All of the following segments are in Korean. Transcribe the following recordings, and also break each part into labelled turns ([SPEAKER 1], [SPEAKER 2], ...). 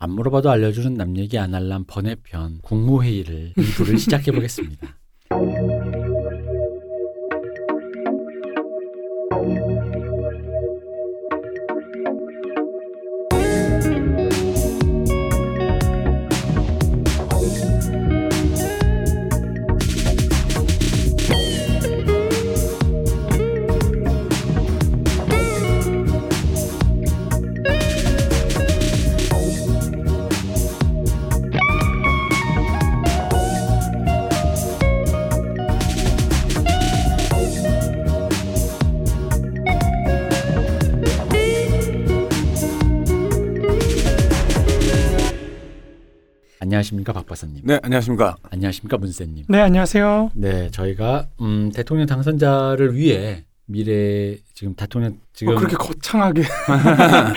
[SPEAKER 1] 안 물어봐도 알려주는 남 얘기 안 할람 번외편 국무회의를 2부를 시작해 보겠습니다.
[SPEAKER 2] 네, 안녕하십니까.
[SPEAKER 1] 안녕하십니까 문세님.
[SPEAKER 3] 네, 안녕하세요.
[SPEAKER 1] 네, 저희가 음, 대통령 당선자를 위해 미래 지금 대통령 지금
[SPEAKER 3] 어, 그렇게 거창하게.
[SPEAKER 1] 아,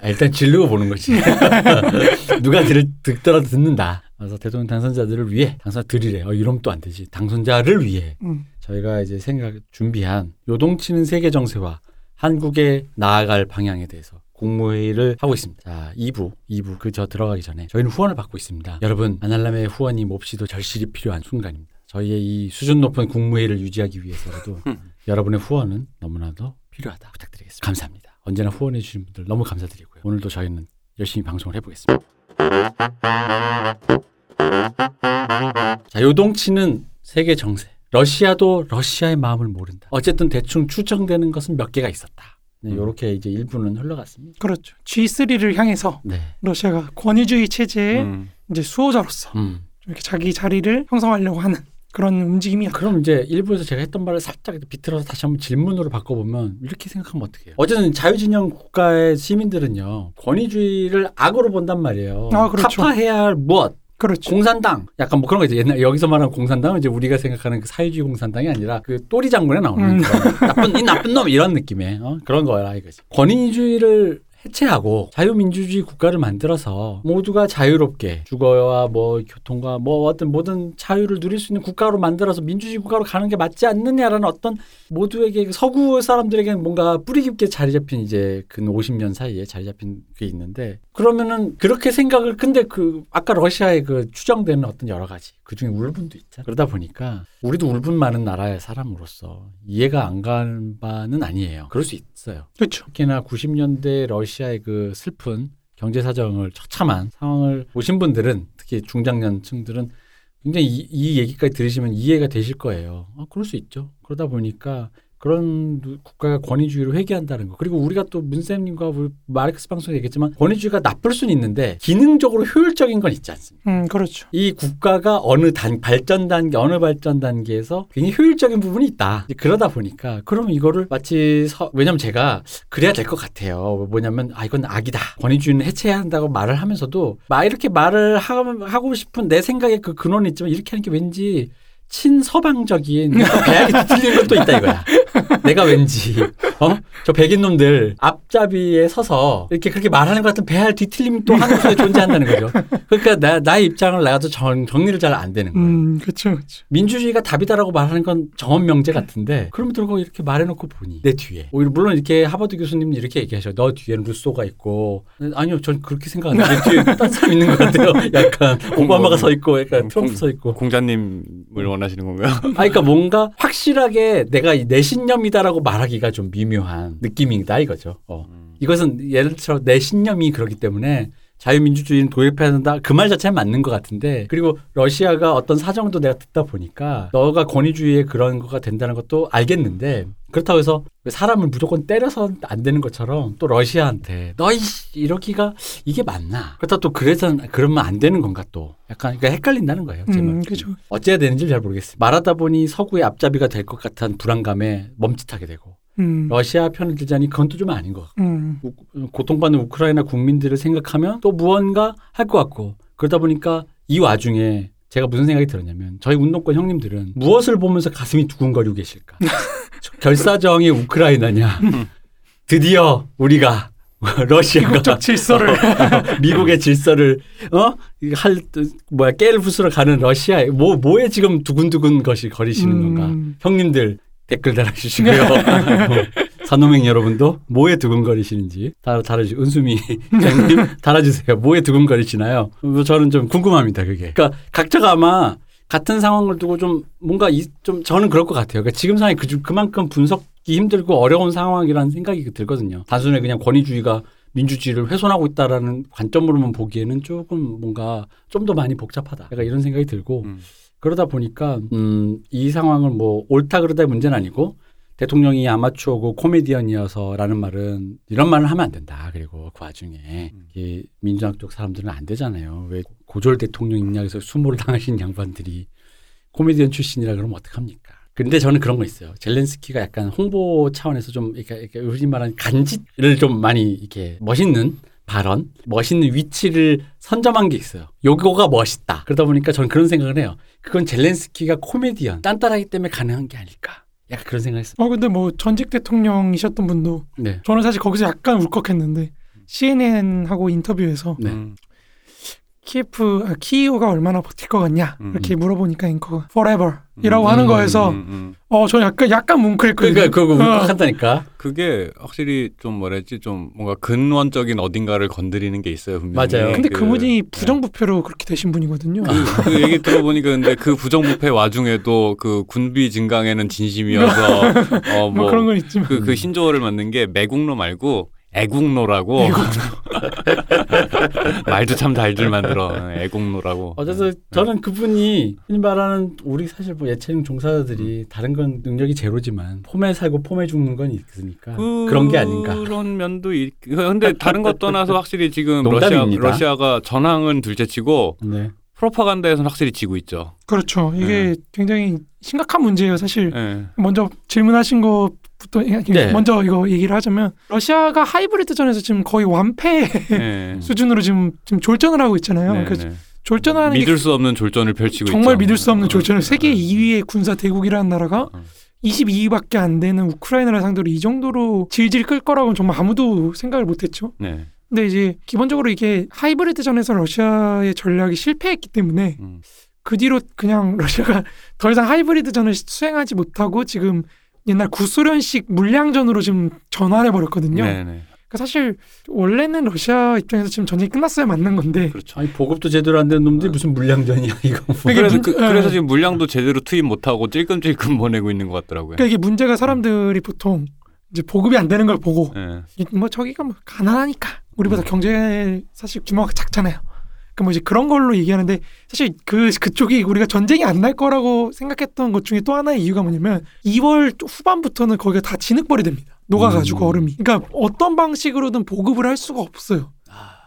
[SPEAKER 1] 일단 질르고 보는 거지. 누가 들, 듣더라도 듣는다. 그래서 대통령 당선자들을 위해 당선 드리래. 어, 이러면 또 안 되지. 당선자를 위해
[SPEAKER 3] 음,
[SPEAKER 1] 저희가 이제 생각 준비한 요동치는 세계 정세와 한국의 나아갈 방향에 대해서 공모회의를 하고 있습니다. 자, 2부, 2부 그 저 들어가기 전에 저희는 후원을 받고 있습니다. 여러분, 아날람의 후원이 몹시도 절실히 필요한 순간입니다. 저희의 이 수준 높은 국무회의를 유지하기 위해서라도 여러분의 후원은 너무나도 필요하다 부탁드리겠습니다. 감사합니다. 언제나 후원해 주신 분들 너무 감사드리고요. 오늘도 저희는 열심히 방송을 해보겠습니다. 자, 요동치는 세계 정세. 러시아도 러시아의 마음을 모른다. 어쨌든 대충 추정되는 것은 몇 개가 있었다. 네,
[SPEAKER 2] 음.
[SPEAKER 1] 이렇게 이제 일부는 흘러갔습니다.
[SPEAKER 3] 그렇죠. G3를 향해서
[SPEAKER 1] 네.
[SPEAKER 3] 러시아가 권위주의 체제의
[SPEAKER 2] 음.
[SPEAKER 3] 이제 수호자로서
[SPEAKER 1] 음.
[SPEAKER 3] 좀 이렇게 자기 자리를 형성하려고 하는 그런 움직임이었다.
[SPEAKER 1] 그럼 이제 일부에서 제가 했던 말을 살짝 비틀어서 다시 한번 질문으로 바꿔보면 이렇게 생각하면 어떡해요? 어쨌든 자유진영 국가의 시민들은요 권위주의를 악으로 본단 말이에요.
[SPEAKER 3] 아, 그렇죠.
[SPEAKER 1] 타파해야 할 무엇?
[SPEAKER 3] 그렇죠.
[SPEAKER 1] 공산당 약간 뭐 그런 거 이제 옛날 여기서 말하는 공산당은 이제 우리가 생각하는 그 사회주의 공산당이 아니라 그 또리 장군에 나오는
[SPEAKER 3] 음.
[SPEAKER 1] 나쁜 이 나쁜 놈 이런 느낌의 어? 그런 거라 이거지. 권위주의를 해체하고 자유민주주의 국가를 만들어서 모두가 자유롭게 주거와 뭐 교통과 뭐 어떤 모든 자유를 누릴 수 있는 국가로 만들어서 민주주의 국가로 가는 게 맞지 않느냐라는 어떤 모두에게 서구 사람들에게는 뭔가 뿌리 깊게 자리 잡힌 이제 근 50년 사이에 자리 잡힌 게 있는데 그러면은 그렇게 생각을 근데 그 아까 러시아의 그 추정되는 어떤 여러 가지 그 중에 울분도 있잖아. 그러다 보니까 우리도 울분 많은 나라의 사람으로서 이해가 안 가는 바는 아니에요. 그럴 수 있어요.
[SPEAKER 3] 그렇죠.
[SPEAKER 1] 특히나 90년대 러시아 의 그 슬픈 경제 사정을 처참한 상황을 보신 분들은 특히 중장년층들은 굉장히 이, 이 얘기까지 들으시면 이해가 되실 거예요. 아, 그럴 수 있죠. 그러다 보니까 그런 국가가 권위주의를 회귀한다는 거. 그리고 우리가 또 문쌤님과 우리 마르크스 방송에 얘기했지만 권위주의가 나쁠 수는 있는데 기능적으로 효율적인 건 있지 않습니까?
[SPEAKER 3] 음, 그렇죠.
[SPEAKER 1] 이 국가가 어느 단 발전 단계 어느 발전 단계에서 굉장히 효율적인 부분이 있다. 그러다 보니까 그러면 이거를 마치 서, 왜냐면 제가 그래야 될 것 같아요. 뭐냐면 아 이건 악이다. 권위주의는 해체해야 한다고 말을 하면서도 막 이렇게 말을 하, 하고 싶은 내 생각에 그 근원이 있지만 이렇게 하는 게 왠지 친서방적인 배알이 뒤틀리는 것도 있다 이거야. 내가 왠지 어? 저 백인 놈들 앞잡이에 서서 이렇게 그렇게 말하는 것 같은 배알 뒤틀림이 또 한국 속에 존재한다는 거죠. 그러니까 나, 나의 입장을 나도 정, 정리를 잘 안 되는 거예요.
[SPEAKER 3] 음, 그렇죠. 그렇죠.
[SPEAKER 1] 민주주의가 답이다라고 말하는 건 정원 명제 같은데 그럼 들고 이렇게 말해놓고 보니 내 뒤에 오히려 물론 이렇게 하버드 교수님은 이렇게 얘기하셔 너 뒤에는 루소가 있고 아니요 전 그렇게 생각 안 해요 내 뒤에 딴 사람 있는 것 같아요 약간 오바마가 서 있고 약간 트럼프 서 있고
[SPEAKER 2] 공자님을 원하시는 건가요?
[SPEAKER 1] 아, 그러니까 뭔가 확실하게 내가 내 신념이다라고 말하기가 좀 미묘한 느낌이다 이거죠. 어. 이것은 예를 들어 내 신념이 그렇기 때문에 자유민주주의는 도입해야 된다. 그 말 자체는 맞는 것 같은데 그리고 러시아가 어떤 사정도 내가 듣다 보니까 너가 권위주의에 그런 거가 된다는 것도 알겠는데 그렇다고 해서 사람을 무조건 때려서 안 되는 것처럼 또 러시아한테 너이 이러기가 이게 맞나? 그렇다 또 그래서 그러면 안 되는 건가 또 약간 그러니까 헷갈린다는 거예요. 제
[SPEAKER 3] 음,
[SPEAKER 1] 말.
[SPEAKER 3] 그죠.
[SPEAKER 1] 어찌해야 되는지 잘 모르겠어요. 말하다 보니 서구의 앞잡이가 될 것 같은 불안감에 멈칫하게 되고
[SPEAKER 3] 음,
[SPEAKER 1] 러시아 편을 들자니 그건 또 좀 아닌 것 같고.
[SPEAKER 3] 음,
[SPEAKER 1] 우- 고통받는 우크라이나 국민들을 생각하면 또 무언가 할 것 같고. 그러다 보니까 이 와중에 제가 무슨 생각이 들었냐면 저희 운동권 형님들은 무엇을 보면서 가슴이 두근거리고 계실까? 결사정이 우크라이나냐? 드디어 우리가 러시아가
[SPEAKER 3] 질서를.
[SPEAKER 1] 미국의 질서를 어할 뭐야 깨를 부수러 가는 러시아에 뭐 뭐에 지금 두근두근 것이 거리시는 건가?
[SPEAKER 3] 음,
[SPEAKER 1] 형님들 댓글 달아주시고요. 산호맹 여러분도 뭐에 두근거리시는지 다 달아주 은수미 장님 달아주세요. 뭐에 두근거리시나요? 뭐 저는 좀 궁금합니다. 그게. 그러니까 각자가 아마 같은 상황을 두고 좀 뭔가 이, 좀 저는 그럴 것 같아요. 그러니까 지금 상황이 그, 그만큼 분석이 힘들고 어려운 상황이라는 생각이 들거든요. 단순히 그냥 권위주의가 민주주의를 훼손하고 있다라는 관점으로만 보기에는 조금 뭔가 좀 더 많이 복잡하다. 약간 이런 생각이 들고
[SPEAKER 2] 음.
[SPEAKER 1] 그러다 보니까 음, 이 상황을 뭐 옳다 그러다의 문제는 아니고 대통령이 아마추어고 코미디언이어서라는 말은 이런 말을 하면 안 된다. 그리고 그 와중에
[SPEAKER 2] 음.
[SPEAKER 1] 이 민주당 쪽 사람들은 안 되잖아요. 왜 고졸 대통령 인약에서 수모를 당하신 양반들이 코미디언 출신이라 그러면 어떡합니까? 근데 저는 그런 거 있어요. 젤렌스키가 약간 홍보 차원에서 좀 이렇게, 이렇게 우리 말하는 간짓을 좀 많이 이렇게 멋있는 발언, 멋있는 위치를 선점한 게 있어요. 요거가 멋있다. 그러다 보니까 저는 그런 생각을 해요. 그건 젤렌스키가 코미디언, 딴따라기 때문에 가능한 게 아닐까. 약간 그런 생각했어요.
[SPEAKER 3] 어 근데 뭐 전직 대통령이셨던 분도
[SPEAKER 1] 네.
[SPEAKER 3] 저는 사실 거기서 약간 울컥했는데 CNN하고 인터뷰에서
[SPEAKER 1] 네.
[SPEAKER 2] 음.
[SPEAKER 3] 키예프 아, 키이우가 얼마나 버틸 것 같냐
[SPEAKER 2] 음.
[SPEAKER 3] 이렇게 물어보니까 앵커가 forever이라고
[SPEAKER 2] 음,
[SPEAKER 3] 하는
[SPEAKER 2] 음,
[SPEAKER 3] 거에서
[SPEAKER 2] 음, 음.
[SPEAKER 3] 어 저는 약간 약간 뭉클했거든요.
[SPEAKER 1] 그러니까 그거
[SPEAKER 3] 어.
[SPEAKER 1] 울컥한다니까.
[SPEAKER 2] 그게 확실히 좀 뭐랬지 좀 뭔가 근원적인 어딘가를 건드리는 게 있어요 분명히.
[SPEAKER 1] 맞아요.
[SPEAKER 3] 근데
[SPEAKER 2] 그-
[SPEAKER 3] 그분이 부정부패로 그렇게 되신 분이거든요.
[SPEAKER 2] 그, 그 얘기 들어보니까 근데 그 부정부패 와중에도 그 군비 증강에는 진심이어서
[SPEAKER 3] 어뭐
[SPEAKER 2] 뭐
[SPEAKER 3] 그런 건 있지만
[SPEAKER 2] 그, 그 신조어를 만든 게 매국노 말고 애국노라고 말도 참 잘들 만들어 애국노라고
[SPEAKER 1] 어쨌든 저는 그분이 흔히 말하는 우리 사실 뭐 예체능 종사자들이 다른 건 능력이 제로지만 폼에 살고 폼에 죽는 건 있으니까 그, 런게 아닌가.
[SPEAKER 2] 그런 면도 있. 근데 다른 것 떠나서 확실히 지금 러시아
[SPEAKER 1] 농담입니다.
[SPEAKER 2] 러시아가 전황은 둘째치고
[SPEAKER 1] 네.
[SPEAKER 2] 프로파간다에서는 확실히 지고 있죠.
[SPEAKER 3] 그렇죠. 이게 굉장히 심각한 문제예요. 사실
[SPEAKER 2] 예.
[SPEAKER 3] 먼저 질문하신 것 부터
[SPEAKER 1] 네.
[SPEAKER 3] 먼저 이거 얘기를 하자면 러시아가 하이브리드전에서 지금 거의 완패
[SPEAKER 2] 예.
[SPEAKER 3] 수준으로 지금 지금 졸전을 하고 있잖아요.
[SPEAKER 2] 네,
[SPEAKER 3] 그래서
[SPEAKER 2] 네.
[SPEAKER 3] 졸전하는 게
[SPEAKER 2] 믿을 수 없는 졸전을 펼치고
[SPEAKER 3] 정말
[SPEAKER 2] 있죠.
[SPEAKER 3] 믿을 수 없는
[SPEAKER 2] 어,
[SPEAKER 3] 졸전을 세계
[SPEAKER 2] 어,
[SPEAKER 3] 2위의 군사 대국이라는 나라가
[SPEAKER 2] 어.
[SPEAKER 3] 22위밖에 안 되는 우크라이나를 상대로 이 정도로 질질 끌 거라고는 정말 아무도 생각을 못했죠.
[SPEAKER 2] 네.
[SPEAKER 3] 근데 이제 기본적으로 이게 하이브리드전에서 러시아의 전략이 실패했기 때문에
[SPEAKER 2] 음.
[SPEAKER 3] 그 뒤로 그냥 러시아가 더 이상 하이브리드전을 수행하지 못하고 지금 옛날 구소련식 물량전으로 지금 전환해 버렸거든요.
[SPEAKER 2] 네, 네.
[SPEAKER 3] 그러니까 사실 원래는 러시아 입장에서 지금 전쟁이 끝났어야 맞는 건데
[SPEAKER 2] 그렇죠.
[SPEAKER 1] 아니 보급도 제대로 안 되는 놈들이 무슨 물량전이야 이거. 뭐.
[SPEAKER 2] 그래서
[SPEAKER 3] 문-
[SPEAKER 2] 그,
[SPEAKER 3] 예.
[SPEAKER 2] 래서 지금 물량도 제대로 투입 못하고 찔끔찔끔 보내고 있는 것 같더라고요.
[SPEAKER 3] 그러니까 이게 문제가 사람들이 보통 이제 보급이 안 되는 걸 보고
[SPEAKER 2] 예.
[SPEAKER 3] 이- 뭐 저기가 뭐 가난하니까 우리보다 경제 사실 규모가 작잖아요. 그뭐 이제 그런 걸로 얘기하는데 사실 그 그쪽이 우리가 전쟁이 안 날 거라고 생각했던 것 중에 또 하나의 이유가 뭐냐면 2월 후반부터는 거기가 다 진흙벌이 됩니다. 녹아가지고
[SPEAKER 1] 음.
[SPEAKER 3] 얼음이. 그러니까 어떤 방식으로든 보급을 할 수가 없어요.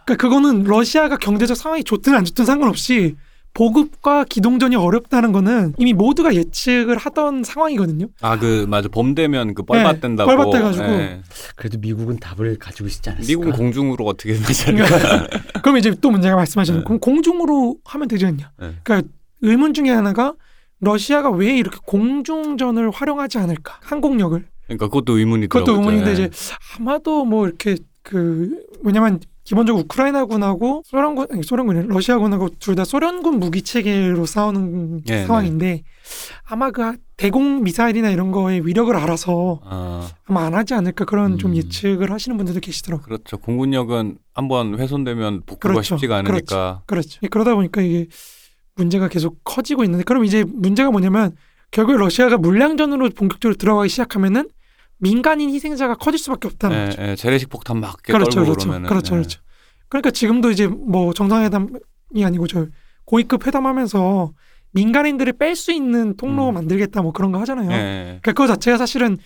[SPEAKER 3] 그러니까 그거는 러시아가 경제적 상황이 좋든 안 좋든 상관없이 보급과 기동전이 어렵다는 거는 이미 모두가 예측을 하던 상황이거든요.
[SPEAKER 2] 아 그 맞아 봄 되면 그 뻘밭 된다고.
[SPEAKER 3] 뻘밭 돼가지고.
[SPEAKER 2] 예.
[SPEAKER 1] 그래도 미국은 답을 가지고 있지 않았을까?
[SPEAKER 2] 미국은 공중으로 어떻게 되잖아요.
[SPEAKER 3] 그럼 이제 또 문제가 말씀하시는
[SPEAKER 2] 네.
[SPEAKER 3] 그럼 공중으로 하면 되지 않냐?
[SPEAKER 2] 네.
[SPEAKER 3] 그러니까 의문 중에 하나가 러시아가 왜 이렇게 공중전을 활용하지 않을까? 항공력을.
[SPEAKER 2] 그러니까 그것도 의문이
[SPEAKER 3] 그것도. 의문인데
[SPEAKER 2] 예.
[SPEAKER 3] 이제 아마도 뭐 이렇게 그 왜냐면 기본적으로 우크라이나군하고 소련군 아니 소련군이 러시아군하고 둘 다 소련군 무기 체계로 싸우는
[SPEAKER 2] 네,
[SPEAKER 3] 상황인데 아마 그 대공 미사일이나 이런 거의 위력을 알아서
[SPEAKER 2] 아
[SPEAKER 3] 아마 안 하지 않을까 그런 좀
[SPEAKER 1] 음.
[SPEAKER 3] 예측을 하시는 분들도 계시더라고요.
[SPEAKER 2] 그렇죠. 공군력은 한번 훼손되면 복구가
[SPEAKER 3] 그렇죠.
[SPEAKER 2] 쉽지가 않으니까.
[SPEAKER 3] 그렇죠. 그러다 보니까 이게 문제가 계속 커지고 있는데 그럼 이제 문제가 뭐냐면 결국에 러시아가 물량전으로 본격적으로 들어가기 시작하면은 민간인 희생자가 커질 수밖에 없다는
[SPEAKER 2] 예,
[SPEAKER 3] 거죠.
[SPEAKER 2] 예, 재래식 폭탄 막
[SPEAKER 3] 그렇죠,
[SPEAKER 2] 떨고
[SPEAKER 3] 그렇죠,
[SPEAKER 2] 그러면은
[SPEAKER 3] 그렇죠,
[SPEAKER 2] 예.
[SPEAKER 3] 그렇죠. 그러니까 지금도 이제 뭐 정상회담이 아니고 저 고위급 회담하면서 민간인들을 뺄 수 있는 통로
[SPEAKER 2] 음.
[SPEAKER 3] 만들겠다 뭐 그런 거 하잖아요.
[SPEAKER 2] 예, 예.
[SPEAKER 3] 그러니까 그거 자체가 사실은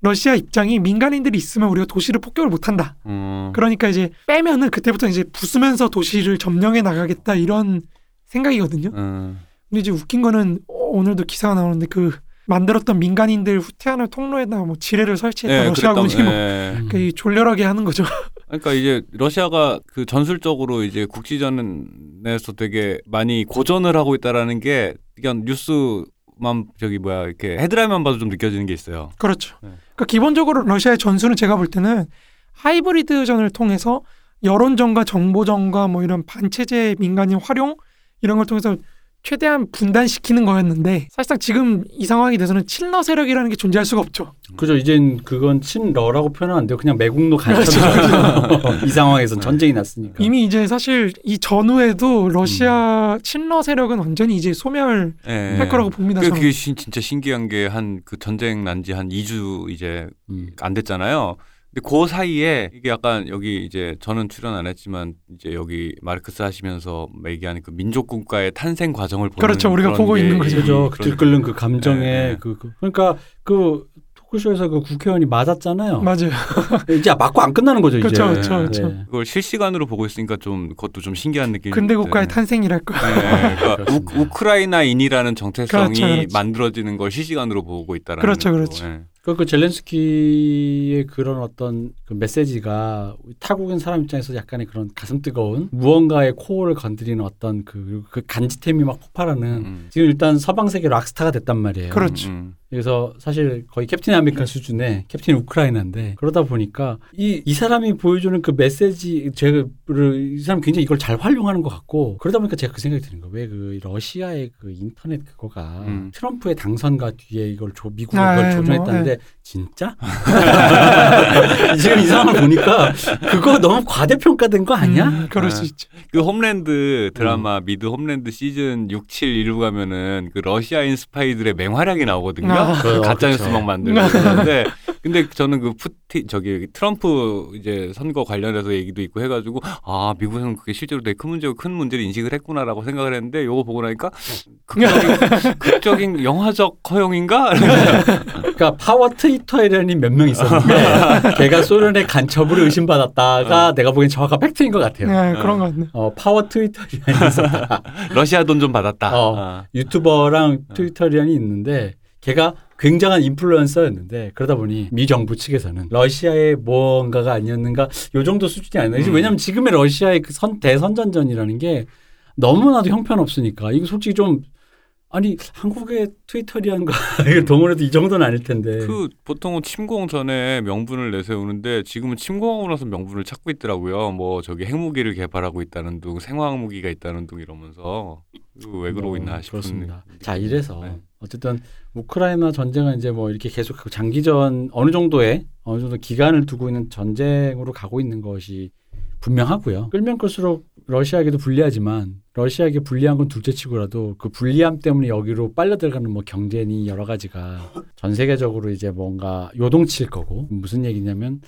[SPEAKER 3] 러시아 입장이 민간인들이 있으면 우리가 도시를 폭격을 못한다.
[SPEAKER 2] 음,
[SPEAKER 3] 그러니까 이제 빼면은 그때부터 이제 부수면서 도시를 점령해 나가겠다 이런 생각이거든요.
[SPEAKER 2] 음,
[SPEAKER 3] 근데 이제 웃긴 거는 어, 오늘도 기사가 나오는데 그 만들었던 민간인들 후퇴하는 통로에다가 뭐 지뢰를 설치했다
[SPEAKER 2] 예,
[SPEAKER 3] 러시아군이 뭐
[SPEAKER 2] 예.
[SPEAKER 3] 그러니까 이 졸렬하게 하는 거죠.
[SPEAKER 2] 그러니까 이제 러시아가 그 전술적으로 이제 국지전에서 되게 많이 고전을 하고 있다라는 게 그냥 뉴스만 저기 뭐야 이렇게 헤드라인만 봐도 좀 느껴지는 게 있어요.
[SPEAKER 3] 그렇죠.
[SPEAKER 2] 네.
[SPEAKER 3] 그러니까 기본적으로 러시아의 전술은 제가 볼 때는 하이브리드전을 통해서 여론전과 정보전과 뭐 이런 반체제 민간인 활용 이런 걸 통해서 최대한 분단시키는 거였는데 사실상 지금 이 상황이 돼서는 친러 세력이라는 게 존재할 수가 없죠.
[SPEAKER 1] 그죠. 이젠 그건 친러라고 표현하면 안 돼요. 그냥 매국노 간첩이죠. 이 상황에선 전쟁이 났으니까.
[SPEAKER 3] 이미 이제 사실 이 전후에도 러시아 친러 세력은 완전히 이제 소멸할
[SPEAKER 2] 예.
[SPEAKER 3] 거라고 봅니다.
[SPEAKER 2] 그. 그게 신- 진짜 신기한 게 한 그 전쟁 난 지 한 2주 이제
[SPEAKER 1] 음.
[SPEAKER 2] 안 됐잖아요. 근데 그 사이에 이게 약간 여기 이제 저는 출연 안 했지만 이제 여기 마르크스 하시면서 얘기하는 그 민족 국가의 탄생 과정을 보는
[SPEAKER 3] 그렇죠. 우리가 보고
[SPEAKER 2] 게
[SPEAKER 3] 있는 거죠.
[SPEAKER 1] 그죠. 그 들끓는 그 감정에
[SPEAKER 2] 네, 네.
[SPEAKER 1] 그, 그 그러니까 그 토크쇼에서 그 국회의원이 맞았잖아요.
[SPEAKER 3] 맞아요.
[SPEAKER 1] 이제 맞고 안 끝나는 거죠. 이제.
[SPEAKER 3] 그렇죠,
[SPEAKER 2] 그렇죠,
[SPEAKER 3] 그렇죠.
[SPEAKER 1] 네.
[SPEAKER 2] 그걸 실시간으로 보고 있으니까 좀 그것도 좀 신기한 느낌이
[SPEAKER 3] 근대 국가의
[SPEAKER 2] 네.
[SPEAKER 3] 탄생이랄까.
[SPEAKER 2] 네, 그러니까. 우크라이나인이라는 정체성이
[SPEAKER 3] 그렇죠, 그렇죠.
[SPEAKER 2] 만들어지는 걸 실시간으로 보고 있다라는
[SPEAKER 3] 그렇죠,
[SPEAKER 2] 것도,
[SPEAKER 3] 그렇죠.
[SPEAKER 2] 예.
[SPEAKER 1] 그, 그 젤렌스키의 그런 어떤 그 메시지가 타국인 사람 입장에서 약간의 그런 가슴 뜨거운 무언가의 core를 건드리는 어떤 그, 그 간지템이 막 폭발하는
[SPEAKER 2] 음.
[SPEAKER 1] 지금 일단 서방 세계 락스타가 됐단 말이에요.
[SPEAKER 3] 그렇죠.
[SPEAKER 2] 음,
[SPEAKER 1] 그래서 사실 거의 캡틴 아메리카 수준의 캡틴 우크라이나인데 그러다 보니까 이, 이 사람이 보여주는 그 메시지 제가 이 사람 굉장히 이걸 잘 활용하는 것 같고 그러다 보니까 제가 그 생각이 드는 거예요. 왜 그 러시아의 그 인터넷 그거가
[SPEAKER 2] 음.
[SPEAKER 1] 트럼프의 당선과 뒤에 이걸 조, 미국이
[SPEAKER 3] 아,
[SPEAKER 1] 그걸
[SPEAKER 3] 예,
[SPEAKER 1] 조종했다는데 진짜? 지금 이 상황을 보니까 그거 너무 과대평가된 거 아니야?
[SPEAKER 3] 음, 그럴
[SPEAKER 2] 아.
[SPEAKER 3] 수 있죠.
[SPEAKER 2] 그 홈랜드
[SPEAKER 1] 음.
[SPEAKER 2] 드라마 미드 홈랜드 시즌 6, 7 이루 가면은 그 러시아인 스파이들의 맹활약이 나오거든요.
[SPEAKER 3] 아.
[SPEAKER 2] 그
[SPEAKER 1] 그,
[SPEAKER 2] 가짜 뉴스. 막 만들고 그러는데 근데 저는 그 푸티 저기 트럼프 이제 선거 관련해서 얘기도 있고 해가지고 아 미국에서는 그게 실제로 되게 큰 문제고 큰 문제를 인식을 했구나라고 생각을 했는데 요거 보고 나니까 극적인, 극적인 영화적 허용인가?
[SPEAKER 1] 그러니까 파워 트위터리안이 몇 명 있었는데 걔가 소련의 간첩으로 의심받았다가 내가 보기엔 정확한 팩트인 것 같아요.
[SPEAKER 3] 네, 그런 것 같네.
[SPEAKER 1] 어, 파워 트위터리안이 있었다.
[SPEAKER 2] 러시아 돈 좀 받았다.
[SPEAKER 1] 어.
[SPEAKER 2] 아.
[SPEAKER 1] 유튜버랑 트위터리안이 있는데 걔가 굉장한 인플루언서였는데 그러다 보니 미 정부 측에서는 러시아의 뭔가가 아니었는가 요 정도 수준이 아니라
[SPEAKER 2] 음.
[SPEAKER 1] 왜냐면 지금의 러시아의 그 선, 대선전전이라는 게 너무나도 형편없으니까 이거 솔직히 좀 아니 한국의 트위터리안과 이걸 동원해도 이 정도는 아닐 텐데
[SPEAKER 2] 그 보통은 침공 전에 명분을 내세우는데 지금은 침공하고 나서 명분을 찾고 있더라고요. 뭐 저기 핵무기를 개발하고 있다는 둥, 생화학무기가 있다는 둥 이러면서 왜 그러고
[SPEAKER 1] 뭐,
[SPEAKER 2] 있나.
[SPEAKER 1] 그렇습니다.
[SPEAKER 2] 느낌이
[SPEAKER 1] 자 이래서
[SPEAKER 2] 네.
[SPEAKER 1] 어쨌든 우크라이나 전쟁은 이제 뭐 이렇게 계속 장기전 어느 정도의 어느 정도 기간을 두고 있는 전쟁으로 가고 있는 것이 분명하고요. 끌면 끌수록 러시아에게도 불리하지만 러시아에게 불리한 건 둘째치고라도 그 불리함 때문에 여기로 빨려 들어가는 뭐 경제니 여러 가지가 전 세계적으로 이제 뭔가 요동칠 거고 무슨 얘기냐면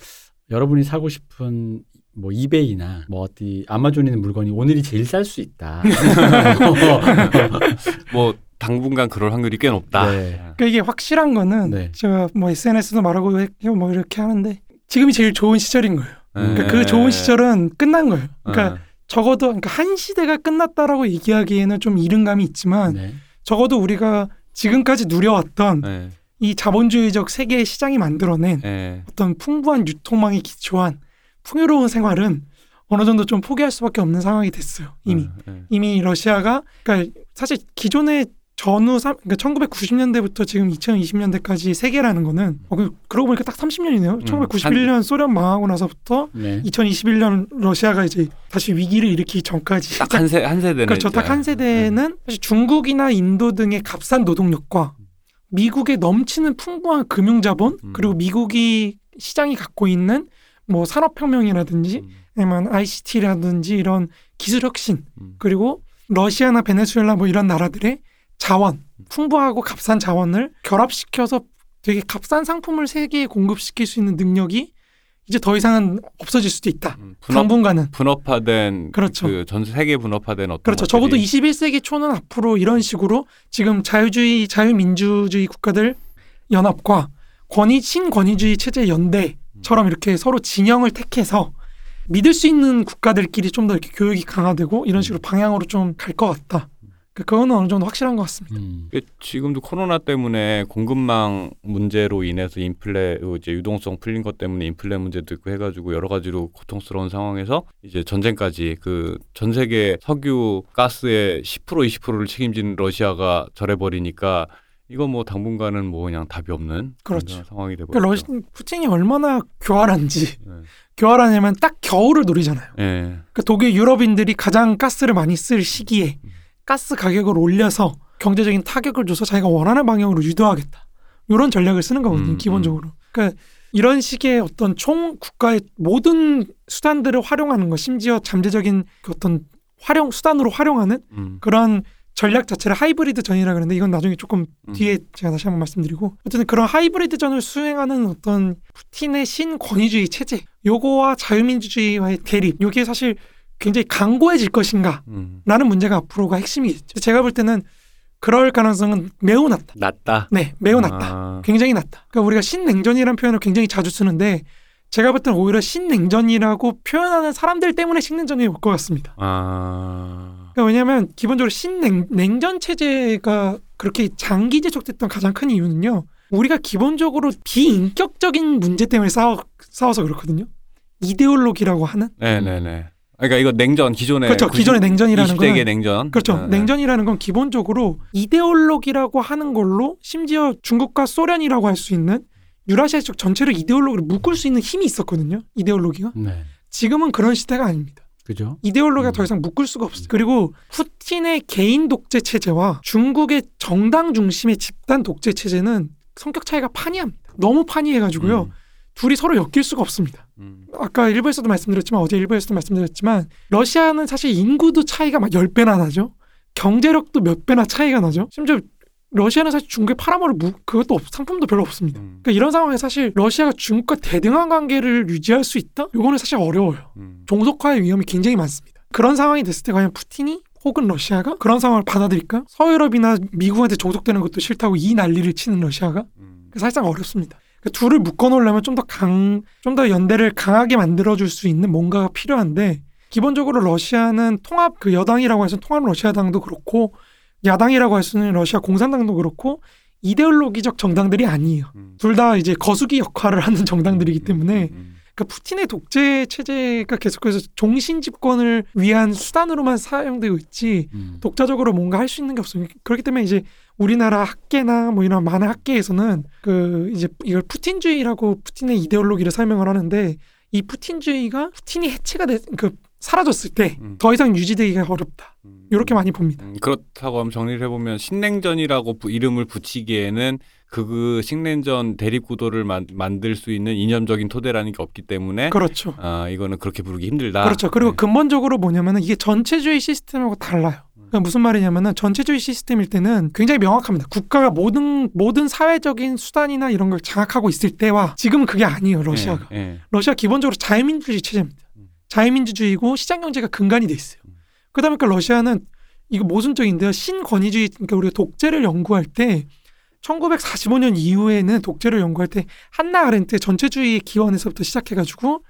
[SPEAKER 1] 여러분이 사고 싶은 뭐 이베이나 뭐 어디 아마존에 있는 물건이 오늘이 제일 쌀 수 있다.
[SPEAKER 2] 뭐 당분간 그럴 확률이 꽤 높다.
[SPEAKER 1] 네.
[SPEAKER 3] 그러니까 이게 확실한 거는
[SPEAKER 1] 네.
[SPEAKER 3] 제가 뭐 SNS도 말하고 했고 뭐 이렇게 하는데 지금이 제일 좋은 시절인 거예요. 그러니까 그 좋은 시절은 끝난 거예요. 그러니까
[SPEAKER 2] 네.
[SPEAKER 3] 적어도 그러니까 한 시대가 끝났다라고 얘기하기에는 좀 이른 감이 있지만
[SPEAKER 1] 네.
[SPEAKER 3] 적어도 우리가 지금까지 누려왔던
[SPEAKER 2] 네.
[SPEAKER 3] 이 자본주의적 세계 시장이 만들어낸
[SPEAKER 2] 네.
[SPEAKER 3] 어떤 풍부한 유통망에 기초한 풍요로운 생활은 어느 정도 좀 포기할 수밖에 없는 상황이 됐어요. 이미
[SPEAKER 2] 네.
[SPEAKER 3] 이미 러시아가 그러니까 사실 기존의 전후 삼- 그러니까 1990년대부터 지금 2020년대까지 세계라는 거는 어, 그- 그러고 보니까 딱 30년이네요.
[SPEAKER 2] 음,
[SPEAKER 3] 1991년 소련 망하고 나서부터
[SPEAKER 1] 네.
[SPEAKER 3] 2021년 러시아가 이제 다시 위기를 일으키기 전까지
[SPEAKER 2] 딱 한세 한 세대네.
[SPEAKER 3] 그렇죠. 딱 한 세대는 사실 중국이나 인도 등의 값싼 노동력과 미국의 넘치는 풍부한 금융 자본
[SPEAKER 2] 음.
[SPEAKER 3] 그리고 미국이 시장이 갖고 있는 뭐 산업혁명이라든지
[SPEAKER 2] 음,
[SPEAKER 3] 아니면 ICT라든지 이런 기술 혁신
[SPEAKER 2] 음.
[SPEAKER 3] 그리고 러시아나 베네수엘라 뭐 이런 나라들의 자원 풍부하고 값싼 자원을 결합시켜서 되게 값싼 상품을 세계에 공급시킬 수 있는 능력이 이제 더 이상은 없어질 수도 있다.
[SPEAKER 2] 음, 분업
[SPEAKER 3] 당분간은
[SPEAKER 2] 분업화된
[SPEAKER 3] 그렇죠.
[SPEAKER 2] 그 전 세계 분업화된 어떤
[SPEAKER 3] 그렇죠. 적어도 21세기 초는 앞으로 이런 식으로 지금 자유주의, 자유민주주의 국가들 연합과 권위 신권위주의 체제 연대처럼 이렇게 서로 진영을 택해서 믿을 수 있는 국가들끼리 좀 더 이렇게 교육이 강화되고 이런 식으로 방향으로 좀 갈 것 같다. 그- 그거는 어느 정도 확실한 것 같습니다.
[SPEAKER 1] 음.
[SPEAKER 2] 이게 지금도 코로나 때문에 공급망 문제로 인해서 인플레 이제 유동성 풀린 것 때문에 인플레 문제도 있고 해가지고 여러 가지로 고통스러운 상황에서 이제 전쟁까지 그 전 세계 석유 가스의 10% 20%를 책임진 러시아가 절해버리니까 이거 뭐 당분간은 뭐 그냥 답이 없는
[SPEAKER 3] 그렇죠.
[SPEAKER 2] 상황이 되고
[SPEAKER 3] 그러니까 러시, 푸틴이 얼마나 교활한지
[SPEAKER 2] 네.
[SPEAKER 3] 교활하냐면 딱 겨울을 노리잖아요.
[SPEAKER 2] 예.
[SPEAKER 3] 그러니까 독일 유럽인들이 가장 가스를 많이 쓸 시기에 가스 가격을 올려서 경제적인 타격을 줘서 자기가 원하는 방향으로 유도하겠다. 이런 전략을 쓰는 거거든요.
[SPEAKER 2] 음,
[SPEAKER 3] 기본적으로. 그러니까 이런 식의 어떤 총 국가의 모든 수단들을 활용하는 것, 심지어 잠재적인 그 어떤 활용 수단으로 활용하는
[SPEAKER 2] 음.
[SPEAKER 3] 그런 전략 자체를 하이브리드 전이라 그러는데 이건 나중에 조금
[SPEAKER 2] 음.
[SPEAKER 3] 뒤에 제가 다시 한번 말씀드리고 어쨌든 그런 하이브리드 전을 수행하는 어떤 푸틴의 신권위주의 체제 요거와 자유민주주의와의 대립 요게 사실 굉장히 강고해질 것인가
[SPEAKER 2] 음.
[SPEAKER 3] 라는 문제가 앞으로가 핵심이겠죠 제가 볼 때는 그럴 가능성은 매우 낮다
[SPEAKER 2] 낫다.
[SPEAKER 3] 네 매우 낮다
[SPEAKER 2] 아.
[SPEAKER 3] 굉장히 낮다 그러니까 우리가 신냉전이라는 표현을 굉장히 자주 쓰는데 제가 볼 때는 오히려 신냉전이라고 표현하는 사람들 때문에 신냉전이 올 것 같습니다
[SPEAKER 2] 아.
[SPEAKER 3] 그러니까 왜냐하면 기본적으로 신냉전 체제가 그렇게 장기 지속됐던 가장 큰 이유는요. 우리가 기본적으로 비인격적인 문제 때문에 싸워, 싸워서 그렇거든요. 이데올로기라고 하는
[SPEAKER 2] 네네네. 그러니까 이거 냉전 기존의
[SPEAKER 3] 그렇죠. 기존의 냉전이라는
[SPEAKER 2] 20세기의
[SPEAKER 3] 거는
[SPEAKER 2] 냉전.
[SPEAKER 3] 그렇죠.
[SPEAKER 2] 네, 네.
[SPEAKER 3] 냉전이라는 건 기본적으로 이데올로기라고 하는 걸로 심지어 중국과 소련이라고 할 수 있는 유라시아 쪽 전체를 이데올로기로 묶을 수 있는 힘이 있었거든요. 이데올로기가.
[SPEAKER 1] 네.
[SPEAKER 3] 지금은 그런 시대가 아닙니다.
[SPEAKER 1] 그죠?
[SPEAKER 3] 이데올로기가
[SPEAKER 1] 음.
[SPEAKER 3] 더 이상 묶을 수가 없어요. 그리고 푸틴의 개인 독재 체제와 중국의 정당 중심의 집단 독재 체제는 성격 차이가 판이합니다. 너무 판이해가지고요.
[SPEAKER 2] 음.
[SPEAKER 3] 둘이 서로 엮일 수가 없습니다.
[SPEAKER 2] 음.
[SPEAKER 3] 아까 일부에서도 말씀드렸지만 어제 일부에서도 말씀드렸지만 러시아는 사실 인구도 차이가 막 10배나 나죠. 경제력도 몇 배나 차이가 나죠. 심지어 러시아는 사실 중국에 팔아먹을 무, 그것도 없- 상품도 별로 없습니다.
[SPEAKER 2] 음.
[SPEAKER 3] 그러니까 이런 상황에 사실 러시아가 중국과 대등한 관계를 유지할 수 있다? 이거는 사실 어려워요.
[SPEAKER 2] 음.
[SPEAKER 3] 종속화의 위험이 굉장히 많습니다. 그런 상황이 됐을 때 과연 푸틴이 혹은 러시아가 그런 상황을 받아들일까? 서유럽이나 미국한테 종속되는 것도 싫다고 이 난리를 치는 러시아가
[SPEAKER 2] 음.
[SPEAKER 3] 사실상 어렵습니다. 그러니까 둘을 묶어놓으려면 좀 더 강, 좀 더 연대를 강하게 만들어줄 수 있는 뭔가가 필요한데 기본적으로 러시아는 통합 그 여당이라고 해서 통합 러시아당도 그렇고 야당이라고 할 수는 러시아 공산당도 그렇고 이데올로기적 정당들이 아니에요.
[SPEAKER 2] 음.
[SPEAKER 3] 둘다 이제 거수기 역할을 하는 정당들이기 때문에
[SPEAKER 2] 음.
[SPEAKER 3] 그러니까 푸틴의 독재 체제가 계속해서 종신 집권을 위한 수단으로만 사용되고 있지
[SPEAKER 1] 음.
[SPEAKER 3] 독자적으로 뭔가 할 수 있는 게 없어요. 그렇기 때문에 이제 우리나라 학계나 뭐 이런 많은 학계에서는 그 이제 이걸 푸틴주의라고 푸틴의 이데올로기를 설명을 하는데 이 푸틴주의가 푸틴이 해체가 됐, 그 사라졌을 때
[SPEAKER 2] 음.
[SPEAKER 3] 더 이상 유지되기가 어렵다.
[SPEAKER 2] 음.
[SPEAKER 3] 이렇게 많이 봅니다.
[SPEAKER 2] 음, 그렇다고 하면 정리를 해보면 신냉전이라고 부- 이름을 붙이기에는 그, 그 신냉전 대립 구도를 만, 만들 수 있는 이념적인 토대라는 게 없기 때문에
[SPEAKER 3] 그렇죠.
[SPEAKER 2] 아 이거는 그렇게 부르기 힘들다.
[SPEAKER 3] 그렇죠. 그리고
[SPEAKER 2] 네.
[SPEAKER 3] 근본적으로 뭐냐면은 이게 전체주의 시스템하고 달라요. 그러니까 무슨 말이냐면은 전체주의 시스템일 때는 굉장히 명확합니다. 국가가 모든 모든 사회적인 수단이나 이런 걸 장악하고 있을 때와 지금은 그게 아니에요. 러시아가.
[SPEAKER 2] 예, 예.
[SPEAKER 3] 러시아 기본적으로 자유민주주의 체제입니다.
[SPEAKER 2] 음.
[SPEAKER 3] 자유민주주의고 시장 경제가 근간이 돼 있어요.
[SPEAKER 2] 음.
[SPEAKER 3] 그다음에 그 러시아는 이거 모순적인데요. 신권위주의 그러니까 우리가 독재를 연구할 때 1945년 이후에는 독재를 연구할 때 한나 아렌트 전체주의 기원에서부터 시작해가지고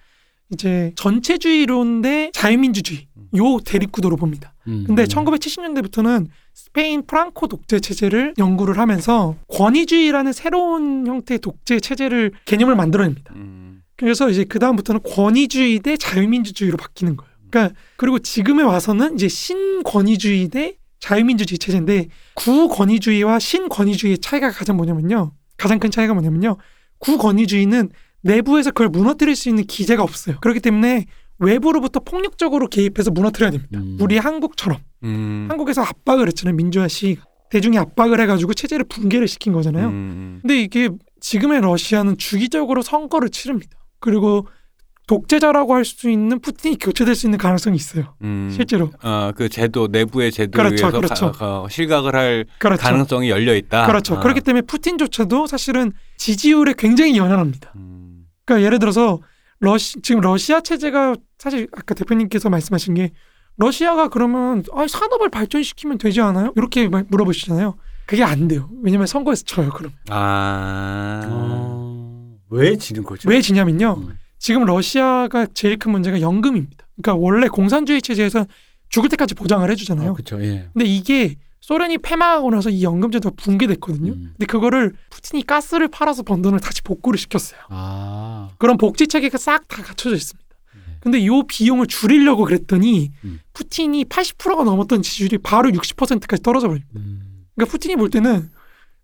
[SPEAKER 3] 이제 전체주의론 대 자유민주주의 요 대립 구도로 봅니다.
[SPEAKER 1] 음.
[SPEAKER 3] 근데 1970년대부터는 스페인 프랑코 독재 체제를 연구를 하면서 권위주의라는 새로운 형태의 독재 체제를 개념을 만들어냅니다.
[SPEAKER 2] 음.
[SPEAKER 3] 그래서 이제 그 다음부터는 권위주의 대 자유민주주의로 바뀌는 거예요. 그러니까 그리고 지금에 와서는 이제 신권위주의 대 자유민주주의 체제인데 구권위주의와 신권위주의의 차이가 가장 뭐냐면요. 가장 큰 차이가 뭐냐면요. 구권위주의는 내부에서 그걸 무너뜨릴 수 있는 기제가 없어요. 그렇기 때문에 외부로부터 폭력적으로 개입해서 무너뜨려야 됩니다.
[SPEAKER 1] 음.
[SPEAKER 3] 우리 한국처럼
[SPEAKER 2] 음.
[SPEAKER 3] 한국에서 압박을 했잖아요. 민주화 시위가 대중이 압박을 해가지고 체제를 붕괴를 시킨 거잖아요.
[SPEAKER 2] 음.
[SPEAKER 3] 근데 이게 지금의 러시아는 주기적으로 선거를 치릅니다. 그리고 독재자라고 할 수 있는 푸틴이 교체될 수 있는 가능성이 있어요.
[SPEAKER 2] 음.
[SPEAKER 3] 실제로.
[SPEAKER 2] 아, 그 제도 내부의 제도에
[SPEAKER 3] 그렇죠,
[SPEAKER 2] 의해서
[SPEAKER 3] 그렇죠.
[SPEAKER 2] 가- 가- 실각을 할
[SPEAKER 3] 그렇죠.
[SPEAKER 2] 가능성이 열려 있다.
[SPEAKER 3] 그렇죠.
[SPEAKER 2] 아.
[SPEAKER 3] 그렇기 때문에 푸틴조차도 사실은 지지율에 굉장히 연연합니다.
[SPEAKER 2] 음.
[SPEAKER 3] 그러니까 예를 들어서 러시 지금 러시아 체제가 사실 아까 대표님께서 말씀하신 게 러시아가 그러면 아, 산업을 발전시키면 되지 않아요? 이렇게 말- 물어보시잖아요. 그게 안 돼요. 왜냐면 선거에서 져요. 그럼
[SPEAKER 2] 아.
[SPEAKER 1] 어, 왜 지는 거죠?
[SPEAKER 3] 왜 지냐면요.
[SPEAKER 1] 음.
[SPEAKER 3] 지금 러시아가 제일 큰 문제가 연금입니다. 그러니까 원래 공산주의 체제에서 죽을 때까지 보장을 해주잖아요.
[SPEAKER 1] 어, 그렇죠. 예.
[SPEAKER 3] 근데 이게 소련이 패망하고 나서 이 연금 제도가 붕괴됐거든요.
[SPEAKER 1] 음.
[SPEAKER 3] 근데 그거를 푸틴이 가스를 팔아서 번 돈을 다시 복구를 시켰어요.
[SPEAKER 1] 아.
[SPEAKER 3] 그런 복지 체계가 싹 다 갖춰져 있습니다.
[SPEAKER 1] 네.
[SPEAKER 3] 근데 이 비용을 줄이려고 그랬더니
[SPEAKER 1] 음.
[SPEAKER 3] 푸틴이 80%가 넘었던 지지율이 바로 60%까지 떨어져 버립니다.
[SPEAKER 1] 음.
[SPEAKER 3] 그러니까 푸틴이 볼 때는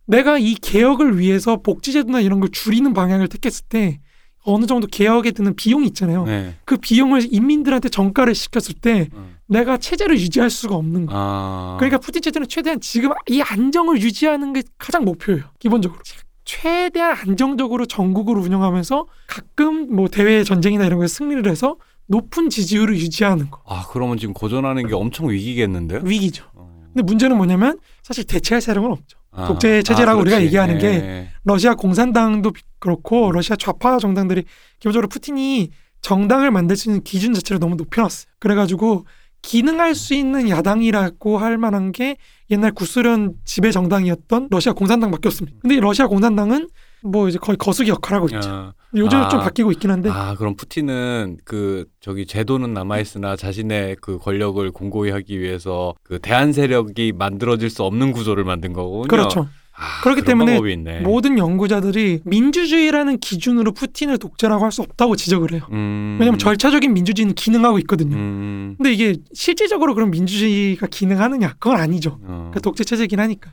[SPEAKER 3] 내가 이 개혁을 위해서 복지제도나 이런 걸 줄이는 방향을 택했을 때 어느 정도 개혁에 드는 비용이 있잖아요.
[SPEAKER 2] 네.
[SPEAKER 3] 그 비용을 인민들한테 전가를 시켰을 때
[SPEAKER 2] 음.
[SPEAKER 3] 내가 체제를 유지할 수가 없는 거야.
[SPEAKER 2] 아.
[SPEAKER 3] 그러니까 푸틴 체제는 최대한 지금 이 안정을 유지하는 게 가장 목표예요. 기본적으로. 최대한 안정적으로 전국을 운영하면서 가끔 뭐 대외 전쟁이나 이런 거에 승리를 해서 높은 지지율을 유지하는 거.
[SPEAKER 2] 아 그러면 지금 고전하는 게 엄청 위기겠는데?
[SPEAKER 3] 위기죠.
[SPEAKER 2] 어.
[SPEAKER 3] 근데 문제는 뭐냐면 사실 대체할 세력은 없죠.
[SPEAKER 2] 아.
[SPEAKER 3] 독재 체제라고 우리가
[SPEAKER 2] 그렇지.
[SPEAKER 3] 얘기하는 게
[SPEAKER 2] 예.
[SPEAKER 3] 러시아 공산당도 비- 그렇고 러시아 좌파 정당들이 기본적으로 푸틴이 정당을 만들 수 있는 기준 자체를 너무 높여놨어요. 그래가지고 기능할 수 있는 야당이라고 할 만한 게 옛날 구소련 지배 정당이었던 러시아 공산당밖에 없습니다. 근데 이 러시아 공산당은 뭐 이제 거의 거수기 역할을 하고 있죠.
[SPEAKER 2] 야.
[SPEAKER 3] 요즘은
[SPEAKER 2] 아.
[SPEAKER 3] 좀 바뀌고 있긴 한데
[SPEAKER 2] 아 그럼 푸틴은 그 저기 제도는 남아 있으나 자신의 그 권력을 공고히 하기 위해서 그 대한 세력이 만들어질 수 없는 구조를 만든 거군요.
[SPEAKER 3] 그렇죠.
[SPEAKER 2] 아,
[SPEAKER 3] 그렇기 때문에. 모든 연구자들이 민주주의라는 기준으로 푸틴을 독재라고 할 수 없다고 지적을 해요.
[SPEAKER 2] 음.
[SPEAKER 3] 왜냐하면 절차적인 민주주의는 기능하고 있거든요.
[SPEAKER 2] 음.
[SPEAKER 3] 근데 이게 실질적으로 그럼 민주주의가 기능하느냐? 그건 아니죠.
[SPEAKER 2] 어.
[SPEAKER 3] 그러니까 독재 체제긴 하니까.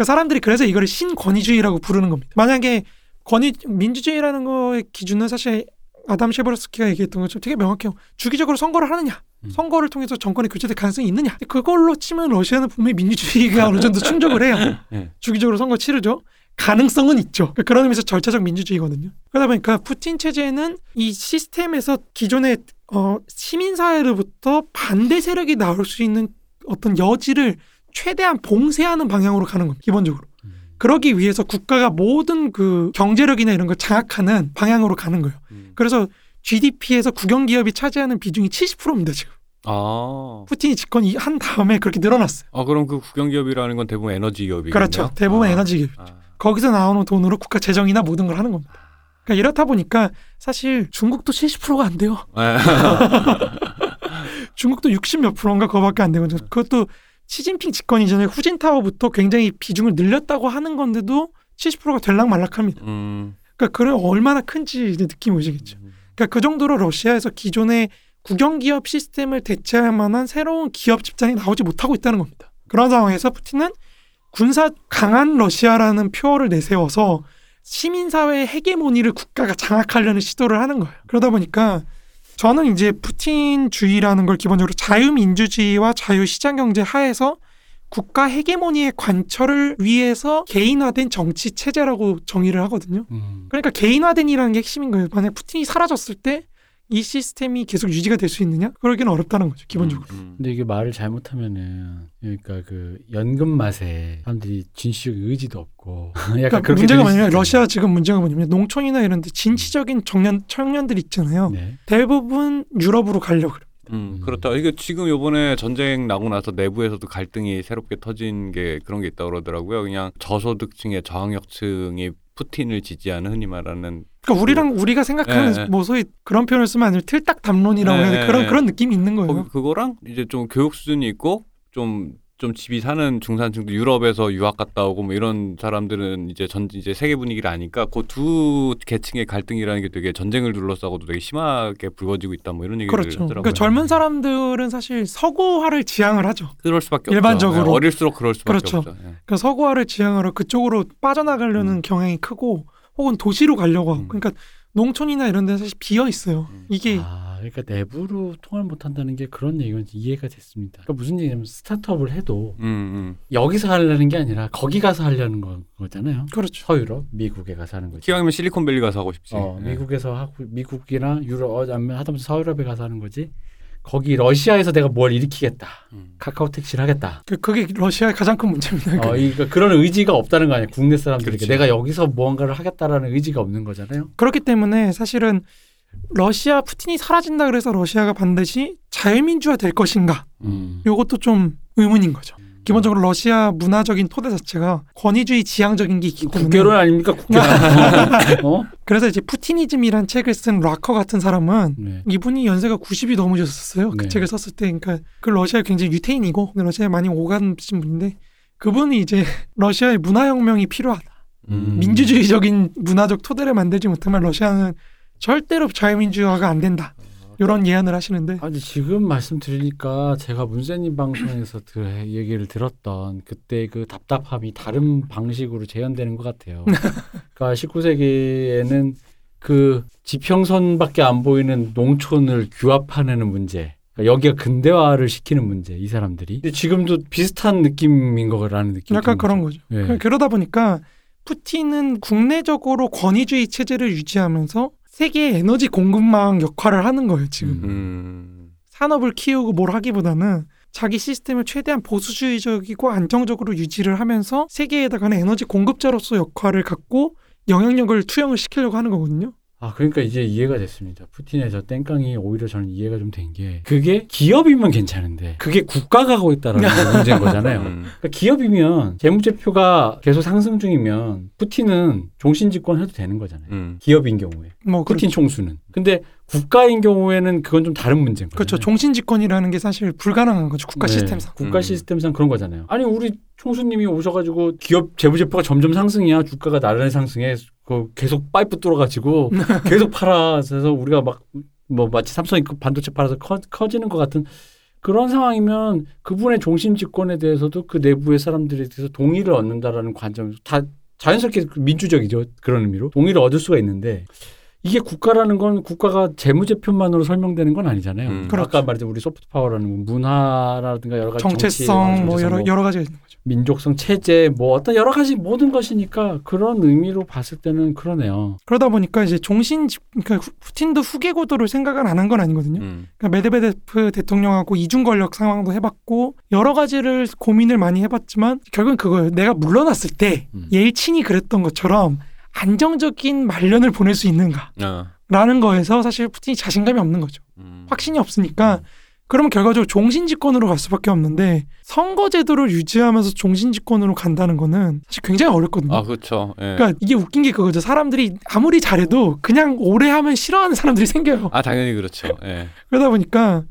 [SPEAKER 3] 그러니까 사람들이 그래서 이거를 신권위주의라고 부르는 겁니다. 만약에 권위 민주주의라는 거의 기준은 사실 아담 셰버스키가 얘기했던 것처럼 되게 명확해요. 주기적으로 선거를 하느냐,
[SPEAKER 1] 음.
[SPEAKER 3] 선거를 통해서 정권이 교체될 가능성이 있느냐. 그걸로 치면 러시아는 분명히 민주주의가 어느 정도 충족을 해요.
[SPEAKER 2] 네.
[SPEAKER 3] 주기적으로 선거 치르죠. 가능성은 있죠. 그러니까 그런 의미에서 절차적 민주주의거든요. 그러다 보니까 푸틴 체제는 이 시스템에서 기존의 어, 시민 사회로부터 반대 세력이 나올 수 있는 어떤 여지를 최대한 봉쇄하는 방향으로 가는 겁니다. 기본적으로. 그러기 위해서 국가가 모든 그 경제력이나 이런 걸 장악하는 방향으로 가는 거예요.
[SPEAKER 2] 음.
[SPEAKER 3] 그래서 GDP에서 국영 기업이 차지하는 비중이 70%입니다 지금.
[SPEAKER 2] 아.
[SPEAKER 3] 푸틴이 집권이 한 다음에 그렇게 늘어났어요.
[SPEAKER 2] 아 그럼 그 국영 기업이라는 건 대부분 에너지 기업이겠네요.
[SPEAKER 3] 그렇죠. 대부분
[SPEAKER 2] 아.
[SPEAKER 3] 에너지 기업.
[SPEAKER 2] 아.
[SPEAKER 3] 거기서 나오는 돈으로 국가 재정이나 모든 걸 하는 겁니다. 그러니까 이렇다 보니까 사실 중국도 70%가 안 돼요.
[SPEAKER 2] 예.
[SPEAKER 3] 중국도 60 몇 프로인가 그거밖에 안 되거든요. 그것도 시진핑 집권 이전에 후진타오부터 굉장히 비중을 늘렸다고 하는 건데도 70%가 될락말락합니다.
[SPEAKER 2] 음.
[SPEAKER 3] 그러니까 그래 얼마나 큰지 이제 느낌 오시겠죠. 그러니까 그 정도로 러시아에서 기존의 국영기업 시스템을 대체할 만한 새로운 기업 집단이 나오지 못하고 있다는 겁니다. 그런 상황에서 푸틴은 군사 강한 러시아라는 표어를 내세워서 시민사회의 헤게모니를 국가가 장악하려는 시도를 하는 거예요. 그러다 보니까 저는 이제 푸틴주의라는 걸 기본적으로 자유민주주의와 자유시장경제 하에서 국가 헤게모니의 관철을 위해서 개인화된 정치 체제라고 정의를 하거든요.
[SPEAKER 1] 음.
[SPEAKER 3] 그러니까 개인화된이라는 게 핵심인 거예요. 만약 푸틴이 사라졌을 때 이 시스템이 계속 유지가 될 수 있느냐? 그러기는 어렵다는 거죠. 기본적으로.
[SPEAKER 2] 음.
[SPEAKER 1] 근데 이게 말을 잘못하면은 그러니까 그 연금 맛에 사람들이 진취적 의지도 없고 약간
[SPEAKER 3] 그러니까
[SPEAKER 1] 그렇게
[SPEAKER 3] 문제가 뭐냐면. 러시아 지금 문제가 뭐냐면 농촌이나 이런 데 진취적인 청년 청년들 있잖아요.
[SPEAKER 1] 네.
[SPEAKER 3] 대부분 유럽으로 가려고 그래요.
[SPEAKER 2] 음, 그렇다. 이게 지금 요번에 전쟁 나고 나서 내부에서도 갈등이 새롭게 터진 게 그런 게 있다 고 그러더라고요. 그냥 저소득층의 저항력층이 푸틴을 지지하는 흔히 말하는
[SPEAKER 3] 그러니까 우리랑 우리가 생각하는
[SPEAKER 2] 예, 예.
[SPEAKER 3] 뭐 소위 그런 표현을 쓰면 아니면 틀딱 담론이라고
[SPEAKER 2] 예,
[SPEAKER 3] 해야 돼.
[SPEAKER 2] 예,
[SPEAKER 3] 그런
[SPEAKER 2] 예.
[SPEAKER 3] 그런 느낌이 있는 거예요.
[SPEAKER 2] 거기 그거랑 이제 좀 교육 수준이 있고 좀 좀 집이 사는 중산층도 유럽에서 유학 갔다 오고 뭐 이런 사람들은 이제 전 이제 세계 분위기를 아니까 그 두 계층의 갈등이라는 게 되게 전쟁을 둘러싸고도 되게 심하게 불거지고 있다 뭐 이런 얘기를
[SPEAKER 3] 그렇죠.
[SPEAKER 2] 하더라고요.
[SPEAKER 3] 그러니까 젊은 사람들은 사실 서구화를 지향을 하죠.
[SPEAKER 2] 그럴 수밖에
[SPEAKER 3] 일반적으로.
[SPEAKER 2] 없죠. 예, 어릴수록 그럴 수밖에
[SPEAKER 3] 그렇죠.
[SPEAKER 2] 없죠. 예.
[SPEAKER 3] 그러니까 서구화를 지향하러 그쪽으로 빠져나가려는
[SPEAKER 2] 음.
[SPEAKER 3] 경향이 크고 혹은 도시로 가려고 하고
[SPEAKER 2] 음.
[SPEAKER 3] 그러니까 농촌이나 이런 데는 사실 비어 있어요.
[SPEAKER 2] 음.
[SPEAKER 3] 이게
[SPEAKER 1] 아, 그러니까 내부로 통할 못한다는 게 그런 얘기인지 이해가 됐습니다. 그러니까 무슨 얘기냐면 스타트업을 해도
[SPEAKER 2] 음, 음.
[SPEAKER 1] 여기서 하려는 게 아니라 거기 가서 하려는 거, 거잖아요.
[SPEAKER 3] 그렇죠.
[SPEAKER 1] 서유럽, 미국에 가서 하는 거지.
[SPEAKER 2] 기왕이면 실리콘밸리 가서 하고 싶지.
[SPEAKER 1] 어,
[SPEAKER 2] 예.
[SPEAKER 1] 미국에서 하고 미국이나 유럽 어, 아니면 하다못해 서유럽에 가서 하는 거지. 거기 러시아에서 내가 뭘 일으키겠다.
[SPEAKER 2] 음.
[SPEAKER 1] 카카오 택시를 하겠다.
[SPEAKER 3] 그- 그게 러시아의 가장 큰 문제입니다.
[SPEAKER 1] 어, 이- 그러니까 그런 의지가 없다는 거 아니야. 국내 사람들에게
[SPEAKER 2] 그렇지.
[SPEAKER 1] 내가 여기서 무언가를 하겠다라는 의지가 없는 거잖아요.
[SPEAKER 3] 그렇기 때문에 사실은 러시아 푸틴이 사라진다 그래서 러시아가 반드시 자유민주화 될 것인가?
[SPEAKER 1] 음.
[SPEAKER 3] 이것도 좀 의문인 거죠. 기본적으로 러시아 문화적인 토대 자체가 권위주의 지향적인 게 있기 때문에
[SPEAKER 1] 국결혼 아닙니까 국결혼? 어?
[SPEAKER 3] 그래서 이제 푸틴이즘이란 책을 쓴 락커 같은 사람은
[SPEAKER 1] 네.
[SPEAKER 3] 이분이 연세가 90이 넘으셨었어요. 그
[SPEAKER 1] 네.
[SPEAKER 3] 책을 썼을 때, 그러니까 그 러시아 굉장히 유태인이고 러시아에 많이 오가신 분인데 그분이 이제 러시아의 문화혁명이 필요하다.
[SPEAKER 2] 음.
[SPEAKER 3] 민주주의적인 문화적 토대를 만들지 못하면 러시아는 절대로 자유민주화가 안 된다. 이런 예언을 하시는데
[SPEAKER 1] 아니 지금 말씀드리니까 제가 문세님 방송에서 그 얘기를 들었던 그때 그 답답함이 다른 방식으로 재현되는 것 같아요. 그러니까 19세기에는 그 지평선밖에 안 보이는 농촌을 규합하는 문제. 그러니까 여기가 근대화를 시키는 문제 이 사람들이. 근데 지금도 비슷한 느낌인 거라는 느낌이
[SPEAKER 3] 약간 그런 거죠.
[SPEAKER 1] 예.
[SPEAKER 3] 그- 그러다 보니까 푸틴은 국내적으로 권위주의 체제를 유지하면서 세계 에너지 공급망 역할을 하는 거예요. 지금
[SPEAKER 1] 음.
[SPEAKER 2] 음.
[SPEAKER 3] 산업을 키우고 뭘 하기보다는 자기 시스템을 최대한 보수주의적이고 안정적으로 유지를 하면서 세계에 다가는 에너지 공급자로서 역할을 갖고 영향력을 투영을 시키려고 하는 거거든요.
[SPEAKER 1] 아 그러니까 이제 이해가 됐습니다. 푸틴의 저 땡깡이 오히려 저는 이해가 좀 된 게 그게 기업이면 괜찮은데 그게 국가가 하고 있다라는 게 문제인 거잖아요.
[SPEAKER 2] 음.
[SPEAKER 1] 그러니까 기업이면 재무제표가 계속 상승 중이면 푸틴은 종신집권 해도 되는 거잖아요.
[SPEAKER 2] 음.
[SPEAKER 1] 기업인 경우에
[SPEAKER 3] 뭐 그,
[SPEAKER 1] 푸틴 총수는. 근데 국가인 경우에는 그건 좀 다른 문제인 거죠.
[SPEAKER 3] 그렇죠. 종신집권이라는 게 사실 불가능한 거죠. 국가
[SPEAKER 1] 네.
[SPEAKER 3] 시스템상.
[SPEAKER 1] 국가
[SPEAKER 2] 음.
[SPEAKER 1] 시스템상 그런 거잖아요. 아니 우리 총수님이 오셔가지고 기업 재무제표가 점점 상승이야. 주가가 나란히 상승해. 그 계속 파이프 뚫어가지고 계속 팔아 그래서 우리가 막 뭐 마치 삼성이 그 반도체 팔아서 커, 커지는 것 같은 그런 상황이면 그분의 종신 집권에 대해서도 그 내부의 사람들에 대해서 동의를 얻는다라는 관점 다 자연스럽게 민주적이죠. 그런 의미로 동의를 얻을 수가 있는데 이게 국가라는 건 국가가 재무제표만으로 설명되는 건 아니잖아요.
[SPEAKER 2] 음.
[SPEAKER 3] 그렇죠.
[SPEAKER 1] 아까 말했던 우리 소프트 파워라는 문화라든가 여러 가지
[SPEAKER 3] 정체성
[SPEAKER 1] 정치,
[SPEAKER 3] 뭐 여러
[SPEAKER 1] 뭐
[SPEAKER 3] 여러 가지가 있는 거죠.
[SPEAKER 1] 민족성 체제 뭐 어떤 여러 가지 모든 것이니까 그런 의미로 봤을 때는 그러네요.
[SPEAKER 3] 그러다 보니까 이제 종신 집 그러니까 후- 푸틴도 후계 구도를 생각을 안 한 건 아니거든요.
[SPEAKER 2] 음.
[SPEAKER 3] 그러니까 메드베데프 대통령하고 이중 권력 상황도 해봤고 여러 가지를 고민을 많이 해봤지만 결국은 그거예요. 내가 물러났을 때
[SPEAKER 1] 음.
[SPEAKER 3] 옐친이 그랬던 것처럼 안정적인 말년을 보낼 수 있는가 라는
[SPEAKER 2] 어.
[SPEAKER 3] 거에서 사실 푸틴이 자신감이 없는 거죠.
[SPEAKER 2] 음.
[SPEAKER 3] 확신이 없으니까 그러면 결과적으로 종신집권으로 갈 수밖에 없는데 선거제도를 유지하면서 종신집권으로 간다는 거는 사실 굉장히 어렵거든요.
[SPEAKER 2] 아 그렇죠. 예.
[SPEAKER 3] 그러니까 이게 웃긴 게 그거죠. 사람들이 아무리 잘해도 그냥 오래 하면 싫어하는 사람들이 생겨요.
[SPEAKER 2] 아 당연히 그렇죠. 예.
[SPEAKER 3] 그러다 보니까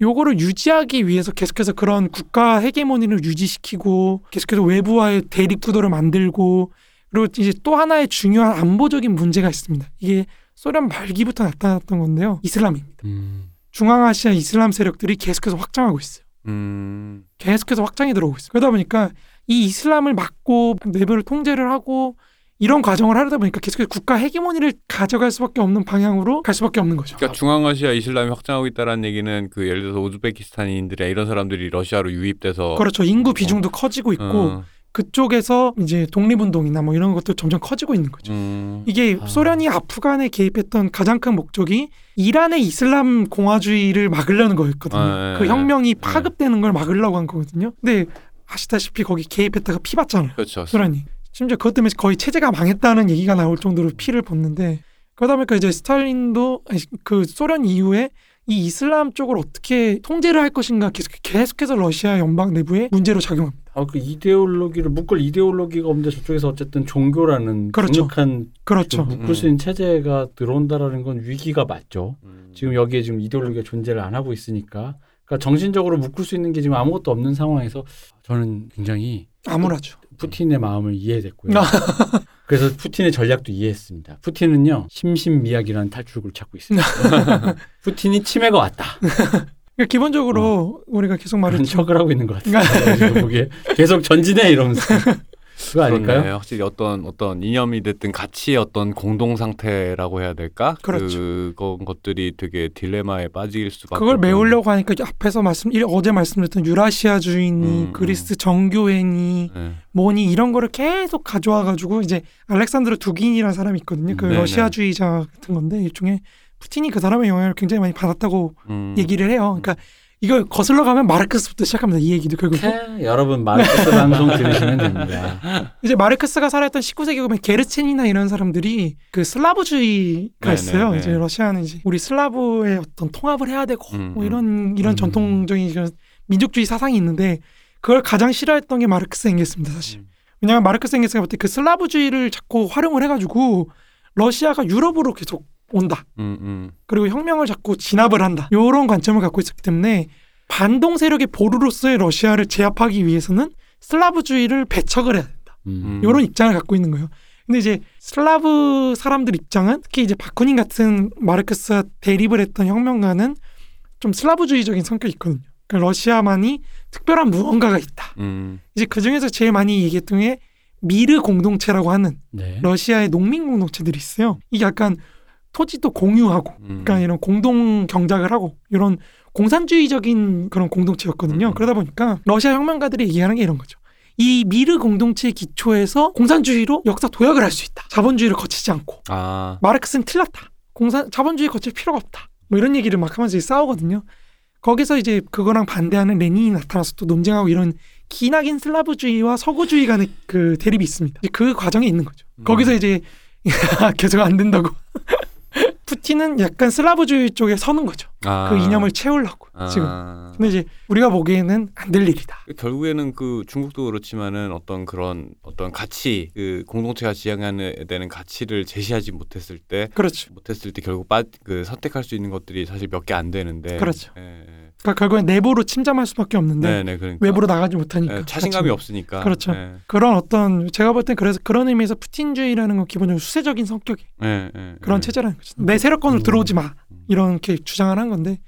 [SPEAKER 3] 요거를 유지하기 위해서 계속해서 그런 국가 헤게모니를 유지시키고 계속해서 외부와의 대립 구도를 만들고 그리고 이제 또 하나의 중요한 안보적인 문제가 있습니다. 이게 소련 말기부터 나타났던 건데요. 이슬람입니다.
[SPEAKER 1] 음.
[SPEAKER 3] 중앙아시아 이슬람 세력들이 계속해서 확장하고 있어요.
[SPEAKER 2] 음.
[SPEAKER 3] 계속해서 확장이 들어오고 있어요. 그러다 보니까 이 이슬람을 막고 내부를 통제를 하고 이런 과정을 하려다 보니까 계속해서 국가 헤게모니를 가져갈 수밖에 없는 방향으로 갈 수밖에 없는 거죠.
[SPEAKER 2] 그러니까 중앙아시아 이슬람이 확장하고 있다라는 얘기는 그 예를 들어서 우즈베키스탄인들이나 이런 사람들이 러시아로 유입돼서
[SPEAKER 3] 그렇죠. 인구 비중도 커지고 있고
[SPEAKER 2] 어.
[SPEAKER 3] 그쪽에서 이제 독립운동이나 뭐 이런 것도 점점 커지고 있는 거죠.
[SPEAKER 2] 음.
[SPEAKER 3] 이게
[SPEAKER 1] 아.
[SPEAKER 3] 소련이 아프간에 개입했던 가장 큰 목적이 이란의 이슬람 공화주의를 막으려는 거였거든요.
[SPEAKER 2] 아, 예,
[SPEAKER 3] 그
[SPEAKER 2] 예.
[SPEAKER 3] 혁명이 파급되는 걸 막으려고 한 거거든요. 근데 아시다시피 거기 개입했다가 피 봤잖아요.
[SPEAKER 2] 그렇죠.
[SPEAKER 3] 소련이. 심지어 그것 때문에 거의 체제가 망했다는 얘기가 나올 정도로 피를 봤는데 그러다 보니까 이제 스탈린도 그 소련 이후에 이 이슬람 쪽을 어떻게 통제를 할 것인가 계속 계속해서 러시아 연방 내부에 문제로 작용합니다.
[SPEAKER 1] 아, 그 이데올로기를 묶을 이데올로기가 없는데 저쪽에서 어쨌든 종교라는
[SPEAKER 3] 그렇죠.
[SPEAKER 1] 강력한
[SPEAKER 3] 그렇죠.
[SPEAKER 1] 그 묶을
[SPEAKER 2] 음.
[SPEAKER 1] 수 있는 체제가 들어온다라는 건 위기가 맞죠.
[SPEAKER 2] 음.
[SPEAKER 1] 지금 여기에 지금 이데올로기가 존재를 안 하고 있으니까 그러니까 정신적으로 묶을 수 있는 게 지금 아무것도 없는 상황에서 저는 굉장히
[SPEAKER 3] 암울하죠.
[SPEAKER 1] 푸틴의 마음을 이해됐고요.
[SPEAKER 3] 아.
[SPEAKER 1] 그래서 푸틴의 전략도 이해했습니다. 푸틴은요 심신미약이라는 탈출구를 찾고 있습니다. 푸틴이 치매가 왔다.
[SPEAKER 3] 그러니까 기본적으로 우리가 계속 말했죠.
[SPEAKER 1] 척을 하고 있는 것 같아요. 보기에 계속 전진해 이러면서 그거 아닐까요?
[SPEAKER 2] 그렇네. 확실히 어떤 어떤 이념이 됐든 가치의 어떤 공동 상태라고 해야 될까?
[SPEAKER 3] 그렇죠.
[SPEAKER 2] 그건 것들이 되게 딜레마에 빠질 수밖에.
[SPEAKER 3] 그걸 메우려고 하니까 앞에서 말씀 일- 어제 말씀드렸던 유라시아 주의니
[SPEAKER 2] 음,
[SPEAKER 3] 그리스 정교회니
[SPEAKER 2] 네.
[SPEAKER 3] 뭐니 이런 거를 계속 가져와 가지고 이제 알렉산드르 두긴이라는 사람이 있거든요. 그
[SPEAKER 2] 네네.
[SPEAKER 3] 러시아주의자 같은 건데 일종의 푸틴이 그 사람의 영향을 굉장히 많이 받았다고
[SPEAKER 2] 음.
[SPEAKER 3] 얘기를 해요. 그러니까 이걸 거슬러 가면 마르크스부터 시작합니다. 이 얘기도 결국
[SPEAKER 1] 캐, 여러분 마르크스 방송 들으시면 됩니다.
[SPEAKER 3] 이제 마르크스가 살았던 19세기 보면 게르첸이나 이런 사람들이 그 슬라브주의가
[SPEAKER 2] 네네네.
[SPEAKER 3] 있어요. 이제 러시아는 이제 우리 슬라브의 어떤 통합을 해야 되고
[SPEAKER 2] 음,
[SPEAKER 3] 뭐
[SPEAKER 2] 음.
[SPEAKER 3] 이런 이런
[SPEAKER 1] 음.
[SPEAKER 3] 전통적인 이런 민족주의 사상이 있는데 그걸 가장 싫어했던 게 마르크스 엥겔스입니다, 사실.
[SPEAKER 2] 음.
[SPEAKER 3] 왜냐하면 마르크스 엥겔스가 볼때그 슬라브주의를 자꾸 활용을 해가지고 러시아가 유럽으로 계속 온다.
[SPEAKER 2] 음, 음.
[SPEAKER 3] 그리고 혁명을 자꾸 진압을 한다. 이런 관점을 갖고 있었기 때문에 반동 세력의 보루로서의 러시아를 제압하기 위해서는 슬라브주의를 배척을 해야 된다.
[SPEAKER 1] 음.
[SPEAKER 2] 음.
[SPEAKER 3] 이런 입장을 갖고 있는 거예요. 근데 이제 슬라브 사람들 입장은 특히 이제 바쿠닌 같은 마르크스와 대립을 했던 혁명가는 좀 슬라브주의적인 성격이 있거든요. 그러니까 러시아만이 특별한 무언가가 있다.
[SPEAKER 2] 음.
[SPEAKER 3] 이제 그 중에서 제일 많이 얘기했던 게 미르 공동체라고 하는
[SPEAKER 1] 네.
[SPEAKER 3] 러시아의 농민 공동체들이 있어요. 이게 약간 토지도 공유하고
[SPEAKER 2] 음.
[SPEAKER 3] 그러니까 이런 공동 경작을 하고 이런 공산주의적인 그런 공동체였거든요.
[SPEAKER 2] 음.
[SPEAKER 3] 그러다 보니까 러시아 혁명가들이 얘기하는 게 이런 거죠. 이 미르 공동체의 기초에서 공산주의로 역사 도약을 할 수 있다. 자본주의를 거치지 않고
[SPEAKER 2] 아,
[SPEAKER 3] 마르크스는 틀렸다. 공산 자본주의 거칠 필요가 없다. 뭐 이런 얘기를 막 하면서 싸우거든요. 거기서 이제 그거랑 반대하는 레닌이 나타나서 또 논쟁하고 이런 기나긴 슬라브주의와 서구주의 간의 그 대립이 있습니다. 그 과정에 있는 거죠.
[SPEAKER 2] 음.
[SPEAKER 3] 거기서 이제 계속 안 된다고. 푸틴은 약간 슬라브주의 쪽에 서는 거죠.
[SPEAKER 2] 아.
[SPEAKER 3] 그 이념을 채우려고
[SPEAKER 2] 아.
[SPEAKER 3] 지금. 근데 이제 우리가 보기에는 안 될 일이다.
[SPEAKER 2] 결국에는 그 중국도 그렇지만은 어떤 그런 어떤 가치 그 공동체가 지향해야 되는 가치를 제시하지 못했을 때
[SPEAKER 3] 그렇죠.
[SPEAKER 2] 못했을 때 결국 빠, 그 선택할 수 있는 것들이 사실 몇 개 안 되는데
[SPEAKER 3] 그렇죠.
[SPEAKER 2] 예, 예.
[SPEAKER 3] 그러니까 결국엔 내부로 침잠할 수밖에 없는데
[SPEAKER 2] 네, 네, 그러니까
[SPEAKER 3] 외부로 나가지 못하니까
[SPEAKER 2] 예, 자신감이
[SPEAKER 3] 그렇죠.
[SPEAKER 2] 없으니까
[SPEAKER 3] 그렇죠.
[SPEAKER 2] 예,
[SPEAKER 3] 그런 어떤 제가 볼 땐 그래서 그런 의미에서 푸틴주의라는 건 기본적으로 수세적인 성격이
[SPEAKER 2] 예, 예,
[SPEAKER 3] 그런
[SPEAKER 2] 예.
[SPEAKER 3] 체제라는 거죠. 내 세력권으로
[SPEAKER 1] 음.
[SPEAKER 3] 들어오지 마
[SPEAKER 2] 음.
[SPEAKER 3] 이렇게 주장을 한 건데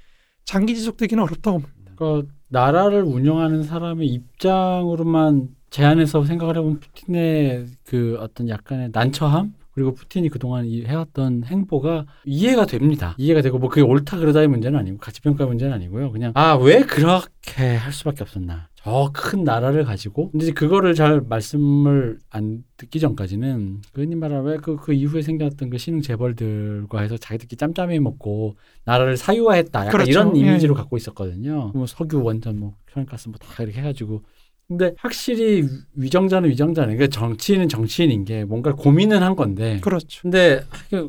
[SPEAKER 3] 장기 지속되기는 어렵다고 봅니다.
[SPEAKER 1] 그러니까 나라를 운영하는 사람의 입장으로만 제안해서 생각을 해보면 푸틴의 그 어떤 약간의 난처함 그리고 푸틴이 그동안 이- 해왔던 행보가 이해가 됩니다. 이해가 되고 뭐 그게 옳다 그러다의 문제는 아니고 가치평가 문제는 아니고요. 그냥 아 왜 그렇게 할 수밖에 없었나. 저 큰 나라를 가지고 근데 이제 그거를 잘 말씀을 안 듣기 전까지는 그 흔히 말하는 왜그 그 이후에 생겼던 그 신흥 재벌들과 해서 자기들끼리 짬짬이 먹고 나라를 사유화했다 약간
[SPEAKER 3] 그렇죠.
[SPEAKER 1] 이런
[SPEAKER 3] 예,
[SPEAKER 1] 이미지로
[SPEAKER 3] 예.
[SPEAKER 1] 갖고 있었거든요. 뭐 석유 원전 뭐 천연가스 뭐 다 이렇게 해가지고 근데 확실히 위정자는 위정자는 그러니까 정치인은 정치인인 게 뭔가 고민은 한 건데
[SPEAKER 3] 그렇죠.
[SPEAKER 1] 근데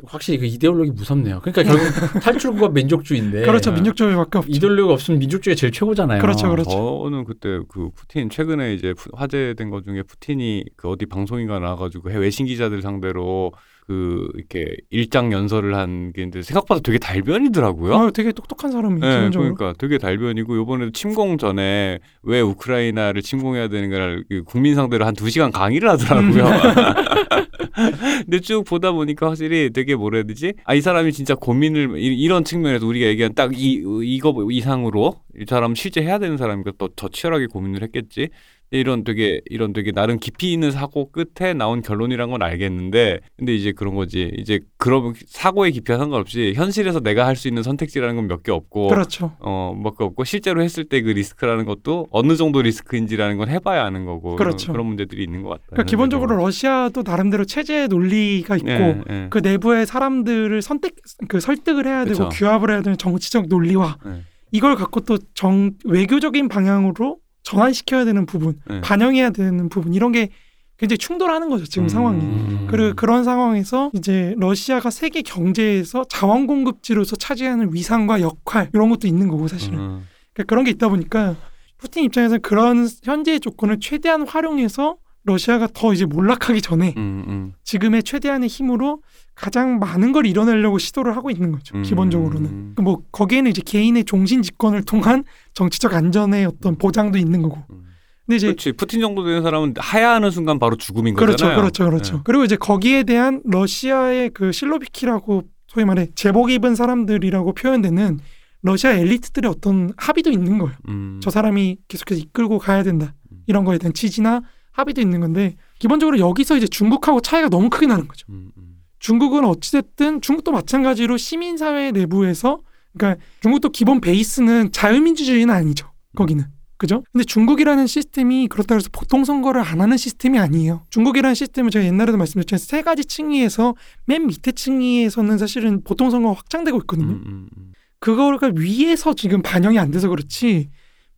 [SPEAKER 1] 확실히 그 이데올로기 무섭네요. 그러니까 결국 탈출구가 민족주의인데
[SPEAKER 3] 그렇죠. 민족주의밖에 없죠.
[SPEAKER 1] 이데올로기가 없으면 민족주의가 제일 최고잖아요.
[SPEAKER 3] 그렇죠, 그렇죠.
[SPEAKER 2] 저는 그때 그 푸틴 최근에 이제 푸- 화제된 것 중에 푸틴이 그 어디 방송인가 나와가지고 해외 외신 기자들 상대로 그 이렇게 일장 연설을 한 게 있는데 생각보다 되게 달변이더라고요.
[SPEAKER 3] 아, 되게 똑똑한 사람이
[SPEAKER 2] 네. 그러니까 되게 달변이고 이번에도 침공 전에 왜 우크라이나를 침공해야 되는가를 그 국민 상대로 한 두 시간 강의를 하더라고요. 근데 쭉 보다 보니까 확실히 되게 뭐라 해야 되지? 아 이 사람이 진짜 고민을 이- 이런 측면에서 우리가 얘기한 딱 이 이거 이상으로 이 사람 실제 해야 되는 사람이니까 또 더 치열하게 고민을 했겠지. 이런 되게 이런 되게 나름 깊이 있는 사고 끝에 나온 결론이란 건 알겠는데 근데 이제 그런 거지 이제 그런 사고의 깊이와 상관없이 현실에서 내가 할 수 있는 선택지라는 건 몇 개 없고
[SPEAKER 3] 그렇죠.
[SPEAKER 2] 어, 뭐가 없고 실제로 했을 때 그 리스크라는 것도 어느 정도 리스크인지라는 건 해봐야 아는 거고
[SPEAKER 3] 그렇죠.
[SPEAKER 2] 그런 문제들이 있는 것 같다.
[SPEAKER 3] 그러니까 기본적으로 러시아도 나름대로 체제 논리가 있고
[SPEAKER 2] 예, 예.
[SPEAKER 3] 그 내부의 사람들을 선택 그 설득을 해야 되고
[SPEAKER 2] 그쵸.
[SPEAKER 3] 규합을 해야 되는 정치적 논리와
[SPEAKER 2] 예,
[SPEAKER 3] 이걸 갖고 또 정 외교적인 방향으로 전환시켜야 되는 부분,
[SPEAKER 2] 예.
[SPEAKER 3] 반영해야 되는 부분 이런 게 굉장히 충돌하는 거죠 지금
[SPEAKER 2] 음.
[SPEAKER 3] 상황이.
[SPEAKER 1] 음.
[SPEAKER 3] 그리고 그런 상황에서 이제 러시아가 세계 경제에서 자원 공급지로서 차지하는 위상과 역할 이런 것도 있는 거고 사실은
[SPEAKER 2] 음,
[SPEAKER 3] 그러니까 그런 게 있다 보니까 푸틴 입장에서는 그런 현재의 조건을 최대한 활용해서 러시아가 더 이제 몰락하기 전에
[SPEAKER 2] 음, 음,
[SPEAKER 3] 지금의 최대한의 힘으로 가장 많은 걸 이뤄내려고 시도를 하고 있는 거죠.
[SPEAKER 2] 음.
[SPEAKER 3] 기본적으로는 뭐 거기에는 이제 개인의 종신 집권을 통한 정치적 안전의 어떤 보장도 있는 거고.
[SPEAKER 2] 음.
[SPEAKER 3] 근데 이제
[SPEAKER 2] 그렇지 푸틴 정도 되는 사람은 하야하는 순간 바로 죽음인
[SPEAKER 3] 그렇죠,
[SPEAKER 2] 거잖아요.
[SPEAKER 3] 그렇죠, 그렇죠. 그리고 이제 거기에 대한 러시아의 그 실로비키라고 소위 말해 제복 입은 사람들이라고 표현되는 러시아 엘리트들의 어떤 합의도 있는 거예요.
[SPEAKER 2] 음,
[SPEAKER 3] 저 사람이 계속해서 이끌고 가야 된다.
[SPEAKER 2] 음.
[SPEAKER 3] 이런 거에 대한 지지나 합의도 있는 건데 기본적으로 여기서 이제 중국하고 차이가 너무 크게 나는 거죠.
[SPEAKER 2] 음, 음.
[SPEAKER 3] 중국은 어찌됐든 중국도 마찬가지로 시민사회 내부에서 그러니까 중국도 기본 베이스는 자유민주주의는 아니죠. 거기는. 그죠? 근데 중국이라는 시스템이 그렇다고 해서 보통 선거를 안 하는 시스템이 아니에요. 중국이라는 시스템은 제가 옛날에도 말씀드렸지만 세 가지 층위에서 맨 밑에 층위에서는 사실은 보통 선거가 확장되고 있거든요.
[SPEAKER 2] 음, 음, 음.
[SPEAKER 3] 그거가 위에서 지금 반영이 안 돼서 그렇지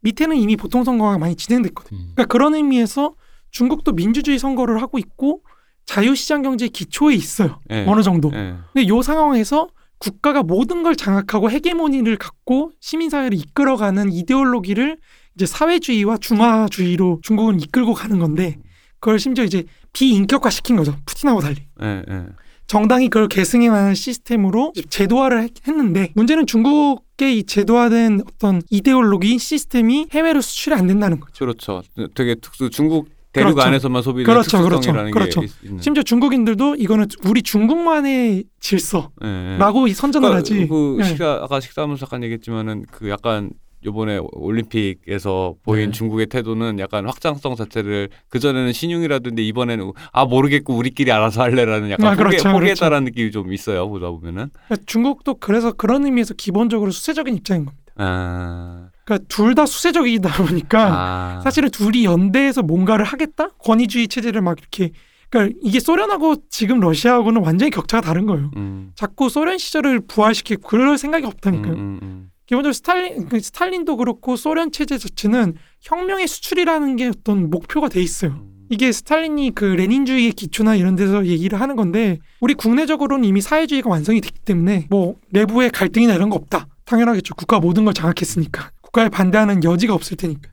[SPEAKER 3] 밑에는 이미 보통 선거가 많이 진행됐거든요.
[SPEAKER 1] 음.
[SPEAKER 3] 그러니까 그런 의미에서 중국도 민주주의 선거를 하고 있고 자유시장 경제의 기초에 있어요.
[SPEAKER 2] 예,
[SPEAKER 3] 어느 정도.
[SPEAKER 2] 예.
[SPEAKER 3] 근데 요 상황에서 국가가 모든 걸 장악하고 헤게모니를 갖고 시민사회를 이끌어가는 이데올로기를 이제 사회주의와 중화주의로 중국은 이끌고 가는 건데 그걸 심지어 이제 비인격화 시킨 거죠. 푸틴하고 달리.
[SPEAKER 2] 예, 예.
[SPEAKER 3] 정당이 그걸 계승해나는 시스템으로 제도화를 했- 했는데 문제는 중국의 이 제도화된 어떤 이데올로기 시스템이 해외로 수출이 안 된다는 거죠.
[SPEAKER 2] 그렇죠. 되게 특수 중국 대륙
[SPEAKER 3] 그렇죠.
[SPEAKER 2] 안에서만 소비되는
[SPEAKER 3] 그렇죠, 그렇죠, 그렇죠. 심지어 중국인들도 이거는 우리 중국만의 질서라고
[SPEAKER 2] 예, 예.
[SPEAKER 3] 선전을
[SPEAKER 2] 그러니까
[SPEAKER 3] 하지.
[SPEAKER 2] 그
[SPEAKER 3] 예.
[SPEAKER 2] 식사 아까 식사하면서 잠깐 얘기했지만은 그 약간 요번에 올림픽에서 보인
[SPEAKER 1] 네.
[SPEAKER 2] 중국의 태도는 약간 확장성 자체를 그 전에는 신용이라던데 이번에는 아 모르겠고 우리끼리 알아서 할래라는 약간
[SPEAKER 3] 아,
[SPEAKER 2] 포기,
[SPEAKER 3] 그렇죠,
[SPEAKER 2] 포기했다라는 느낌이 좀 있어요 보다 보면은
[SPEAKER 3] 그러니까 중국도 그래서 그런 의미에서 기본적으로 수세적인 입장인 겁니다.
[SPEAKER 2] 아,
[SPEAKER 3] 그러니까 둘 다 수세적이다 보니까
[SPEAKER 2] 아.
[SPEAKER 3] 사실은 둘이 연대해서 뭔가를 하겠다? 권위주의 체제를 막 이렇게 그러니까 이게 소련하고 지금 러시아하고는 완전히 격차가 다른 거예요.
[SPEAKER 2] 음.
[SPEAKER 3] 자꾸 소련 시절을 부활시키고 그럴 생각이 없다니까요.
[SPEAKER 2] 음, 음, 음.
[SPEAKER 3] 기본적으로 스탈린 그 스탈린도 그렇고 소련 체제 자체는 혁명의 수출이라는 게 어떤 목표가 돼 있어요.
[SPEAKER 2] 음.
[SPEAKER 3] 이게 스탈린이 그 레닌주의의 기초나 이런 데서 얘기를 하는 건데 우리 국내적으로는 이미 사회주의가 완성이 됐기 때문에 뭐 내부의 갈등이나 이런 거 없다. 당연하겠죠. 국가 모든 걸 장악했으니까 국가에 반대하는 여지가 없을 테니까.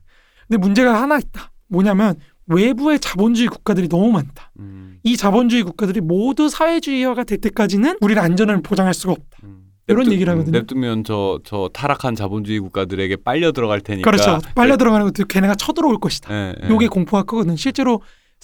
[SPEAKER 3] 근데 문제가 하나 있다. 뭐냐면 외부의 자본주의 국가들이 너무 많다.
[SPEAKER 2] 음,
[SPEAKER 3] 이 자본주의 국가들이 모두 사회주의화가 될 때까지는 우리는 안전을 보장할 수가 없다.
[SPEAKER 2] 음.
[SPEAKER 3] 이런
[SPEAKER 2] 냅두-
[SPEAKER 3] 얘기를
[SPEAKER 2] 음,
[SPEAKER 3] 하거든요.
[SPEAKER 2] 냅두면 저, 저 타락한 자본주의 국가들에게 빨려 들어갈 테니까.
[SPEAKER 3] 그렇죠. 빨려 들어가는 것도 걔네가 쳐들어올 것이다.
[SPEAKER 2] 예, 예.
[SPEAKER 3] 요게 공포가 크거든. 실제로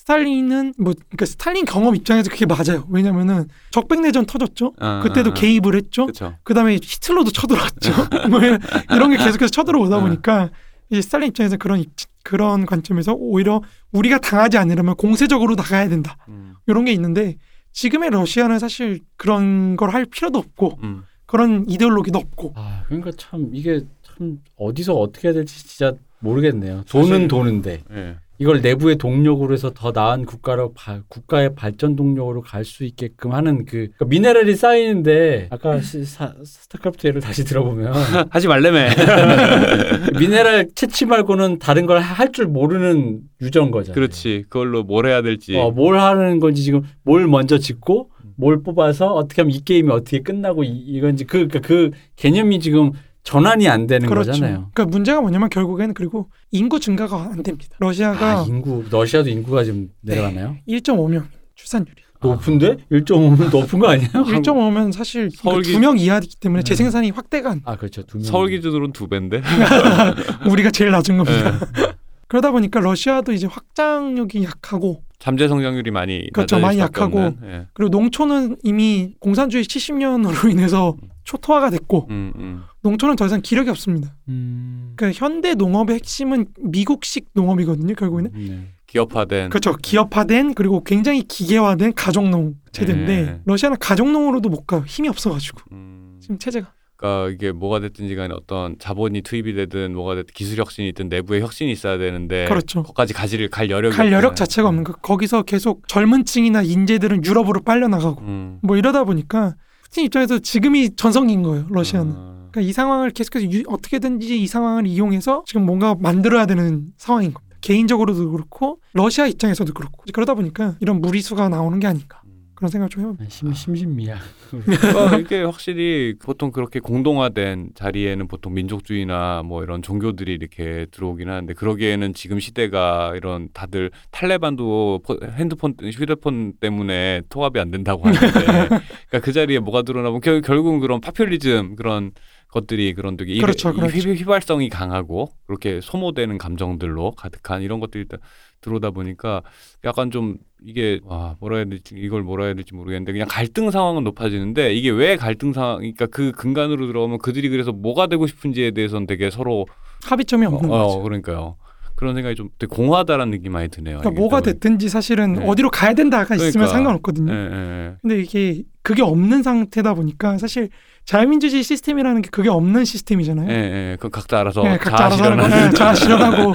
[SPEAKER 3] 스탈린은 뭐 그러니까 스탈린 경험 입장에서 그게 맞아요. 왜냐면은 적백내전 터졌죠.
[SPEAKER 2] 아,
[SPEAKER 3] 그때도
[SPEAKER 2] 아, 아.
[SPEAKER 3] 개입을 했죠.
[SPEAKER 2] 그렇죠.
[SPEAKER 3] 그다음에 히틀러도 쳐들어왔죠. 뭐 이런 게 계속해서 쳐들어오다
[SPEAKER 2] 네.
[SPEAKER 3] 보니까 이제 스탈린 입장에서 그런 입- 그런 관점에서 오히려 우리가 당하지 않으려면 공세적으로 나가야 된다.
[SPEAKER 2] 음,
[SPEAKER 3] 이런 게 있는데 지금의 러시아는 사실 그런 걸 할 필요도 없고
[SPEAKER 2] 음.
[SPEAKER 3] 그런 이데올로기도 없고
[SPEAKER 1] 아 그러니까 참 이게 참 어디서 어떻게 해야 될지 진짜 모르겠네요. 돈은 도는데
[SPEAKER 2] 예.
[SPEAKER 1] 이걸 내부의 동력으로 해서 더 나은 국가로 바- 국가의 발전 동력으로 갈 수 있게끔 하는 그 그러니까 미네랄이 쌓이는데 아까 시- 사- 스타크래프트 예를 다시 들어보면
[SPEAKER 2] 하지 말래매.
[SPEAKER 1] 미네랄 채취 말고는 다른 걸 할 줄 모르는 유저인 거잖아요.
[SPEAKER 2] 그렇지. 그걸로 뭘 해야 될지.
[SPEAKER 1] 어, 뭘 하는 건지 지금 뭘 먼저 짓고 뭘 뽑아서 어떻게 하면 이 게임이 어떻게 끝나고 이, 이건지 그, 그, 그 개념이 지금 전환이 안 되는
[SPEAKER 3] 그렇죠.
[SPEAKER 1] 거잖아요.
[SPEAKER 3] 그러니까 문제가 뭐냐면 결국에는 그리고 인구 증가가 안 됩니다. 러시아가
[SPEAKER 1] 아, 인구 러시아도 인구가 지금 내려가나요?
[SPEAKER 3] 1.5명 출산율이.
[SPEAKER 1] 높은데 1.5면 높은 거 아니에요?
[SPEAKER 3] 1.5면 사실
[SPEAKER 2] 서울 기-
[SPEAKER 3] 2명 이하이기 때문에
[SPEAKER 1] 네.
[SPEAKER 3] 재생산이 확대가
[SPEAKER 1] 안아 그렇죠.
[SPEAKER 2] 서울 기준으로는 두 배인데.
[SPEAKER 3] 우리가 제일 낮은 겁니다.
[SPEAKER 2] 예.
[SPEAKER 3] 그러다 보니까 러시아도 이제 확장력이 약하고
[SPEAKER 2] 잠재 성장률이 많이
[SPEAKER 3] 그렇죠. 많이 약하고.
[SPEAKER 2] 없는. 예.
[SPEAKER 3] 그리고 농촌은 이미 공산주의 70년으로 인해서 초토화가 됐고
[SPEAKER 2] 음, 음.
[SPEAKER 3] 농촌은 더 이상 기력이 없습니다.
[SPEAKER 1] 음.
[SPEAKER 3] 그러니까 현대 농업의 핵심은 미국식 농업이거든요. 결국에는
[SPEAKER 1] 네.
[SPEAKER 2] 기업화된.
[SPEAKER 3] 그렇죠. 기업화된 그리고 굉장히 기계화된 가정농 체제인데
[SPEAKER 2] 네.
[SPEAKER 3] 러시아는 가정농으로도 못 가요. 힘이 없어가지고
[SPEAKER 2] 음.
[SPEAKER 3] 지금 체제가
[SPEAKER 2] 그러니까 이게 뭐가 됐든지 간에 어떤 자본이 투입이 되든 뭐가 됐든 기술 혁신이 있든 내부에 혁신이 있어야 되는데
[SPEAKER 3] 그렇죠.
[SPEAKER 2] 거기까지 가지를 갈 여력이
[SPEAKER 3] 갈 여력. 자체가 없는 거. 거기서 계속 젊은 층이나 인재들은 유럽으로 빨려 나가고
[SPEAKER 2] 음.
[SPEAKER 3] 뭐 이러다 보니까 푸틴 입장에서 지금이 전성기인 거예요. 러시아는.
[SPEAKER 2] 아.
[SPEAKER 3] 그러니까 이 상황을 계속해서 유- 어떻게든지 이 상황을 이용해서 지금 뭔가 만들어야 되는 상황인 겁니다. 개인적으로도 그렇고 러시아 입장에서도 그렇고 그러다 보니까 이런 무리수가 나오는 게 아닌가
[SPEAKER 2] 음.
[SPEAKER 3] 그런 생각을 좀 해봅니다.
[SPEAKER 1] 심, 심신미약.
[SPEAKER 2] 그러니까 이게 확실히 보통 그렇게 공동화된 자리에는 보통 민족주의나 뭐 이런 종교들이 이렇게 들어오긴 하는데 그러기에는 지금 시대가 이런 다들 탈레반도 포- 핸드폰 휴대폰 때문에 통합이 안 된다고 하는데 그러니까 그 자리에 뭐가 드러나면 결, 결국은 그런 파퓰리즘 그런 것들이 그런 되게
[SPEAKER 3] 그렇죠, 그렇죠.
[SPEAKER 2] 휘- 휘발성이 강하고 그렇게 소모되는 감정들로 가득한 이런 것들이 다 들어오다 보니까 약간 좀 이게 와 뭐라 해야 될지 이걸 뭐라 해야 될지 모르겠는데 그냥 갈등 상황은 높아지는데 이게 왜 갈등 상황 그러니까 그 근간으로 들어오면 그들이 그래서 뭐가 되고 싶은지에 대해서는 되게 서로
[SPEAKER 3] 합의점이 없는
[SPEAKER 2] 어,
[SPEAKER 3] 거죠.
[SPEAKER 2] 그러니까요 그런 생각이 좀 되게 공허하다라는 느낌 많이 드네요.
[SPEAKER 3] 그러니까 뭐가
[SPEAKER 2] 또.
[SPEAKER 3] 됐든지 사실은
[SPEAKER 2] 네.
[SPEAKER 3] 어디로 가야 된다가 있으면
[SPEAKER 2] 그러니까.
[SPEAKER 3] 상관없거든요.
[SPEAKER 2] 예, 예, 예.
[SPEAKER 3] 근데 이게 그게 없는 상태다 보니까 사실 자유민주주의 시스템이라는 게 그게 없는 시스템이잖아요.
[SPEAKER 2] 예, 예. 그 각자 알아서
[SPEAKER 3] 네, 각자 알아서 하는
[SPEAKER 2] 자아실현하는
[SPEAKER 3] 거, 자아 실현하고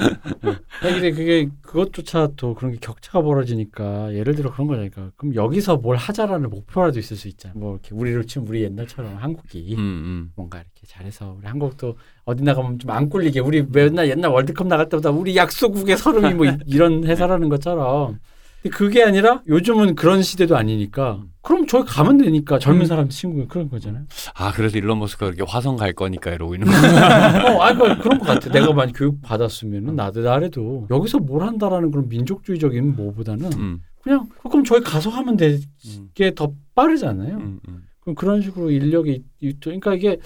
[SPEAKER 1] 아니, 근데 그게 그것조차 또 그런 게 격차가 벌어지니까 예를 들어 그런 거니까 그럼 여기서 뭘 하자라는 목표라도 있을 수 있잖아. 뭐 이렇게 우리로 치면 우리 옛날처럼 한국이
[SPEAKER 2] 음, 음.
[SPEAKER 1] 뭔가 이렇게 잘해서 우리 한국도 어디 나가면 좀 안 꿀리게 우리 맨날 옛날 월드컵 나갈 때보다 우리 약소국의 서름이 뭐 이- 이런 해설하는 것처럼 근데 그게 아니라 요즘은 그런 시대도 아니니까 그럼 저기 가면 되니까 젊은
[SPEAKER 3] 음.
[SPEAKER 1] 사람 친구 그런 거잖아요.
[SPEAKER 2] 아 그래서 일론 머스크가 그렇게 화성 갈 거니까 이러고 있는 거야.
[SPEAKER 1] 어, 아니 그러니까 그런 것 같아. 내가 많이 교육 받았으면은 나도 나래도 여기서 뭘 한다라는 그런 민족주의적인 뭐보다는
[SPEAKER 2] 음,
[SPEAKER 1] 그냥 그럼 저기 가서 하면 되게
[SPEAKER 2] 음,
[SPEAKER 1] 더 빠르잖아요.
[SPEAKER 2] 음, 음.
[SPEAKER 1] 그럼 그런 식으로 인력이 그러니까 이게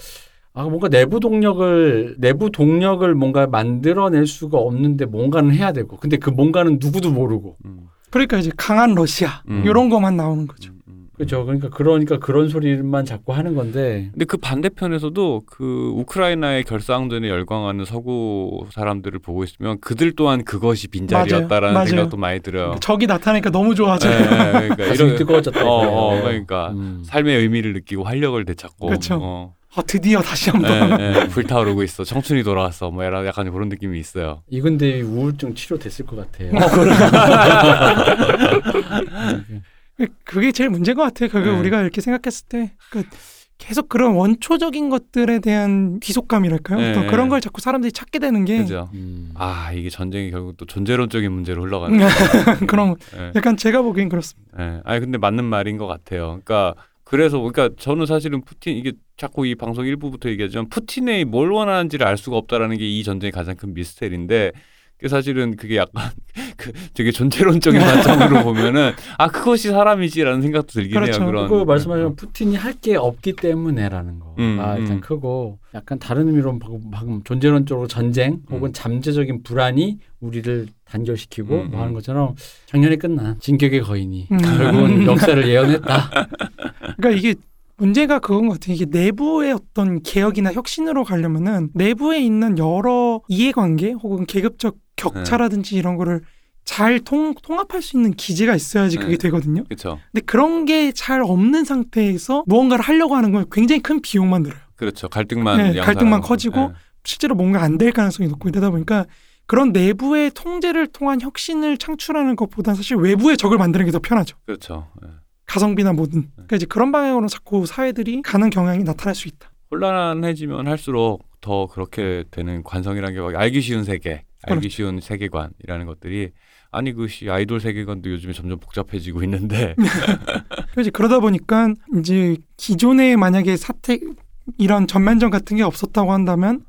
[SPEAKER 1] 아 뭔가 내부 동력을 내부 동력을 뭔가 만들어낼 수가 없는데 뭔가는 해야 되고 근데 그 뭔가는 누구도 모르고
[SPEAKER 2] 음,
[SPEAKER 3] 그러니까 이제 강한 러시아
[SPEAKER 2] 음.
[SPEAKER 3] 이런 것만 나오는 거죠.
[SPEAKER 1] 그렇죠. 그러니까 그러니까 그런 소리만 자꾸 하는 건데
[SPEAKER 2] 근데 그 반대편에서도 그 우크라이나의 결사항전에 열광하는 서구 사람들을 보고 있으면 그들 또한 그것이 빈자리였다라는
[SPEAKER 3] 맞아요.
[SPEAKER 2] 생각도 많이 들어요.
[SPEAKER 3] 적이 나타나니까 너무 좋아져.
[SPEAKER 2] 네,
[SPEAKER 3] 요
[SPEAKER 2] 그러니까
[SPEAKER 1] 가슴이
[SPEAKER 2] 이런
[SPEAKER 1] 뜨거워졌다.
[SPEAKER 2] 어. 어, 그러니까
[SPEAKER 1] 음.
[SPEAKER 2] 삶의 의미를 느끼고 활력을 되찾고
[SPEAKER 3] 그쵸.
[SPEAKER 2] 어.
[SPEAKER 3] 아 드디어 다시 한번
[SPEAKER 2] 예, 예, 불타오르고 있어. 청춘이 돌아왔어. 뭐 약간 약간 그런 느낌이 있어요.
[SPEAKER 1] 이 근데 우울증 치료됐을 것 같아요.
[SPEAKER 3] 그게 제일 문제인 것 같아요. 결국
[SPEAKER 2] 네.
[SPEAKER 3] 우리가 이렇게 생각했을 때 그러니까 계속 그런 원초적인 것들에 대한 비속감이랄까요?
[SPEAKER 2] 네.
[SPEAKER 3] 그런 걸 자꾸 사람들이 찾게 되는 게
[SPEAKER 2] 그죠?
[SPEAKER 1] 음.
[SPEAKER 2] 아 이게 전쟁이 결국 또 존재론적인 문제로 흘러가는.
[SPEAKER 3] 그런
[SPEAKER 2] 예.
[SPEAKER 3] 약간 제가 보기엔 그렇습니다.
[SPEAKER 2] 예. 아니 근데 맞는 말인 것 같아요. 그러니까 그래서 그러니까 저는 사실은 푸틴 이게 자꾸 이 방송 일부부터 얘기하지만 푸틴이 뭘 원하는지를 알 수가 없다라는 게 이 전쟁의 가장 큰 미스테리인데 그 사실은 그게 약간 그 되게 존재론적인 관점으로 보면은 아 그것이 사람이지라는 생각도 들긴
[SPEAKER 3] 그렇죠.
[SPEAKER 2] 해요. 그런
[SPEAKER 1] 그 말씀하신 푸틴이 할 게 없기 때문에라는 거가
[SPEAKER 2] 음,
[SPEAKER 1] 일단
[SPEAKER 2] 음.
[SPEAKER 1] 크고 약간 다른 의미로 방금, 방금 존재론적으로 전쟁 혹은
[SPEAKER 2] 음.
[SPEAKER 1] 잠재적인 불안이 우리를 단결시키고
[SPEAKER 2] 음,
[SPEAKER 1] 뭐 하는
[SPEAKER 2] 음.
[SPEAKER 1] 것처럼 작년에 끝난 진격의 거인이
[SPEAKER 3] 음.
[SPEAKER 1] 결국은 역사를 예언했다.
[SPEAKER 3] 그러니까 이게 문제가 그건 것 같아요. 이게 내부의 어떤 개혁이나 혁신으로 가려면은 내부에 있는 여러 이해관계 혹은 계급적 격차라든지 이런 거를 잘 통, 통합할 수 있는 기제가 있어야지 그게
[SPEAKER 2] 네.
[SPEAKER 3] 되거든요.
[SPEAKER 2] 그렇죠.
[SPEAKER 3] 근데 그런 게 잘 없는 상태에서 무언가를 하려고 하는 건 굉장히 큰 비용만 들어요.
[SPEAKER 2] 그렇죠. 갈등만
[SPEAKER 3] 네. 갈등만 커지고
[SPEAKER 2] 예.
[SPEAKER 3] 실제로 뭔가 안 될 가능성이 높고 이러다 보니까 그런 내부의 통제를 통한 혁신을 창출하는 것보다 사실 외부의 적을 만드는 게 더 편하죠.
[SPEAKER 2] 그렇죠. 예.
[SPEAKER 3] 가성비나 뭐든. 그러니까 이제 그런 방향으로 자꾸 사회들이 가는 경향이 나타날 수 있다.
[SPEAKER 2] 혼란해지면 할수록 더 그렇게 되는 관성이라는 게 막 알기 쉬운 세계, 알기
[SPEAKER 3] 그렇죠.
[SPEAKER 2] 쉬운 세계관이라는 것들이 아니 그시 아이돌 세계관도 요즘에 점점 복잡해지고 있는데
[SPEAKER 3] 그래서 그러다 보니까 이제 기존에 만약에 사태 이런 전면전 같은 게 없었다고 한다면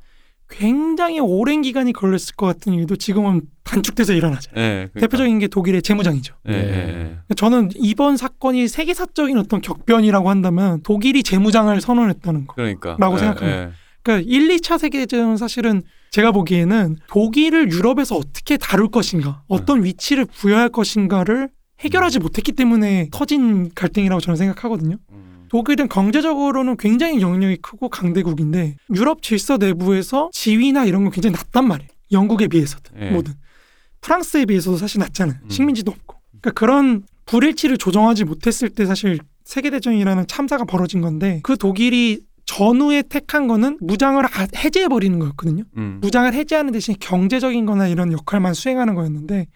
[SPEAKER 3] 굉장히 오랜 기간이 걸렸을 것 같은 일도 지금은 단축돼서 일어나죠.
[SPEAKER 2] 예, 그러니까.
[SPEAKER 3] 대표적인 게 독일의 재무장이죠.
[SPEAKER 2] 예,
[SPEAKER 1] 네.
[SPEAKER 2] 예, 예.
[SPEAKER 3] 저는 이번 사건이 세계사적인 어떤 격변이라고 한다면 독일이 재무장을 선언했다는 거.
[SPEAKER 2] 그러니까
[SPEAKER 3] 라고
[SPEAKER 2] 예,
[SPEAKER 3] 생각합니다.
[SPEAKER 2] 예.
[SPEAKER 3] 그러니까 1, 2차 세계대전은 사실은 제가 보기에는 독일을 유럽에서 어떻게 다룰 것인가, 어떤 위치를 부여할 것인가를 해결하지 못했기 때문에 터진 갈등이라고 저는 생각하거든요.
[SPEAKER 2] 음.
[SPEAKER 3] 독일은 경제적으로는 굉장히 영역이 크고 강대국인데 유럽 질서 내부에서 지위나 이런 건 굉장히 낮단 말이에요. 영국에 비해서든
[SPEAKER 2] 예.
[SPEAKER 3] 뭐든 프랑스에 비해서도 사실 낮잖아요.
[SPEAKER 2] 음.
[SPEAKER 3] 식민지도 없고. 그러니까 그런 불일치를 조정하지 못했을 때 사실 세계대전이라는 참사가 벌어진 건데 그 독일이 전후에 택한 거는 무장을 아- 해제해 버리는 거였거든요.
[SPEAKER 2] 음.
[SPEAKER 3] 무장을 해제하는 대신 경제적인 거나 이런 역할만 수행하는 거였는데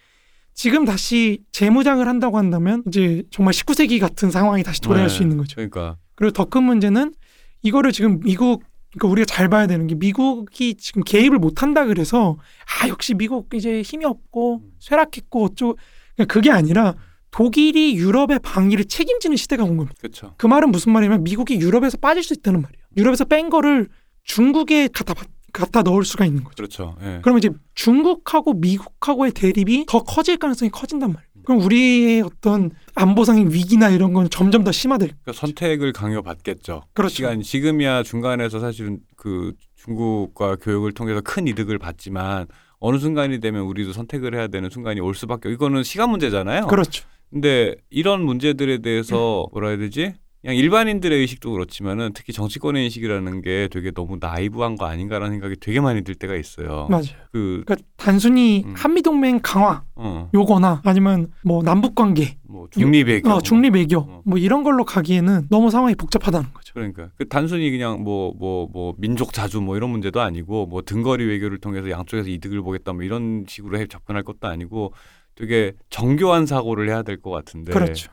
[SPEAKER 3] 지금 다시 재무장을 한다고 한다면 이제 정말 19세기 같은 상황이 다시 돌아올
[SPEAKER 2] 네.
[SPEAKER 3] 수 있는 거죠.
[SPEAKER 2] 그러니까
[SPEAKER 3] 그리고 더 큰 문제는 이거를 지금 미국 그러니까 우리가 잘 봐야 되는 게 미국이 지금 개입을 못 한다 그래서 아 역시 미국 이제 힘이 없고 쇠락했고 어쩌고 그러니까 그게 아니라 독일이 유럽의 방위를 책임지는 시대가 온 겁니다.
[SPEAKER 2] 그렇죠.
[SPEAKER 3] 그 말은 무슨 말이냐면 미국이 유럽에서 빠질 수 있다는 말이에요. 유럽에서 뺀 거를 중국에 갖다 받- 갖다 넣을 수가 있는 거죠.
[SPEAKER 2] 그렇죠. 예.
[SPEAKER 3] 그러면 이제 중국하고 미국하고의 대립이 더 커질 가능성이 커진단 말이에요. 그럼 우리의 어떤 안보상의 위기나 이런 건 점점 더 심화될.
[SPEAKER 2] 그러니까 선택을 강요받겠죠.
[SPEAKER 3] 그렇죠.
[SPEAKER 2] 시간 지금이야 중간에서 사실은 그 중국과 교육을 통해서 큰 이득을 받지만 어느 순간이 되면 우리도 선택을 해야 되는 순간이 올 수밖에 이거는 시간 문제잖아요.
[SPEAKER 3] 그렇죠.
[SPEAKER 2] 근데 이런 문제들에 대해서 뭐라 해야 되지? 그냥 일반인들의 의식도 그렇지만은 특히 정치권의 인식이라는 게 되게 너무 나이브한 거 아닌가라는 생각이 되게 많이 들 때가 있어요.
[SPEAKER 3] 맞아요.
[SPEAKER 2] 그
[SPEAKER 3] 그러니까 단순히
[SPEAKER 2] 음.
[SPEAKER 3] 한미 동맹 강화
[SPEAKER 2] 어,
[SPEAKER 3] 요거나 아니면 뭐 남북 관계,
[SPEAKER 2] 뭐 중립 외교.
[SPEAKER 3] 어, 중립 외교
[SPEAKER 2] 어.
[SPEAKER 3] 뭐 이런 걸로 가기에는 너무 상황이 복잡하다는 거죠.
[SPEAKER 2] 그러니까 그 단순히 그냥 뭐 뭐뭐 민족 자주 뭐 이런 문제도 아니고 뭐 등거리 외교를 통해서 양쪽에서 이득을 보겠다 뭐 이런 식으로 해 접근할 것도 아니고 되게 정교한 사고를 해야 될 것 같은데
[SPEAKER 3] 그렇죠.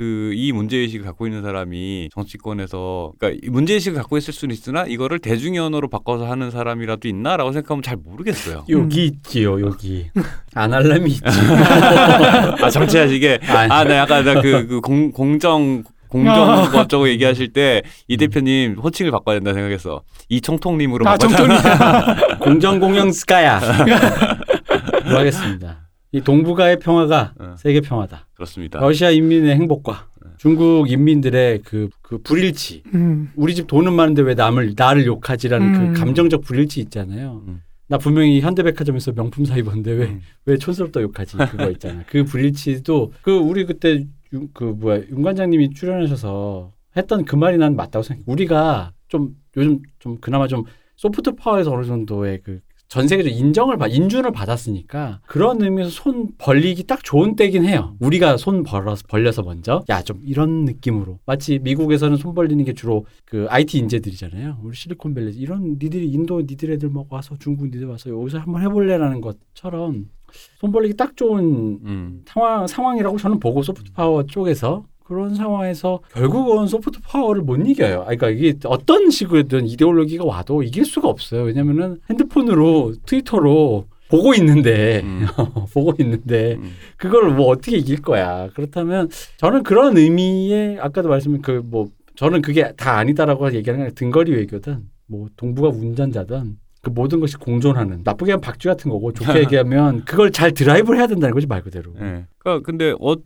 [SPEAKER 2] 그 이 문제 의식을 갖고 있는 사람이 정치권에서 그러니까 이 문제 의식을 갖고 있을 수는 있으나 이거를 대중의 언어로 바꿔서 하는 사람이라도 있나라고 생각하면 잘 모르겠어요.
[SPEAKER 1] 여기 있지요 여기 안 할람이 있지.
[SPEAKER 2] 아 정치하시게. 아나 약간 나그 그 공, 공정 공정
[SPEAKER 3] 아.
[SPEAKER 2] 뭐 어쩌고 얘기하실 때 이 대표님 호칭을 바꿔야 된다 생각했어. 이 총통님으로
[SPEAKER 3] 아,
[SPEAKER 2] 바꿔.
[SPEAKER 3] 정통이
[SPEAKER 1] 공정 공영 스카야. 뭐 하겠습니다. 이 동북아의 평화가
[SPEAKER 2] 어.
[SPEAKER 1] 세계 평화다.
[SPEAKER 2] 그렇습니다.
[SPEAKER 1] 러시아 인민의 행복과 중국 인민들의 그, 그 불일치.
[SPEAKER 3] 음,
[SPEAKER 1] 우리 집 돈은 많은데 왜 남을 나를 욕하지라는
[SPEAKER 3] 음.
[SPEAKER 1] 그 감정적 불일치 있잖아요.
[SPEAKER 2] 음.
[SPEAKER 1] 나 분명히 현대백화점에서 명품 사 입었는데 왜왜
[SPEAKER 2] 음.
[SPEAKER 1] 촌스럽다 욕하지 그거 있잖아. 그 불일치도 그 우리 그때 윤- 그 뭐야 윤 관장님이 출연하셔서 했던 그 말이 난 맞다고 생각해. 우리가 좀 요즘 좀 그나마 좀 소프트 파워에서 어느 정도의 그 전 세계적 인정을 받, 인준을 받았으니까 그런 의미에서 손 벌리기 딱 좋은 때긴 해요. 우리가 손 벌어서 벌려서 먼저 야 좀 이런 느낌으로 마치 미국에서는 손 벌리는 게 주로 그 IT 인재들이잖아요. 우리 실리콘밸리 이런 니들이 인도 니들 애들 막 와서 중국 니들 와서 여기서 한번 해볼래라는 것처럼 손 벌리기 딱 좋은
[SPEAKER 2] 음.
[SPEAKER 1] 상황 상황이라고 저는 보고 소프트 파워 쪽에서 그런 상황에서 결국은 소프트 파워를 못 이겨요. 아, 그러니까 이게 어떤 식으로든 이데올로기가 와도 이길 수가 없어요. 왜냐면은 핸드폰으로 트위터로 보고 있는데
[SPEAKER 2] 음.
[SPEAKER 1] 보고 있는데
[SPEAKER 2] 음.
[SPEAKER 1] 그걸 뭐 어떻게 이길 거야. 그렇다면 저는 그런 의미의 아까도 말씀드린 그 뭐 저는 그게 다 아니다라고 얘기하는 게 등거리 외교든 뭐 동북아 운전자든 그 모든 것이 공존하는 나쁘게 하면 박쥐 같은 거고 좋게 얘기하면 그걸 잘 드라이브를 해야 된다는 거지 말 그대로.
[SPEAKER 2] 예. 그러니까 근데 어,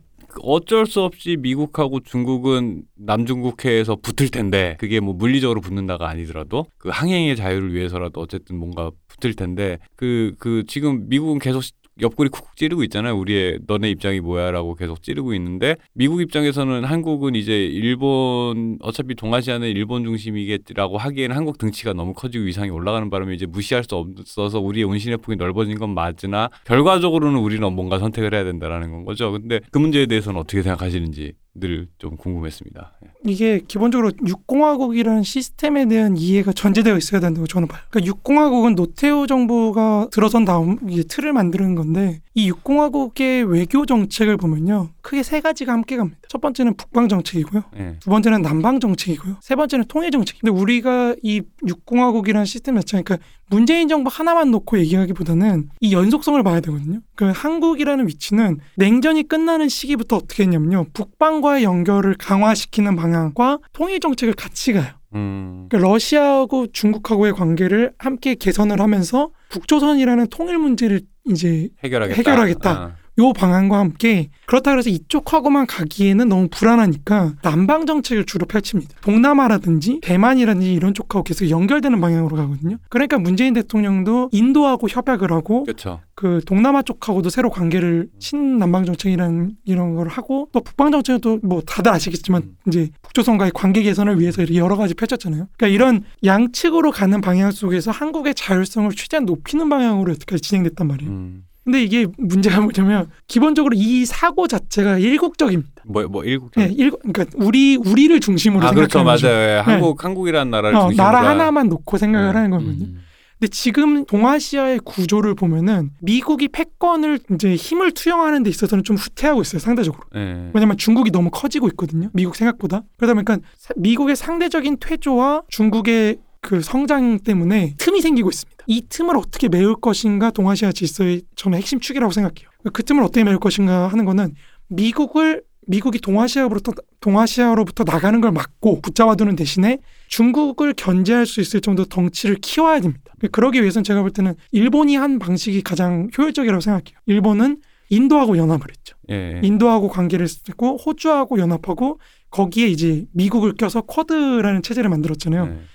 [SPEAKER 2] 어쩔 수 없이 미국하고 중국은 남중국해에서 붙을 텐데 그게 뭐 물리적으로 붙는다가 아니더라도 그 항행의 자유를 위해서라도 어쨌든 뭔가 붙을 텐데 그그 지금 미국은 계속 옆구리 쿡쿡 찌르고 있잖아요. 우리의 너네 입장이 뭐야라고 계속 찌르고 있는데 미국 입장에서는 한국은 이제 일본 어차피 동아시아는 일본 중심이겠라고 하기에는 한국 등치가 너무 커지고 위상이 올라가는 바람에 이제 무시할 수 없어서 우리의 온실의 폭이 넓어진 건 맞으나 결과적으로는 우리는 뭔가 선택을 해야 된다라는 건 거죠. 근데 그 문제에 대해서는 어떻게 생각하시는지 늘 좀 궁금했습니다. 예.
[SPEAKER 3] 이게 기본적으로 육공화국이라는 시스템에 대한 이해가 전제되어 있어야 된다고 저는 봐요. 그러니까 육공화국은 노태우 정부가 들어선 다음 이게 틀을 만드는 건데 이 육공화국의 외교 정책을 보면요 크게 세 가지가 함께 갑니다. 첫 번째는 북방 정책이고요.
[SPEAKER 2] 예.
[SPEAKER 3] 두 번째는 남방 정책이고요. 세 번째는 통일 정책. 근데 우리가 이 육공화국이라는 시스템 자체가 그러니까 문재인 정부 하나만 놓고 얘기하기보다는 이 연속성을 봐야 되거든요. 그 한국이라는 위치는 냉전이 끝나는 시기부터 어떻게 했냐면요. 북방과의 연결을 강화시키는 방향과 통일 정책을 같이 가요.
[SPEAKER 2] 음.
[SPEAKER 3] 그러니까 러시아하고 중국하고의 관계를 함께 개선을 하면서 북조선이라는 통일 문제를 이제
[SPEAKER 2] 해결하겠다.
[SPEAKER 3] 해결하겠다.
[SPEAKER 2] 아.
[SPEAKER 3] 요 방안과 함께 그렇다 그래서 이쪽하고만 가기에는 너무 불안하니까 남방 정책을 주로 펼칩니다. 동남아라든지 대만이라든지 이런 쪽하고 계속 연결되는 방향으로 가거든요. 그러니까 문재인 대통령도 인도하고 협약을 하고
[SPEAKER 2] 그렇죠.
[SPEAKER 3] 그 동남아 쪽하고도 새로 관계를 친남방 정책이라는 이런 걸 하고 또 북방 정책도 뭐 다들 아시겠지만
[SPEAKER 2] 음.
[SPEAKER 3] 이제 북조선과의 관계 개선을 위해서 여러 가지 펼쳤잖아요. 그러니까 이런 양측으로 가는 방향 속에서 한국의 자율성을 최대한 높이는 방향으로 여태까지 진행됐단 말이에요.
[SPEAKER 2] 음.
[SPEAKER 3] 근데 이게 문제가 뭐냐면 기본적으로 이 사고 자체가 일국적입니다.
[SPEAKER 2] 뭐뭐 일국
[SPEAKER 3] 예, 일국 그러니까 우리 우리를 중심으로
[SPEAKER 2] 아 그렇죠. 맞아요. 예. 한국 한국이라는 나라를
[SPEAKER 3] 어,
[SPEAKER 2] 중심으로
[SPEAKER 3] 나라
[SPEAKER 2] 한-
[SPEAKER 3] 하나만 놓고 생각을
[SPEAKER 2] 네.
[SPEAKER 3] 하는 거거든요.
[SPEAKER 1] 음.
[SPEAKER 3] 근데 지금 동아시아의 구조를 보면은 미국이 패권을 이제 힘을 투영하는 데 있어서는 좀 후퇴하고 있어요 상대적으로.
[SPEAKER 2] 예.
[SPEAKER 3] 왜냐면 중국이 너무 커지고 있거든요. 미국 생각보다. 그러다 보니까 사- 미국의 상대적인 퇴조와 중국의 그 성장 때문에 틈이 생기고 있습니다. 이 틈을 어떻게 메울 것인가 동아시아 질서의 저는 핵심 축이라고 생각해요. 그 틈을 어떻게 메울 것인가 하는 거는 미국을 미국이 동아시아로부터 동아시아로부터 나가는 걸 막고 붙잡아두는 대신에 중국을 견제할 수 있을 정도 덩치를 키워야 됩니다. 그러기 위해서는 제가 볼 때는 일본이 한 방식이 가장 효율적이라고 생각해요. 일본은 인도하고 연합을 했죠.
[SPEAKER 2] 예.
[SPEAKER 3] 인도하고 관계를 쓰고 호주하고 연합하고 거기에 이제 미국을 껴서 쿼드라는 체제를 만들었잖아요.
[SPEAKER 2] 예.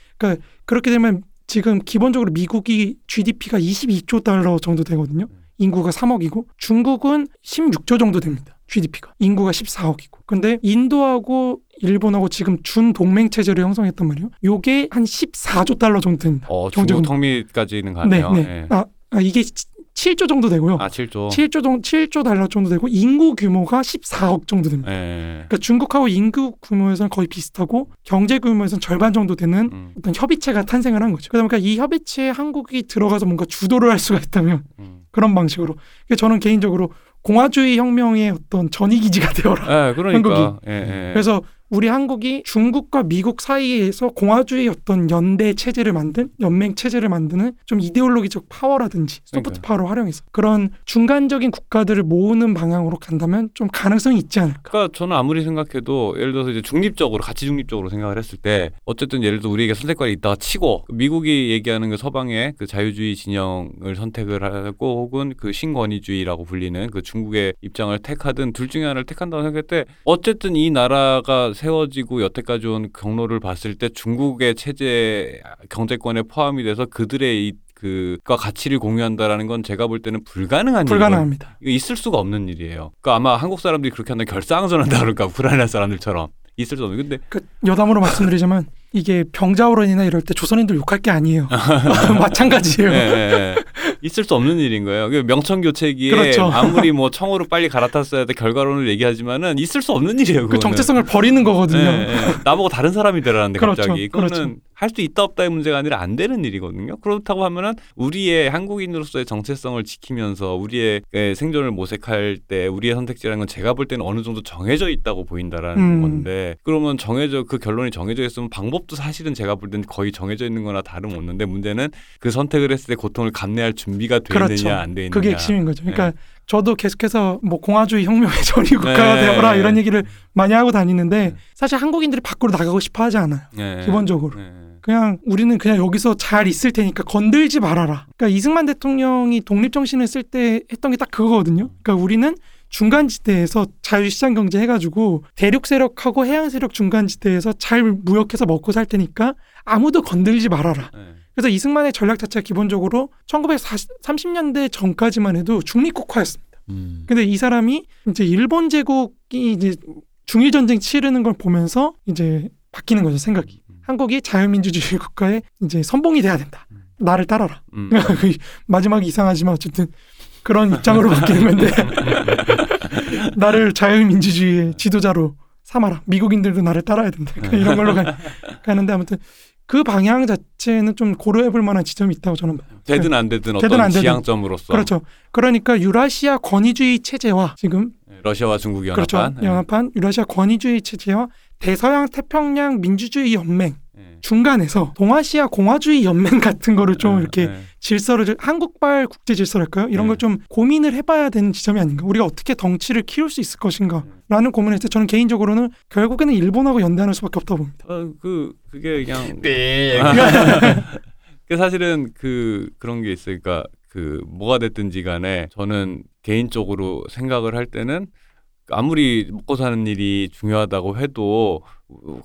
[SPEAKER 3] 그렇게 되면 지금 기본적으로 미국이 GDP가 22조 달러 정도 되거든요. 인구가 3억이고 중국은 16조 정도 됩니다. GDP가 인구가 14억이고. 근데 인도하고 일본하고 지금 준 동맹 체제를 형성했단 말이에요. 요게 한 14조 달러 정도 됩니다.
[SPEAKER 2] 어
[SPEAKER 3] 경제금.
[SPEAKER 2] 중국 통미까지는
[SPEAKER 3] 네,
[SPEAKER 2] 가네요.
[SPEAKER 3] 네.
[SPEAKER 2] 예.
[SPEAKER 3] 아, 아, 이게 7조 정도 되고요.
[SPEAKER 2] 아 7조.
[SPEAKER 3] 7조 정도 7조 달러 정도 되고 인구 규모가 14억 정도 됩니다.
[SPEAKER 2] 예.
[SPEAKER 3] 그러니까 중국하고 인구 규모에서는 거의 비슷하고 경제 규모에서는 절반 정도 되는
[SPEAKER 2] 음.
[SPEAKER 3] 어떤 협의체가 탄생을 한 거죠. 그러니까 이 협의체에 한국이 들어가서 뭔가 주도를 할 수가 있다면
[SPEAKER 2] 음.
[SPEAKER 3] 그런 방식으로. 그러니까 저는 개인적으로 공화주의 혁명의 어떤 전위기지가 되어라.
[SPEAKER 2] 예, 그러니까.
[SPEAKER 3] 한국이.
[SPEAKER 2] 예, 예.
[SPEAKER 3] 그래서 우리 한국이 중국과 미국 사이에서 공화주의 어떤 연대 체제를 만든 연맹 체제를 만드는 좀 이데올로기적 파워라든지 소프트. 파워를 활용해서 그런 중간적인 국가들을 모으는 방향으로 간다면 좀 가능성이 있지 않을까.
[SPEAKER 2] 그러니까 저는 아무리 생각해도 예를 들어서 이제 중립적으로 가치 중립적으로 생각을 했을 때 어쨌든 예를 들어 우리에게 선택권이 있다고 치고 미국이 얘기하는 그 서방의 그 자유주의 진영을 선택을 하고 혹은 그 신권위주의라고 불리는 그 중국의 입장을 택하든 둘 중에 하나를 택한다고 생각할 때 어쨌든 이 나라가 세워지고 여태까지 온 경로를 봤을 때 중국의 체제 경제권에 포함이 돼서 그들의 이 그과 가치를 공유한다라는 건 제가 볼 때는 불가능한.
[SPEAKER 3] 불가능합니다.
[SPEAKER 2] 이거 있을 수가 없는 일이에요. 그러니까 아마 한국 사람들이 그렇게 한다면 결사항전한다 그럴까 우크라이나 사람들처럼 있을 수 없는. 근데
[SPEAKER 3] 그 여담으로 말씀드리자면 이게 병자호란이나 이럴 때 조선인들 욕할 게 아니에요. 마찬가지예요.
[SPEAKER 2] 예, 예, 예. 있을 수 없는 일인 거예요. 그 명청 교체기에
[SPEAKER 3] 그렇죠.
[SPEAKER 2] 아무리 뭐 청으로 빨리 갈아탔어야 돼 결과론을 얘기하지만은 있을 수 없는 일이에요.
[SPEAKER 3] 그
[SPEAKER 2] 그거는.
[SPEAKER 3] 정체성을 버리는 거거든요.
[SPEAKER 2] 예, 예. 나보고 다른 사람이 되라는데
[SPEAKER 3] 그렇죠,
[SPEAKER 2] 갑자기 그거는
[SPEAKER 3] 그렇죠.
[SPEAKER 2] 할 수 있다 없다의 문제가 아니라 안 되는 일이거든요. 그렇다고 하면은 우리의 한국인으로서의 정체성을 지키면서 우리의 예, 생존을 모색할 때 우리의 선택지라는 건 제가 볼 때는 어느 정도 정해져 있다고 보인다라는
[SPEAKER 3] 음.
[SPEAKER 2] 건데 그러면 정해져 그 결론이 정해져 있으면 방법도 사실은 제가 볼 때는 거의 정해져 있는 거나 다름없는데 문제는 그 선택을 했을 때 고통을 감내할 준비가 돼
[SPEAKER 3] 그렇죠.
[SPEAKER 2] 있느냐 안 돼 있느냐.
[SPEAKER 3] 그게 핵심인 거죠. 그러니까
[SPEAKER 2] 네.
[SPEAKER 3] 저도 계속해서 뭐 공화주의 혁명의 전위 국가가
[SPEAKER 2] 네.
[SPEAKER 3] 되어라 이런 얘기를 많이 하고 다니는데
[SPEAKER 2] 네.
[SPEAKER 3] 사실 한국인들이 밖으로 나가고 싶어 하지 않아요.
[SPEAKER 2] 예,
[SPEAKER 3] 기본적으로.
[SPEAKER 2] 예.
[SPEAKER 3] 그냥 우리는 그냥 여기서 잘 있을 테니까 건들지 말아라. 그러니까 이승만 대통령이 독립 정신을 쓸 때 했던 게 딱 그거거든요. 그러니까 우리는 중간 지대에서 자유시장 경제 해가지고 대륙 세력하고 해양 세력 중간 지대에서 잘 무역해서 먹고 살 테니까 아무도 건들지 말아라.
[SPEAKER 2] 예.
[SPEAKER 3] 그래서 이승만의 전략 자체가 기본적으로 1930년대 전까지만 해도 중립국화였습니다.
[SPEAKER 1] 음.
[SPEAKER 3] 근데 이 사람이 이제 일본 제국이 이제 중일 전쟁 치르는 걸 보면서 이제 바뀌는 거죠 생각이. 한국이 자유민주주의 국가의 이제 선봉이 돼야 된다. 나를 따라라.
[SPEAKER 2] 음.
[SPEAKER 3] 마지막이 이상하지만 어쨌든 그런 입장으로 바뀌는 건데 나를 자유민주주의의 지도자로 삼아라. 미국인들도 나를 따라야 된다. 이런 걸로 가, 가는데 아무튼 그 방향 자체는 좀 고려해 볼 만한 지점이 있다고 저는 봐요.
[SPEAKER 2] 되든 안 되든 어떤
[SPEAKER 3] 되든 안 되든.
[SPEAKER 2] 지향점으로서
[SPEAKER 3] 그렇죠. 그러니까 유라시아 권위주의 체제와 지금
[SPEAKER 2] 러시아와 중국이 연합한
[SPEAKER 3] 그렇죠.
[SPEAKER 2] 예.
[SPEAKER 3] 연합한 유라시아 권위주의 체제와 대서양 태평양 민주주의 연맹
[SPEAKER 2] 예.
[SPEAKER 3] 중간에서 동아시아 공화주의 연맹 같은 거를 좀
[SPEAKER 2] 예,
[SPEAKER 3] 이렇게
[SPEAKER 2] 예.
[SPEAKER 3] 질서를 좀- 한국발 국제 질서랄까요? 이런
[SPEAKER 2] 네.
[SPEAKER 3] 걸좀 고민을 해봐야 되는 지점이 아닌가. 우리가 어떻게 덩치를 키울 수 있을 것인가라는 고민을 했을 때 저는 개인적으로는 결국에는 일본하고 연대하는 수밖에 없다고 봅니다.
[SPEAKER 2] 어, 그 그게 그냥
[SPEAKER 1] 네.
[SPEAKER 2] 그 사실은 그 그런 게 있어요. 그러니까 그 뭐가 됐든지 간에 저는 개인적으로 생각을 할 때는 아무리 먹고 사는 일이 중요하다고 해도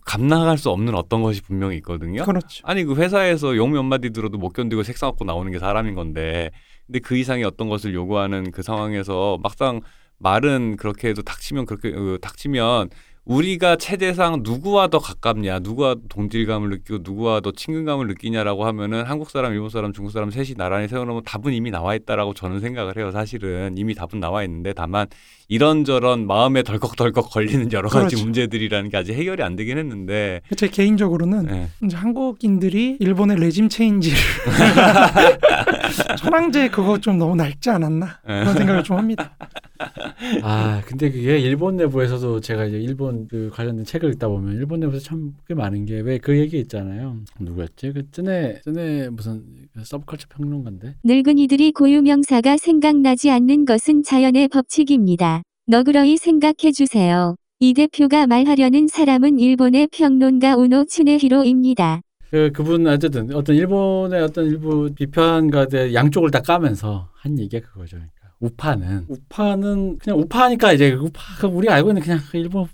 [SPEAKER 2] 감당할 수 없는 어떤 것이 분명히 있거든요.
[SPEAKER 3] 그렇죠.
[SPEAKER 2] 아니 그 회사에서 욕몇 마디 들어도 못 견디고 색상 갖고 나오는 게 사람인 건데 근데 그 이상의 어떤 것을 요구하는 그 상황에서 막상 말은 그렇게 해도 닥치면 그렇게 어, 닥치면 우리가 체제상 누구와 더 가깝냐, 누구와 동질감을 느끼고 누구와 더 친근감을 느끼냐라고 하면은 한국 사람, 일본 사람, 중국 사람 셋이 나란히 세워놓으면 답은 이미 나와 있다라고 저는 생각을 해요. 사실은 이미 답은 나와 있는데 다만 이런저런 마음에 덜컥덜컥 걸리는 여러 가지
[SPEAKER 3] 그렇죠.
[SPEAKER 2] 문제들이라는 게 아직 해결이 안 되긴 했는데
[SPEAKER 3] 제 개인적으로는
[SPEAKER 2] 예.
[SPEAKER 3] 이제 한국인들이 일본의 레짐 체인지를 천황제 그거 좀 너무 낡지 않았나
[SPEAKER 2] 예.
[SPEAKER 3] 그런 생각을 좀 합니다.
[SPEAKER 1] 아 근데 그게 일본 내부에서도 제가 이제 일본 그 관련된 책을 읽다 보면 일본 내부에서 참 꽤 많은 게 왜 그 얘기 있잖아요. 누구였지? 그 쯔네 쯔네 무슨 그 서브컬처 평론가인데.
[SPEAKER 4] 늙은이들이 고유 명사가 생각나지 않는 것은 자연의 법칙입니다. 너그러이 생각해 주세요. 이 대표가 말하려는 사람은 일본의 평론가 우노 츠네히로입니다.
[SPEAKER 1] 그 그분 어쨌든 어떤 일본의 어떤 일부 비판가들 양쪽을 다 까면서 한 얘기가 그거죠. 그러니까 우파는 우파는 그냥 우파니까 이제 우파 그 우리가 알고 있는 그냥 그 일본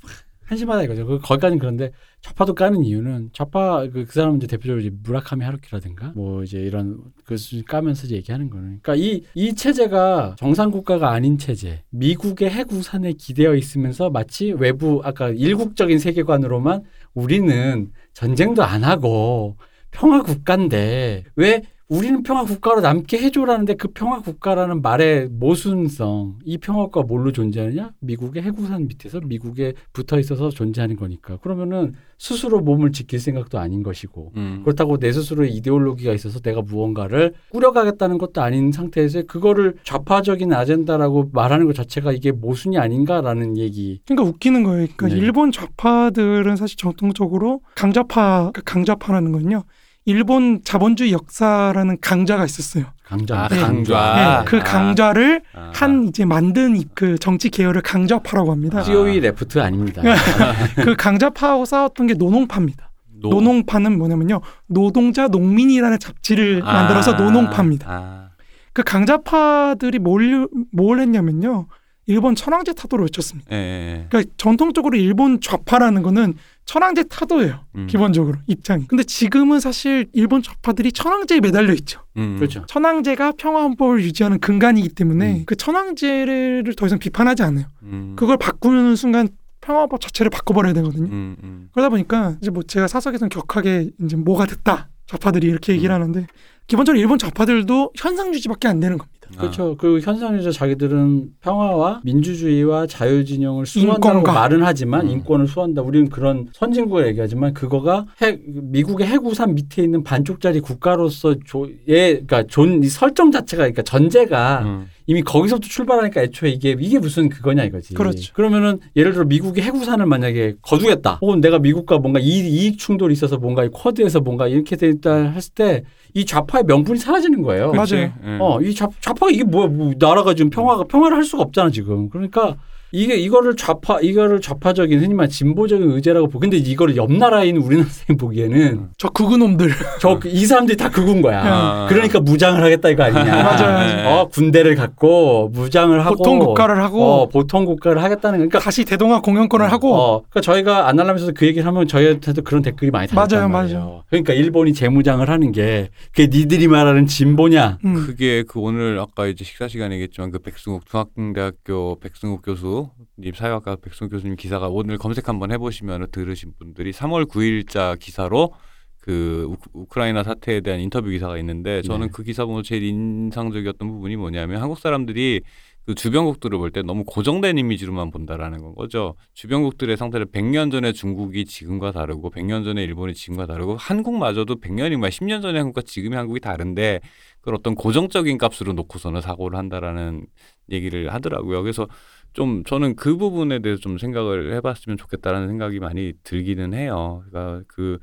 [SPEAKER 1] 한심하다 이거죠. 그 거기까지는 그런데 좌파도 까는 이유는 좌파 그, 그 사람은 이제 대표적으로 이제 무라카미 하루키라든가 뭐 이제 이런 그 까면서 이제 얘기하는 거는 그러니까 이 이 체제가 정상 국가가 아닌 체제 미국의 핵우산에 기대어 있으면서 마치 외부 아까 일국적인 세계관으로만 우리는 전쟁도 안 하고 평화 국가인데 왜 우리는 평화 국가로 남게 해줘라는데 그 평화 국가라는 말의 모순성 이 평화 국가 뭘로 존재하느냐 미국의 해구산 밑에서 미국에 붙어 있어서 존재하는 거니까 그러면은 스스로 몸을 지킬 생각도 아닌 것이고
[SPEAKER 2] 음.
[SPEAKER 1] 그렇다고 내 스스로의 이데올로기가 있어서 내가 무언가를 꾸려가겠다는 것도 아닌 상태에서 그거를 좌파적인 아젠다라고 말하는 것 자체가 이게 모순이 아닌가라는 얘기
[SPEAKER 3] 그러니까 웃기는 거예요. 그러니까
[SPEAKER 1] 네.
[SPEAKER 3] 일본 좌파들은 사실 전통적으로 강좌파, 그 강좌파라는 건요. 일본 자본주의 역사라는 강좌가 있었어요.
[SPEAKER 1] 강좌
[SPEAKER 2] 아,
[SPEAKER 3] 네.
[SPEAKER 2] 강좌.
[SPEAKER 3] 네, 그 강좌를
[SPEAKER 2] 아.
[SPEAKER 3] 한 이제 만든 이- 그 정치 계열을 강좌파라고 합니다.
[SPEAKER 2] 아.
[SPEAKER 1] COE left 아닙니다.
[SPEAKER 3] 그 강좌파하고 싸웠던 게 노농파입니다.
[SPEAKER 2] 노-
[SPEAKER 3] 노농파는 뭐냐면요. 노동자 농민이라는 잡지를
[SPEAKER 2] 아.
[SPEAKER 3] 만들어서 노농파입니다.
[SPEAKER 2] 아.
[SPEAKER 3] 그 강좌파들이 뭘, 뭘 했냐면요. 일본 천황제 타도를 외쳤습니다.
[SPEAKER 2] 예, 예.
[SPEAKER 3] 그러니까 전통적으로 일본 좌파라는 거는 천황제 타도예요.
[SPEAKER 2] 음.
[SPEAKER 3] 기본적으로 입장이. 근데 지금은 사실 일본 좌파들이 천황제에 매달려 있죠.
[SPEAKER 2] 음.
[SPEAKER 1] 그렇죠.
[SPEAKER 3] 천황제가 평화 헌법을 유지하는 근간이기 때문에
[SPEAKER 1] 음.
[SPEAKER 3] 그 천황제를 더 이상 비판하지 않아요.
[SPEAKER 2] 음.
[SPEAKER 3] 그걸 바꾸는 순간 평화법 자체를 바꿔버려야 되거든요.
[SPEAKER 2] 음, 음.
[SPEAKER 3] 그러다 보니까 이제 뭐 제가 사석에서는 격하게 이제 뭐가 됐다 좌파들이 이렇게 얘기를
[SPEAKER 2] 음.
[SPEAKER 3] 하는데 기본적으로 일본 좌파들도 현상 유지밖에 안 되는 겁니다.
[SPEAKER 1] 그렇죠. 그 현상에서 자기들은 평화와 민주주의와 자유 진영을 수호한다고
[SPEAKER 3] 인권과.
[SPEAKER 1] 말은 하지만
[SPEAKER 2] 음.
[SPEAKER 1] 인권을 수호한다. 우리는 그런 선진국을 얘기하지만 그거가 핵, 미국의 핵우산 밑에 있는 반쪽짜리 국가로서 조의 그러니까 존, 이 설정 자체가 그러니까 전제가
[SPEAKER 2] 음.
[SPEAKER 1] 이미 거기서부터 출발하니까 애초에 이게 이게 무슨 그거냐 이거지.
[SPEAKER 3] 그렇죠.
[SPEAKER 1] 그러면은 예를 들어 미국이 핵우산을 만약에 거두겠다. 혹은 내가 미국과 뭔가 이익, 이익 충돌이 있어서 뭔가 이 쿼드에서 뭔가 이렇게 됐다 했을 때 이 좌파의 명분이 사라지는 거예요.
[SPEAKER 3] 맞아요.
[SPEAKER 2] 예.
[SPEAKER 1] 어, 이 좌, 좌파가 이게 뭐야? 뭐 나라가 지금 평화가 평화를 할 수가 없잖아 지금. 그러니까 이게 이거를 좌파 이거를 좌파적인 흔히 말 진보적인 의제라고 보. 근데 이거를 옆 있는 우리나라 생 보기에는
[SPEAKER 3] 저 극우놈들
[SPEAKER 1] 저 이 사람들이 다 극운 거야.
[SPEAKER 2] 아.
[SPEAKER 1] 그러니까 무장을 하겠다 이거 아니냐?
[SPEAKER 3] 맞아요.
[SPEAKER 1] 어 군대를 갖고 무장을 하고
[SPEAKER 3] 보통 국가를 하고
[SPEAKER 1] 어, 보통 국가를 하겠다는 거니까.
[SPEAKER 3] 다시 대동아 공영권을 하고
[SPEAKER 1] 어, 그러니까 저희가 안날라면서 그 얘기를 하면 저희한테도 그런 댓글이 많이 달렸단
[SPEAKER 3] 맞아요,
[SPEAKER 1] 말이에요.
[SPEAKER 3] 맞아요.
[SPEAKER 1] 그러니까 일본이 재무장을 하는 게 그게 니들이 말하는 진보냐?
[SPEAKER 3] 음.
[SPEAKER 2] 그게 그 오늘 아까 이제 식사 시간에 얘기했지만 그 백승욱 중학대학교 백승욱 교수 님 사회학과 백승욱 교수님 기사가 오늘 검색 한번 해보시면 들으신 분들이 3월 9일자 기사로 그 우- 우크라이나 사태에 대한 인터뷰 기사가 있는데 저는
[SPEAKER 1] 네.
[SPEAKER 2] 그 기사 보면 제일 인상적이었던 부분이 뭐냐면 한국 사람들이 그 주변국들을 볼 때 너무 고정된 이미지로만 본다라는 건 거죠. 주변국들의 상태를 100년 전에 중국이 지금과 다르고 100년 전에 일본이 지금과 다르고 한국마저도 100년이면 10년 전의 한국과 지금의 한국이 다른데 그걸 어떤 고정적인 값으로 놓고서는 사고를 한다라는 얘기를 하더라고요. 그래서 좀 저는 그 부분에 대해서 좀 생각을 해봤으면 좋겠다라는 생각이 많이 들기는 해요. 그러니까 그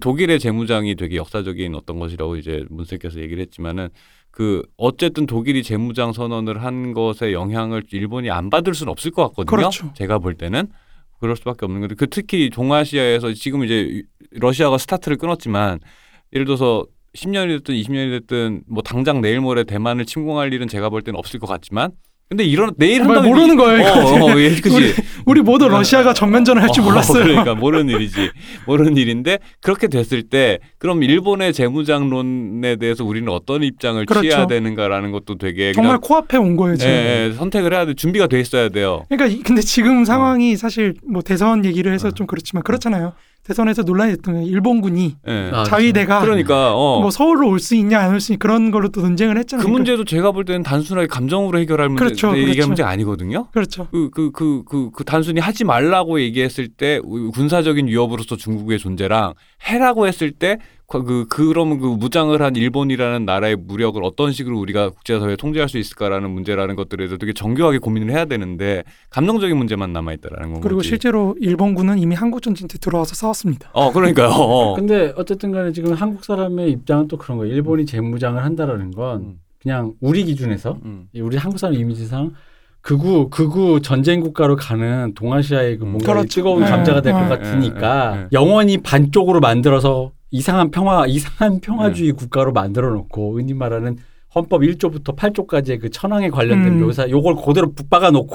[SPEAKER 2] 독일의 재무장이 되게 역사적인 어떤 것이라고 이제 문세께서 얘기를 했지만은 그 어쨌든 독일이 재무장 선언을 한 것의 영향을 일본이 안 받을 수는 없을 것 같거든요.
[SPEAKER 3] 그렇죠.
[SPEAKER 2] 제가 볼 때는 그럴 수밖에 없는 건데 그 특히 동아시아에서 지금 이제 러시아가 스타트를 끊었지만 예를 들어서 10년이 됐든 20년이 됐든 뭐 당장 내일 모레 대만을 침공할 일은 제가 볼 때는 없을 것 같지만 근데 이런 내일 한다면
[SPEAKER 3] 모르는 거예요,
[SPEAKER 2] 어. 어, 예, 그지.
[SPEAKER 3] 우리 모두 러시아가 전면전을 할줄
[SPEAKER 2] 어,
[SPEAKER 3] 몰랐어요.
[SPEAKER 2] 그러니까 모르는 일이지. 모르는 일인데 그렇게 됐을 때 그럼 일본의 재무장론에 대해서 우리는 어떤 입장을
[SPEAKER 3] 그렇죠.
[SPEAKER 2] 취해야 되는가라는 것도 되게
[SPEAKER 3] 정말 코앞에 온 거예요
[SPEAKER 2] 예,
[SPEAKER 3] 지금.
[SPEAKER 2] 예, 선택을 해야 돼. 준비가 돼 있어야 돼요.
[SPEAKER 3] 그러니까 이- 근데 지금 상황이 사실 뭐 대선 얘기를 해서 좀 그렇지만 그렇잖아요. 대선에서 논란이 됐던 게 일본군이
[SPEAKER 2] 예.
[SPEAKER 1] 아,
[SPEAKER 3] 자위대가
[SPEAKER 2] 그러니까 어.
[SPEAKER 3] 뭐 서울로 올 수 있냐 안 올 수 있냐 그런 걸로 또 논쟁을 했잖아요.
[SPEAKER 2] 그 문제도 제가 볼 때는 단순하게 감정으로 해결할 문제,
[SPEAKER 3] 그렇죠,
[SPEAKER 2] 얘기할
[SPEAKER 3] 그렇죠.
[SPEAKER 2] 문제가 아니거든요.
[SPEAKER 3] 그렇죠.
[SPEAKER 2] 그 그 그 그 그 단순히 하지 말라고 얘기했을 때 우- 군사적인 위협으로서 중국의 존재랑 해라고 했을 때그 그러면 그 무장을 한 일본이라는 나라의 무력을 어떤 식으로 우리가 국제사회에 통제할 수 있을까라는 문제라는 것들에 대해서 되게 정교하게 고민을 해야 되는데 감정적인 문제만 남아 있다라는 건
[SPEAKER 3] 그리고
[SPEAKER 2] 거지.
[SPEAKER 3] 실제로 일본군은 이미 한국 전쟁 때 들어와서 싸웠습니다.
[SPEAKER 2] 어 그러니까요. 어.
[SPEAKER 1] 근데 어쨌든 간에 지금 한국 사람의 입장은 또 그런 거예요. 일본이 재무장을 한다라는 건
[SPEAKER 2] 음.
[SPEAKER 1] 그냥 우리 기준에서
[SPEAKER 2] 음.
[SPEAKER 1] 우리 한국 사람 이미지상 극우 극우 전쟁 국가로 가는 동아시아의 그
[SPEAKER 2] 음.
[SPEAKER 1] 뭔가
[SPEAKER 3] 그렇죠.
[SPEAKER 1] 뜨거운
[SPEAKER 3] 네,
[SPEAKER 1] 감자가 될것
[SPEAKER 3] 네.
[SPEAKER 1] 같으니까
[SPEAKER 2] 네.
[SPEAKER 1] 영원히 반쪽으로 만들어서 이상한 평화 이상한 평화주의
[SPEAKER 2] 네.
[SPEAKER 1] 국가로 만들어 놓고 흔히 말하는 헌법 1조부터 8조까지의 그 천황에 관련된
[SPEAKER 3] 음.
[SPEAKER 1] 묘사 요걸 그대로 붙박아 놓고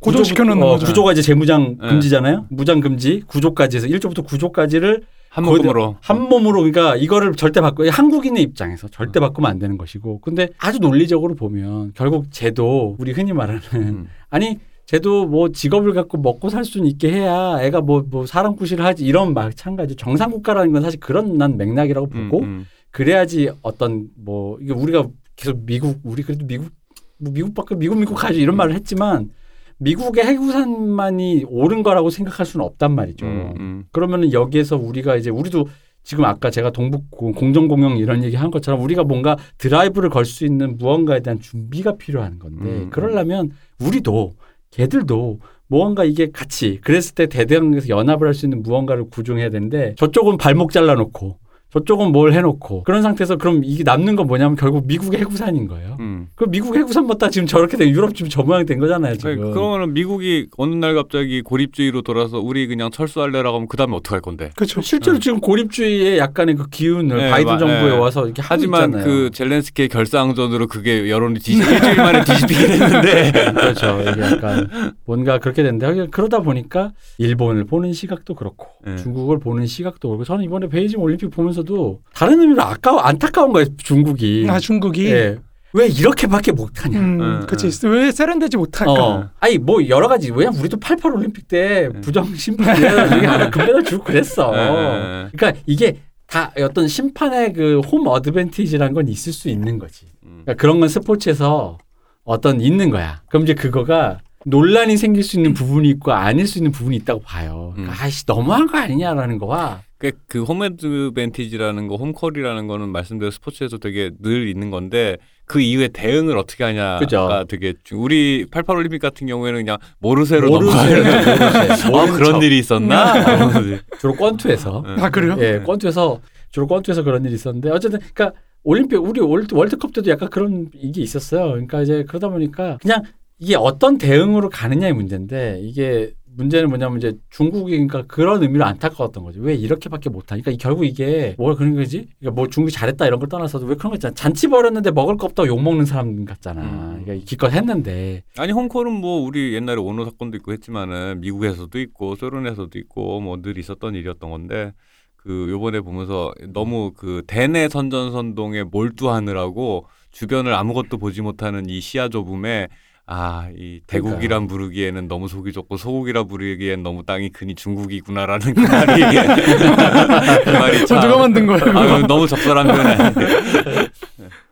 [SPEAKER 3] 고정시켜 놓는
[SPEAKER 1] 구조부터- 어,
[SPEAKER 3] 거죠.
[SPEAKER 1] 구조가 이제 재무장
[SPEAKER 2] 네.
[SPEAKER 1] 금지잖아요. 무장 금지 구조까지 해서 1조부터 9조까지를
[SPEAKER 2] 한 묶음으로
[SPEAKER 1] 한 몸으로 그러니까 이거를 절대 바꿔 한국인의 입장에서 절대 바꾸면 안 되는 것이고 근데 아주 논리적으로 보면 결국 쟤도 우리 흔히 말하는
[SPEAKER 2] 음.
[SPEAKER 1] 아니 쟤도 뭐 직업을 갖고 먹고 살 수는 있게 해야 애가 뭐 뭐 사람 구실을 하지 이런 마찬가지 정상 국가라는 건 사실 그런 난 맥락이라고
[SPEAKER 2] 음,
[SPEAKER 1] 보고
[SPEAKER 2] 음.
[SPEAKER 1] 그래야지 어떤 뭐 이게 우리가 계속 미국 우리 그래도 미국 뭐 미국밖에 미국 미국 가지 이런 말을 했지만 미국의 해구산만이 옳은 거라고 생각할 수는 없단 말이죠.
[SPEAKER 2] 음, 음.
[SPEAKER 1] 그러면은 여기에서 우리가 이제 우리도 지금 아까 제가 동북 공- 공정공영 이런 얘기 한 것처럼 우리가 뭔가 드라이브를 걸 수 있는 무언가에 대한 준비가 필요한 건데
[SPEAKER 2] 음,
[SPEAKER 1] 그러려면 우리도 걔들도 무언가 이게 같이 그랬을 때 대대강에서 연합을 할 수 있는 무언가를 구종해야 되는데 저쪽은 발목 잘라놓고 저쪽은 뭘 해놓고 그런 상태에서 그럼 이게 남는 건 뭐냐면 결국 미국의 해구산인 거예요.
[SPEAKER 2] 음.
[SPEAKER 1] 그 미국 해구산 맞다 지금 저렇게 된 유럽 지금 저 모양이 된 거잖아요 지금.
[SPEAKER 2] 그러니까 그러면은 미국이 어느 날 갑자기 고립주의로 돌아서 우리 그냥 철수할래라고 하면 그 다음에 어떻게 할 건데?
[SPEAKER 3] 그렇죠.
[SPEAKER 1] 실제로 지금 고립주의의 약간의 그 기운을
[SPEAKER 2] 네,
[SPEAKER 1] 바이든
[SPEAKER 2] 마-
[SPEAKER 1] 정부에
[SPEAKER 2] 네.
[SPEAKER 1] 와서 이렇게 하고
[SPEAKER 2] 하지만
[SPEAKER 1] 있잖아요.
[SPEAKER 2] 그 젤렌스키의 결사항전으로 그게 여론이 뒤집 일주일 만에 뒤집히긴 했는데
[SPEAKER 1] 그렇죠. 이게 약간 뭔가 그렇게 하긴 그러다 보니까 일본을 보는 시각도 그렇고
[SPEAKER 2] 네.
[SPEAKER 1] 중국을 보는 시각도 그렇고 저는 이번에 베이징 올림픽 보면서 도 다른 의미로 아까워 안타까운 거예요 중국이.
[SPEAKER 3] 아 중국이
[SPEAKER 1] 예. 왜 이렇게밖에 못하냐.
[SPEAKER 3] 음,
[SPEAKER 2] 응,
[SPEAKER 3] 그치.
[SPEAKER 2] 응.
[SPEAKER 3] 왜 세련되지 못할까?
[SPEAKER 1] 어. 아니 뭐 여러 가지 왜냐면 우리도 88 올림픽 때
[SPEAKER 2] 네.
[SPEAKER 1] 부정 심판이야 이게 하나 금메달 주고 그랬어.
[SPEAKER 2] 네.
[SPEAKER 1] 그러니까 이게 다 어떤 심판의 그 홈 어드밴티지라는 건 있을 수 있는 거지.
[SPEAKER 2] 음.
[SPEAKER 1] 그러니까 그런 건 스포츠에서 어떤 있는 거야. 그럼 이제 그거가 논란이 생길 수 있는 부분이 있고 아닐 수 있는 부분이 있다고 봐요. 그러니까
[SPEAKER 2] 음.
[SPEAKER 1] 아이씨 너무한 거 아니냐라는 거와
[SPEAKER 2] 그, 그 홈앤드밴티지라는 거, 홈콜이라는 거는 말씀대로 스포츠에서 되게 늘 있는 건데 그 이후에 대응을 어떻게 하냐가
[SPEAKER 1] 그죠.
[SPEAKER 2] 되게 중- 우리 88 올림픽 같은 경우에는 그냥 모르쇠로
[SPEAKER 1] 모르쇠,
[SPEAKER 2] 넘어가요.
[SPEAKER 1] 모르쇠.
[SPEAKER 2] 아
[SPEAKER 1] 모른
[SPEAKER 2] 그런
[SPEAKER 1] 척.
[SPEAKER 2] 일이 있었나?
[SPEAKER 1] 주로 권투에서
[SPEAKER 2] 네.
[SPEAKER 3] 아 그래요?
[SPEAKER 1] 예, 권투에서 주로 권투에서 그런 일이 있었는데 어쨌든 그러니까 올림픽 우리 월드, 월드컵 때도 약간 그런 이게 있었어요. 그러니까 이제 그러다 보니까 그냥 이게 어떤 대응으로 가느냐의 문제인데 이게 문제는 뭐냐면 이제 중국이 그러니까 그런 의미로 안타까웠던 거죠. 왜 이렇게밖에 못하니까 결국 이게 뭘 그런 거지? 그러니까 뭐 중국이 잘했다 이런 걸 떠나서도 왜 그런 거 있잖아. 잔치 벌였는데 먹을 거 없다고 욕 먹는 사람 같잖아.
[SPEAKER 2] 음.
[SPEAKER 1] 그러니까 기껏 했는데
[SPEAKER 2] 아니 홈콜은 뭐 우리 옛날에 오노 사건도 있고 했지만은 미국에서도 있고 소련에서도 있고 뭐 늘 있었던 일이었던 건데 그 요번에 보면서 너무 그 대내 선전선동에 몰두하느라고 주변을 아무것도 보지 못하는 이 시야 좁음에 아, 이 대국이란 부르기에는 너무 속이 좁고 소국이라 부르기엔 너무 땅이 크니 중국이구나라는 그 말이 그 말이 참
[SPEAKER 3] 누가 만든 거예요?
[SPEAKER 2] 아, 너무 적절한 표현.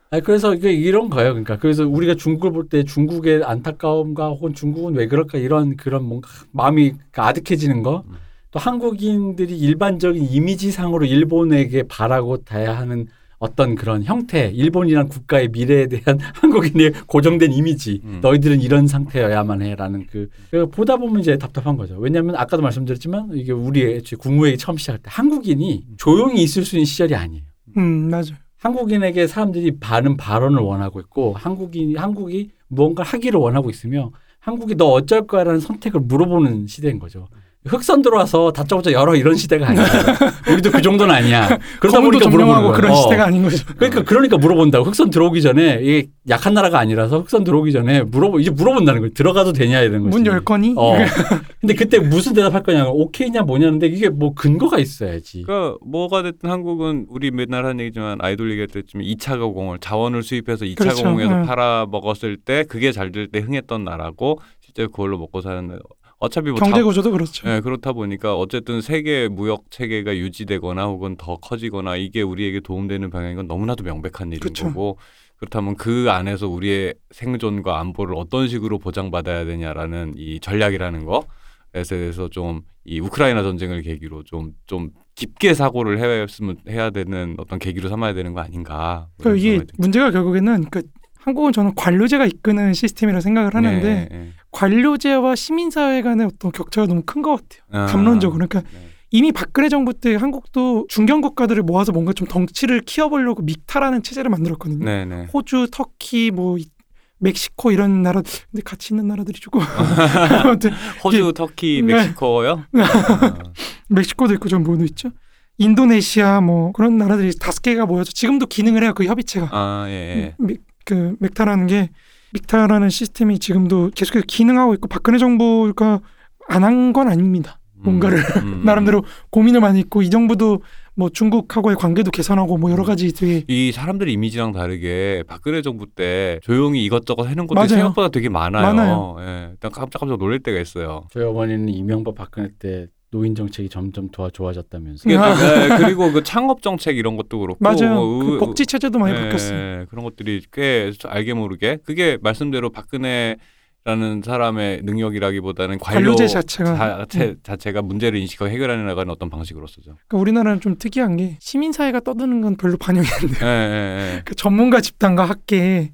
[SPEAKER 2] 아니
[SPEAKER 1] 그래서 이게 이런 거예요. 그러니까 그래서 우리가 중국을 볼 때 중국의 안타까움과 혹은 중국은 왜 그럴까 이런 그런 뭔가 마음이 아득해지는 거.
[SPEAKER 2] 음.
[SPEAKER 1] 또 한국인들이 일반적인 이미지상으로 일본에게 바라고 다야 하는 어떤 그런 형태, 일본이란 국가의 미래에 대한 한국인의 고정된 이미지,
[SPEAKER 2] 음.
[SPEAKER 1] 너희들은 이런 상태여야만 해라는 그, 그 보다 보면 이제 답답한 거죠. 왜냐하면 아까도 말씀드렸지만 이게 우리의 애초에 국무 회의 처음 시작할 때 한국인이 조용히 있을 수 있는 시절이 아니에요.
[SPEAKER 3] 음 맞아.
[SPEAKER 1] 한국인에게 사람들이 많은 발언을 원하고 있고 한국인 한국이 무언가를 하기를 원하고 있으며 한국이 너 어쩔 거야라는 선택을 물어보는 시대인 거죠. 흑선 들어와서 다짜고짜 열어 이런 시대가 아니야. 우리도 그 정도는 아니야. 그러다 보니까 거야.
[SPEAKER 3] 그런
[SPEAKER 1] 어.
[SPEAKER 3] 시대가 아닌 거죠.
[SPEAKER 1] 그러니까 그러니까 물어본다고 흑선 들어오기 전에 이게 약한 나라가 아니라서 흑선 들어오기 전에 물어보 이제 물어본다는 거예요. 들어가도 되냐 이런 거지.
[SPEAKER 3] 문 열 거니?
[SPEAKER 1] 어. 근데 그때 무슨 대답할 거냐? 오케이냐 뭐냐는데 이게 뭐 근거가 있어야지.
[SPEAKER 2] 그러니까 뭐가 됐든 한국은 우리 맨날 하는 얘기지만 아이돌 얘기할 때쯤 2차 가공을 자원을 수입해서 2차
[SPEAKER 3] 그렇죠.
[SPEAKER 2] 가공해서
[SPEAKER 3] 응.
[SPEAKER 2] 팔아 먹었을 때 그게 잘 될 때 흥했던 나라고 실제 그걸로 먹고 사는 어차피 뭐
[SPEAKER 3] 경제
[SPEAKER 2] 자-
[SPEAKER 3] 구조도 그렇죠.
[SPEAKER 2] 예, 그렇다 보니까 어쨌든 세계 무역 체계가 유지되거나 혹은 더 커지거나 이게 우리에게 도움되는 방향인 건 너무나도 명백한 일인
[SPEAKER 3] 그쵸.
[SPEAKER 2] 거고 그렇다면 그 안에서 우리의 생존과 안보를 어떤 식으로 보장받아야 되냐라는 이 전략이라는 거에 대해서 좀 이 우크라이나 전쟁을 계기로 좀좀 깊게 사고를 해야으면 해야 되는 어떤 계기로 삼아야 되는 거 아닌가. 뭐
[SPEAKER 3] 그러니까 이게. 문제가 결국에는 그 한국은 저는 관료제가 이끄는 시스템이라 생각을 하는데
[SPEAKER 2] 네, 네.
[SPEAKER 3] 관료제와 시민사회 간의 어떤 격차가 너무 큰 것 같아요.
[SPEAKER 2] 아,
[SPEAKER 3] 감론적으로. 그러니까
[SPEAKER 2] 네.
[SPEAKER 3] 이미 박근혜 정부 때 한국도 중견 국가들을 모아서 뭔가 좀 덩치를 키워보려고 믹타라는 체제를 만들었거든요.
[SPEAKER 2] 네, 네.
[SPEAKER 3] 호주, 터키, 뭐 이- 멕시코 이런 나라 근데 같이 있는 나라들이 조금 아무튼
[SPEAKER 2] 호주, 터키,
[SPEAKER 3] 네.
[SPEAKER 2] 멕시코요? 아,
[SPEAKER 3] 멕시코도 있고 좀 뭐도 있죠. 인도네시아 뭐 그런 나라들이 다섯 개가 모여서 지금도 기능을 해요 그 협의체가.
[SPEAKER 2] 아, 예, 예.
[SPEAKER 3] 미- 그 멕타라는 게 믹타라는 시스템이 지금도 계속해서 기능하고 있고 박근혜 정부가 안 한 건 아닙니다. 뭔가를
[SPEAKER 2] 음, 음.
[SPEAKER 3] 나름대로 고민을 많이 했고 이 정부도 뭐 중국하고의 관계도 개선하고 뭐 여러 가지 되게
[SPEAKER 2] 이 사람들 이미지랑 다르게 박근혜 정부 때 조용히 이것저것 해놓은 것들이
[SPEAKER 3] 맞아요.
[SPEAKER 2] 생각보다 되게 많아요.
[SPEAKER 3] 많아요.
[SPEAKER 2] 예, 일단 깜짝깜짝 놀랄 때가 있어요.
[SPEAKER 1] 저희 어머니는 이명박 박근혜 때 노인 정책이 점점 더 좋아졌다면서.
[SPEAKER 2] 좀, 예, 그리고 그 창업 정책 이런 것도 그렇고
[SPEAKER 3] 맞아요. 뭐그
[SPEAKER 2] 의-
[SPEAKER 3] 복지 체제도 많이
[SPEAKER 2] 예,
[SPEAKER 3] 바뀌었어요.
[SPEAKER 2] 그런 것들이 꽤 알게 모르게 그게 말씀대로 박근혜 라는 사람의 능력이라기보다는 관료
[SPEAKER 3] 관료제 자체가 음.
[SPEAKER 2] 자체, 자체가 문제를 인식하고 해결해 나가는 어떤 방식으로서죠.
[SPEAKER 3] 그러니까 우리나라는 좀 특이한 게 시민 사회가 떠드는 건 별로 반영이 안 돼요.
[SPEAKER 2] 예, 예, 예.
[SPEAKER 3] 그 전문가 집단과 학계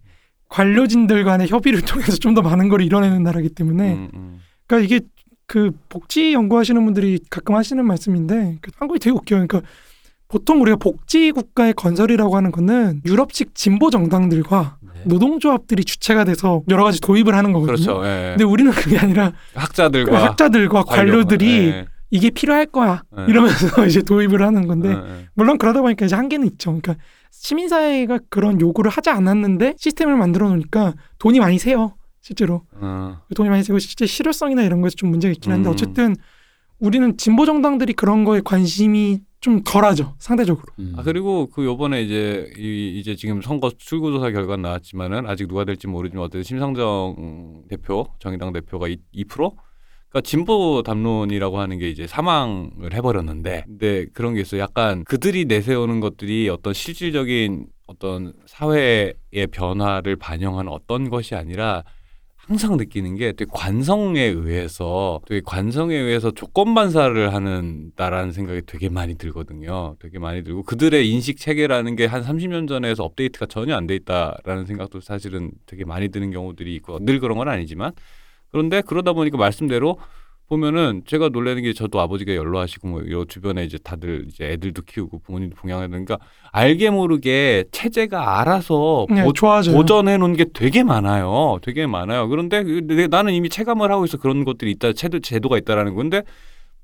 [SPEAKER 3] 관료진들 간의 협의를 통해서 좀 더 많은 걸 이뤄내는 나라기 때문에
[SPEAKER 2] 음, 음.
[SPEAKER 3] 그러니까 이게 그 복지 연구하시는 분들이 가끔 하시는 말씀인데 그 한국이 되게 웃겨요. 그러니까 보통 우리가 복지 국가의 건설이라고 하는 거는 유럽식 진보 정당들과
[SPEAKER 1] 네.
[SPEAKER 3] 노동조합들이 주체가 돼서 여러 가지 도입을 하는 거거든요.
[SPEAKER 2] 그렇죠. 예.
[SPEAKER 3] 근데 우리는 그게 아니라 그
[SPEAKER 2] 학자들과
[SPEAKER 3] 학자들과
[SPEAKER 2] 관료,
[SPEAKER 3] 관료들이
[SPEAKER 2] 예,
[SPEAKER 3] 이게 필요할 거야
[SPEAKER 2] 예.
[SPEAKER 3] 이러면서 이제 도입을 하는 건데
[SPEAKER 2] 예, 예.
[SPEAKER 3] 물론 그러다 보니까 이제 한계는 있죠. 그러니까 시민사회가 그런 요구를 하지 않았는데 시스템을 만들어 놓으니까 돈이 많이 새요. 실제로
[SPEAKER 2] 어.
[SPEAKER 3] 돈이 많이 새고 실제 실효성이나 이런 거에서 좀 문제가 있긴 한데
[SPEAKER 2] 음.
[SPEAKER 3] 어쨌든 우리는 진보 정당들이 그런 거에 관심이 좀 덜하죠 상대적으로.
[SPEAKER 1] 음.
[SPEAKER 2] 아 그리고 그 요번에 이제 이, 이제 지금 선거 출구조사 결과 나왔지만은 아직 누가 될지 모르지만 어쨌든 심상정 대표 정의당 대표가 2, 2%? 그러니까 진보 담론이라고 하는 게 이제 사망을 해버렸는데 근데 그런 게 있어요. 약간 그들이 내세우는 것들이 어떤 실질적인 어떤 사회의 변화를 반영하는 어떤 것이 아니라 항상 느끼는 게 되게 관성에 의해서 되게 관성에 의해서 조건 반사를 하는다라는 생각이 되게 많이 들거든요. 되게 많이 들고 그들의 인식 체계라는 게 한 30년 전에서 업데이트가 전혀 안 돼 있다라는 생각도 사실은 되게 많이 드는 경우들이 있고 늘 그런 건 아니지만 그런데 그러다 보니까 말씀대로 보면은 제가 놀라는 게 저도 아버지가 연로하시고 뭐 요 주변에 이제 다들 이제 애들도 키우고 부모님도 봉양하는 그러니까 알게 모르게 체제가 알아서
[SPEAKER 3] 네,
[SPEAKER 2] 보. 보전해 놓은 게 되게 많아요. 되게 많아요. 그런데 그- 내- 나는 이미 체감을 하고 있어 그런 것들이 있다. 제도 제도가 있다라는 건데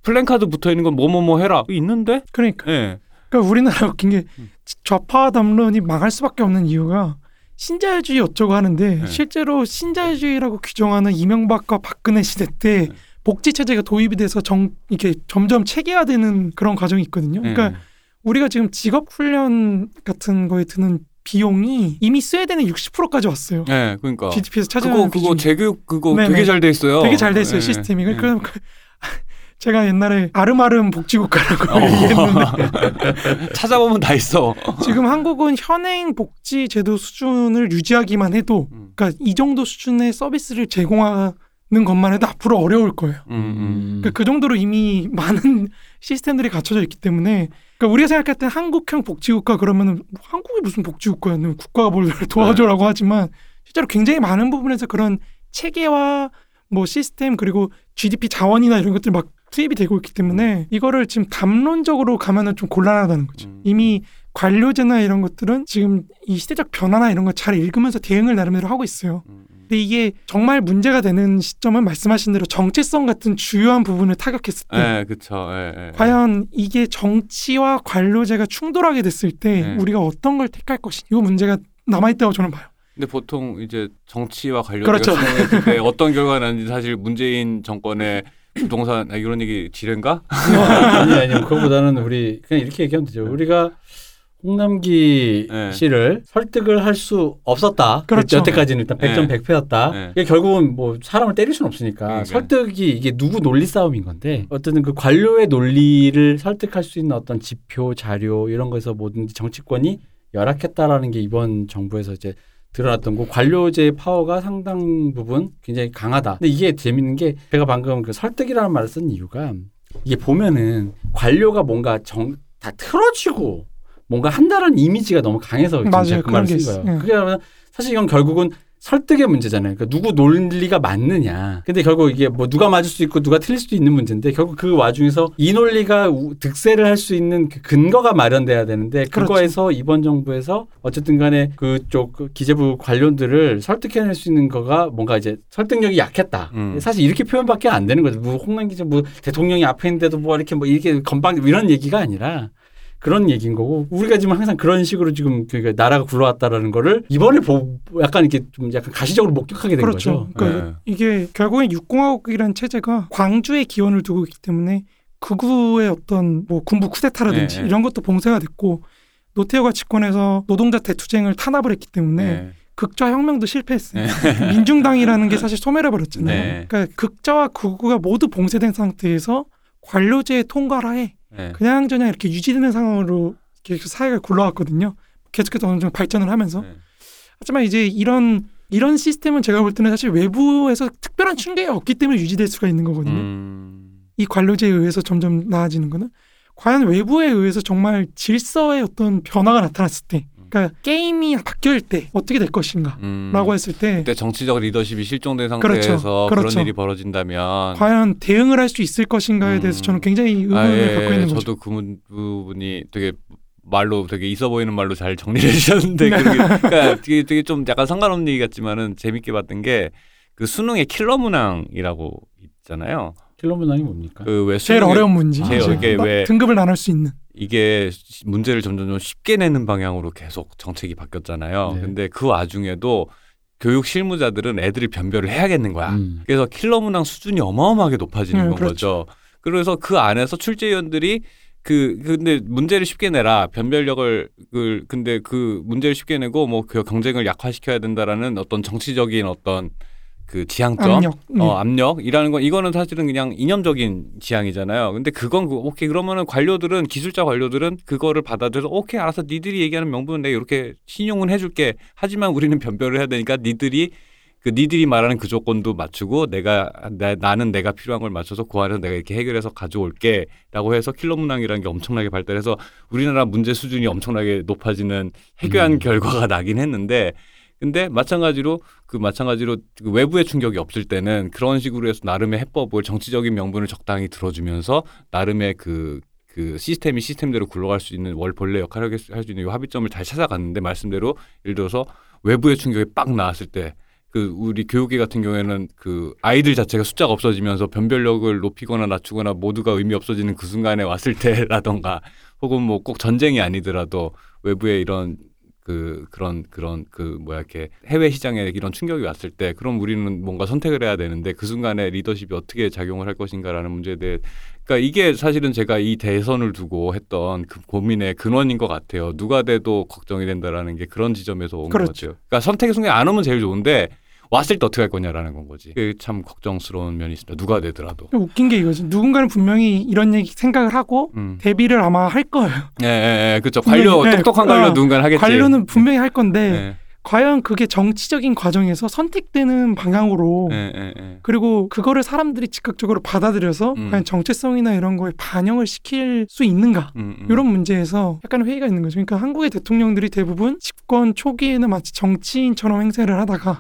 [SPEAKER 2] 플랜카드 붙어 있는 건 뭐뭐뭐 해라 있는데
[SPEAKER 3] 그러니까,
[SPEAKER 2] 예.
[SPEAKER 3] 그러니까 우리나라 웃긴 게
[SPEAKER 2] 음.
[SPEAKER 3] 좌파 담론이 망할 수밖에 없는 이유가 신자유주의 어쩌고 하는데
[SPEAKER 2] 네.
[SPEAKER 3] 실제로 신자유주의라고 규정하는 이명박과 박근혜 시대 때
[SPEAKER 2] 네.
[SPEAKER 3] 복지 체제가 도입이 돼서 정 이렇게 점점 체계화되는 그런 과정이 있거든요. 그러니까
[SPEAKER 2] 예.
[SPEAKER 3] 우리가 지금 직업 훈련 같은 거에 드는 비용이 이미 스웨덴에 60%까지 왔어요.
[SPEAKER 2] 예, 그러니까
[SPEAKER 3] GDP에서
[SPEAKER 2] 그거
[SPEAKER 3] 차지하는
[SPEAKER 2] 그거
[SPEAKER 3] 비중이.
[SPEAKER 2] 재교육 그거
[SPEAKER 3] 네네.
[SPEAKER 2] 되게 잘 돼 있어요.
[SPEAKER 3] 되게 잘 돼 있어요
[SPEAKER 2] 예.
[SPEAKER 3] 시스템이.
[SPEAKER 2] 예.
[SPEAKER 3] 그러니까 그- 제가 옛날에 아름아름 복지국가라고
[SPEAKER 2] 어.
[SPEAKER 3] 얘기했는데
[SPEAKER 2] 찾아보면 다 있어.
[SPEAKER 3] 지금 한국은 현행 복지 제도 수준을 유지하기만 해도
[SPEAKER 2] 음.
[SPEAKER 3] 그러니까 이 정도 수준의 서비스를 제공하 는 것만 해도 앞으로 어려울 거예요.
[SPEAKER 2] 음, 음.
[SPEAKER 3] 그러니까 그 정도로 이미 많은 시스템들이 갖춰져 있기 때문에 그러니까 우리가 생각할 때 한국형 복지국가 그러면은 한국이 무슨 복지국가였는 국가가 뭘 도와줘라고 하지만 실제로 굉장히 많은 부분에서 그런 체계와 뭐 시스템 그리고 GDP 자원이나 이런 것들이 막 투입이 되고 있기 때문에 이거를 지금 담론적으로 가면은 좀 곤란하다는 거죠.
[SPEAKER 2] 음.
[SPEAKER 3] 이미 관료제나 이런 것들은 지금 이 시대적 변화나 이런 걸 잘 읽으면서 대응을 나름대로 하고 있어요.
[SPEAKER 2] 음, 음.
[SPEAKER 3] 근데 이게 정말 문제가 되는 시점은 말씀하신 대로 정체성 같은 주요한 부분을 타격했을 때
[SPEAKER 2] 예, 그쵸. 예, 예.
[SPEAKER 3] 과연 이게 정치와 관료제가 충돌하게 됐을 때
[SPEAKER 2] 네.
[SPEAKER 3] 우리가 어떤 걸 택할 것이 이 문제가 남아있다고 저는 봐요.
[SPEAKER 2] 근데 보통 이제 정치와 관련된
[SPEAKER 3] 그렇죠.
[SPEAKER 2] 어떤 결과가 나는지 사실 문재인 정권의 부동산 아, 이런 얘기 지뢰인가?
[SPEAKER 1] 아니 아니 그거보다는 우리 그냥 이렇게 얘기하면 되죠. 우리가 홍남기
[SPEAKER 2] 네.
[SPEAKER 1] 씨를 설득을 할 수 없었다.
[SPEAKER 3] 그렇죠.
[SPEAKER 1] 여태까지는 일단 100점
[SPEAKER 2] 네.
[SPEAKER 1] 100패였다.
[SPEAKER 2] 네.
[SPEAKER 1] 이게 결국은 뭐 사람을 때릴 수는 없으니까
[SPEAKER 2] 그러니까요.
[SPEAKER 1] 설득이 이게 누구 논리 싸움인 건데 어쨌든 그 관료의 논리를 설득할 수 있는 어떤 지표 자료 이런 거에서 뭐든지 정치권이 열악했다라는 게 이번 정부에서 이제 드러났던 거 관료제의 파워가 상당 부분 굉장히 강하다. 근데 이게 재밌는 게 제가 방금 그 설득이라는 말을 쓴 이유가 이게 보면은 관료가 뭔가 정 다 틀어지고 뭔가 한다는 이미지가 너무 강해서
[SPEAKER 3] 맞아요.
[SPEAKER 1] 제가 그 말을 게쓴
[SPEAKER 3] 있어요.
[SPEAKER 1] 거예요.
[SPEAKER 3] 예.
[SPEAKER 1] 그게 사실 이건 결국은 설득의 문제잖아요. 그러니까 누구 논리가 맞느냐. 근데 결국 이게 뭐 누가 맞을 수 있고 누가 틀릴 수도 있는 문제인데 결국 그 와중에서 이 논리가 우- 득세를 할 수 있는 그 근거가 마련돼야 되는데
[SPEAKER 3] 그렇죠.
[SPEAKER 1] 그거에서 이번 정부에서 어쨌든 간에 그쪽 그 기재부 관료들을 설득해낼 수 있는 거가 뭔가 이제 설득력이 약했다.
[SPEAKER 2] 음.
[SPEAKER 1] 사실 이렇게 표현밖에 안 되는 거죠. 뭐 홍남 기자 뭐 대통령이 앞에 있는데도 뭐 이렇게 뭐 이렇게 건방 이런 얘기가 아니라 그런 얘기인 거고 우리가 지금 항상 그런 식으로 지금 그러니까 나라가 굴러왔다라는 거를 이번에 보 약간 이렇게 좀 약간 가시적으로 목격하게 된
[SPEAKER 3] 그렇죠.
[SPEAKER 1] 거죠.
[SPEAKER 3] 그러니까
[SPEAKER 2] 네.
[SPEAKER 3] 이게 결국엔 육공화국이라는 체제가 광주에 기원을 두고 있기 때문에 극우의 어떤 뭐 군부 쿠데타라든지
[SPEAKER 2] 네, 네.
[SPEAKER 3] 이런 것도 봉쇄가 됐고 노태우가 집권해서 노동자 대투쟁을 탄압을 했기 때문에
[SPEAKER 2] 네.
[SPEAKER 3] 극좌 혁명도 실패했어요. 민중당이라는 게 사실 소멸해 버렸잖아요.
[SPEAKER 2] 네.
[SPEAKER 3] 그러니까 극좌와 극우가 모두 봉쇄된 상태에서 관료제의 통과라에
[SPEAKER 2] 네.
[SPEAKER 3] 그냥 저냥 이렇게 유지되는 상황으로 계속 사회가 굴러왔거든요. 계속해서 어느 정도 발전을 하면서
[SPEAKER 2] 네.
[SPEAKER 3] 하지만 이제 이런 이런 시스템은 제가 볼 때는 사실 외부에서 특별한 충격이 없기 때문에 유지될 수가 있는 거거든요.
[SPEAKER 2] 음.
[SPEAKER 3] 이 관료제에 의해서 점점 나아지는 거는 과연 외부에 의해서 정말 질서의 어떤 변화가 나타났을 때, 그러니까 게임이 바뀔 때 어떻게 될 것인가라고
[SPEAKER 2] 음.
[SPEAKER 3] 했을 때
[SPEAKER 2] 그때 정치적 리더십이 실종된
[SPEAKER 3] 그렇죠.
[SPEAKER 2] 상태에서 그런
[SPEAKER 3] 그렇죠.
[SPEAKER 2] 일이 벌어진다면
[SPEAKER 3] 과연 대응을 할 수 있을 것인가에
[SPEAKER 2] 음.
[SPEAKER 3] 대해서 저는 굉장히 의문을
[SPEAKER 2] 아, 예,
[SPEAKER 3] 갖고 있는 거죠.
[SPEAKER 2] 저도 그 문- 부분이 되게 말로 되게 있어 보이는 말로 잘 정리를 해주셨는데
[SPEAKER 3] 네.
[SPEAKER 2] 그게 그러니까 되게, 되게 좀 약간 상관없는 얘기 같지만은 재밌게 봤던 게 그 수능의 킬러 문항이라고 있잖아요.
[SPEAKER 1] 킬러 문항이 뭡니까?
[SPEAKER 2] 그왜
[SPEAKER 3] 제일 어려운 문제.
[SPEAKER 1] 제일
[SPEAKER 3] 이제
[SPEAKER 2] 이게
[SPEAKER 3] 막
[SPEAKER 2] 왜-
[SPEAKER 3] 등급을 나눌 수 있는.
[SPEAKER 2] 이게 시- 문제를 점점 좀 쉽게 내는 방향으로 계속 정책이 바뀌었잖아요.
[SPEAKER 1] 네.
[SPEAKER 2] 근데 그 와중에도 교육 실무자들은 애들이 변별을 해야겠는 거야.
[SPEAKER 1] 음.
[SPEAKER 2] 그래서 킬러 문항 수준이 어마어마하게 높아지는
[SPEAKER 3] 음,
[SPEAKER 2] 건
[SPEAKER 3] 그렇죠.
[SPEAKER 2] 거죠. 그래서 그 안에서 출제위원들이 그 근데 문제를 쉽게 내라 변별력을 그 근데 그 문제를 쉽게 내고 뭐 그 경쟁을 약화시켜야 된다라는 어떤 정치적인 어떤 그 지향점
[SPEAKER 3] 압력. 네.
[SPEAKER 2] 어, 압력이라는 건 이거는 사실은 그냥 이념적인 지향이잖아요. 근데 그건 그, 오케이 그러면은 관료들은 기술자 관료들은 그거를 받아들여서 오케이 알아서 니들이 얘기하는 명분은 내가 이렇게 신용은 해줄게. 하지만 우리는 변별을 해야 되니까 니들이 그 니들이 말하는 그 조건도 맞추고 내가 나, 나는 내가 필요한 걸 맞춰서 그 안에서 내가 이렇게 해결해서 가져올게라고 해서 킬러 문항이라는 게 엄청나게 발달해서 우리나라 문제 수준이 엄청나게 높아지는 해결한
[SPEAKER 1] 음.
[SPEAKER 2] 결과가 나긴 했는데 근데 마찬가지로 그 마찬가지로 그 외부의 충격이 없을 때는 그런 식으로 해서 나름의 해법을 정치적인 명분을 적당히 들어주면서 나름의 그, 그 시스템이 시스템대로 굴러갈 수 있는 월 본래 역할을 할 수 있는 이 합의점을 잘 찾아갔는데 말씀대로 예를 들어서 외부의 충격이 빡 나왔을 때 그 우리 교육계 같은 경우에는 그 아이들 자체가 숫자가 없어지면서 변별력을 높이거나 낮추거나 모두가 의미 없어지는 그 순간에 왔을 때라던가 혹은 뭐 꼭 전쟁이 아니더라도 외부의 이런 그 그런 그런 그 뭐야 이렇게 해외 시장에 이런 충격이 왔을 때 그럼 우리는 뭔가 선택을 해야 되는데 그 순간에 리더십이 어떻게 작용을 할 것인가라는 문제에 대해 그러니까 이게 사실은 제가 이 대선을 두고 했던 그 고민의 근원인 것 같아요. 누가 돼도 걱정이 된다라는 게 그런 지점에서 온것
[SPEAKER 3] 그렇죠.
[SPEAKER 2] 같아요. 그러니까 선택의 순간에 안 오면 제일 좋은데 왔을 때 어떻게 할 거냐라는 건 거지. 그게 참 걱정스러운 면이 있습니다. 누가 되더라도.
[SPEAKER 3] 웃긴 게 이거지. 누군가는 분명히 이런 얘기 생각을 하고
[SPEAKER 2] 음.
[SPEAKER 3] 대비를 아마 할 거예요.
[SPEAKER 2] 예, 예, 예. 그렇죠. 관료
[SPEAKER 3] 네,
[SPEAKER 2] 똑똑한 관료
[SPEAKER 3] 아,
[SPEAKER 2] 누군가는 하겠지.
[SPEAKER 3] 관료는 분명히 할 건데
[SPEAKER 2] 예,
[SPEAKER 3] 과연 그게 정치적인 과정에서 선택되는 방향으로
[SPEAKER 2] 예, 예, 예.
[SPEAKER 3] 그리고 그거를 사람들이 즉각적으로 받아들여서
[SPEAKER 2] 음.
[SPEAKER 3] 과연 정체성이나 이런 거에 반영을 시킬 수 있는가
[SPEAKER 2] 음, 음.
[SPEAKER 3] 이런 문제에서 약간 회의가 있는 거죠. 그러니까 한국의 대통령들이 대부분 집권 초기에는 마치 정치인처럼 행세를 하다가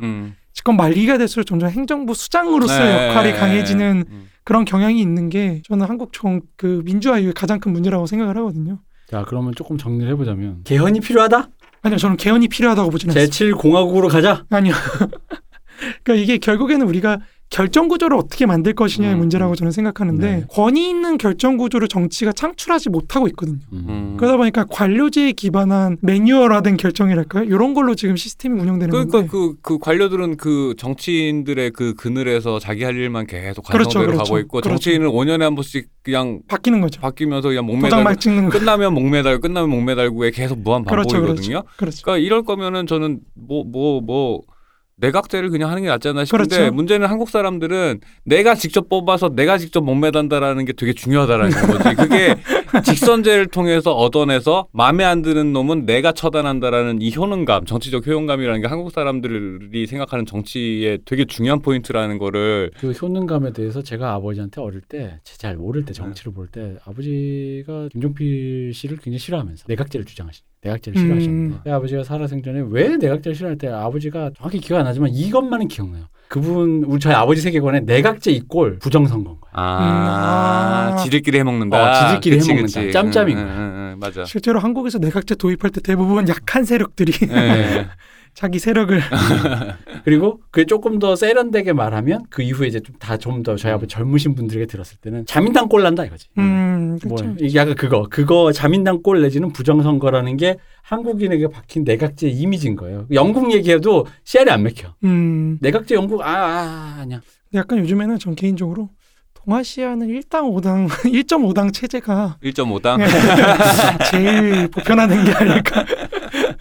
[SPEAKER 2] 음.
[SPEAKER 3] 집권 말기가 될수록 점점 행정부 수장으로서의
[SPEAKER 2] 네,
[SPEAKER 3] 역할이
[SPEAKER 2] 네,
[SPEAKER 3] 강해지는
[SPEAKER 2] 음.
[SPEAKER 3] 그런 경향이 있는 게 저는 한국 정, 그 민주화 이후에 가장 큰 문제라고 생각을 하거든요.
[SPEAKER 1] 자 그러면 조금 정리를 해보자면 개헌이 필요하다.
[SPEAKER 3] 아니요, 저는 개헌이 필요하다고 보지는 않습니다.
[SPEAKER 1] 제7 공화국으로 가자.
[SPEAKER 3] 아니요. 그러니까 이게 결국에는 우리가 결정 구조를 어떻게 만들 것이냐의
[SPEAKER 2] 음,
[SPEAKER 3] 문제라고 저는 생각하는데
[SPEAKER 1] 네.
[SPEAKER 3] 권위 있는 결정 구조를 정치가 창출하지 못하고 있거든요.
[SPEAKER 2] 음.
[SPEAKER 3] 그러다 보니까 관료제에 기반한 매뉴얼화된 결정이랄까요? 이런 걸로 지금 시스템이 운영되는
[SPEAKER 2] 그러니까
[SPEAKER 3] 건데.
[SPEAKER 2] 그, 그 관료들은 그 정치인들의 그 그늘에서 자기 할 일만 계속
[SPEAKER 3] 그렇죠,
[SPEAKER 2] 관성대로
[SPEAKER 3] 그렇죠.
[SPEAKER 2] 가고 있고
[SPEAKER 3] 그렇죠.
[SPEAKER 2] 정치인은 5년에 한 번씩 그냥
[SPEAKER 3] 바뀌는 거죠.
[SPEAKER 2] 바뀌면서 그냥
[SPEAKER 3] 막 찍는 거.
[SPEAKER 2] 끝나면 목매달고 끝나면 목매달고에 계속 무한
[SPEAKER 3] 그렇죠,
[SPEAKER 2] 반복이거든요.
[SPEAKER 3] 그렇죠.
[SPEAKER 2] 그러니까 이럴 거면은 저는 뭐 뭐 뭐 내각제를 그냥 하는 게 낫지 않나 싶은데
[SPEAKER 3] 그렇죠.
[SPEAKER 2] 문제는 한국 사람들은 내가 직접 뽑아서 내가 직접 목매단다라는 게 되게 중요하다라는 거지. 그게 직선제를 통해서 얻어내서 마음에 안 드는 놈은 내가 처단한다라는 이 효능감, 정치적 효용감이라는 게 한국 사람들이 생각하는 정치의 되게 중요한 포인트라는 거를
[SPEAKER 1] 그 효능감에 대해서 제가 아버지한테 어릴 때 잘 모를 때 정치를 볼 때 아버지가 김종필 씨를 굉장히 싫어하면서 내각제를 주장하시 내각제를
[SPEAKER 3] 음.
[SPEAKER 1] 싫어하셨는데 그 아버지가 살아생전에 왜 내각제를 싫어할 때 아버지가 정확히 기억 안 나지만 이것만은 기억나요. 그분 우리 저희 아버지 세계관에 내각제 이꼴 부정선거인 거예요.
[SPEAKER 2] 아,
[SPEAKER 3] 아.
[SPEAKER 2] 지들끼리 해먹는다.
[SPEAKER 1] 어, 지들끼리
[SPEAKER 2] 그치,
[SPEAKER 1] 해먹는다.
[SPEAKER 2] 그치.
[SPEAKER 1] 짬짬인
[SPEAKER 2] 응,
[SPEAKER 1] 거야.
[SPEAKER 2] 응, 맞아.
[SPEAKER 3] 실제로 한국에서 내각제 도입할 때 대부분 약한 세력들이
[SPEAKER 2] 예.
[SPEAKER 3] 자기 세력을
[SPEAKER 1] 그리고 그게 조금 더 세련되게 말하면 그 이후에 이제 좀 다 좀 더 저희 아버지 젊으신 분들에게 들었을 때는 자민당 꼴 난다 이거지.
[SPEAKER 3] 음,
[SPEAKER 1] 뭐
[SPEAKER 3] 그렇죠.
[SPEAKER 1] 이게 약간 그거 그거 자민당 꼴 내지는 부정선거라는 게 한국인에게 박힌 내각제 이미지인 거예요. 영국 얘기해도 씨알이 안 맥혀.
[SPEAKER 3] 음,
[SPEAKER 1] 내각제 영국 아, 아 아니야.
[SPEAKER 3] 근데 약간 요즘에는 전 개인적으로 동아시아는 1당 5당 1.5당 체제가
[SPEAKER 2] 1.5당.
[SPEAKER 3] 제일 보편화된 게 아닐까.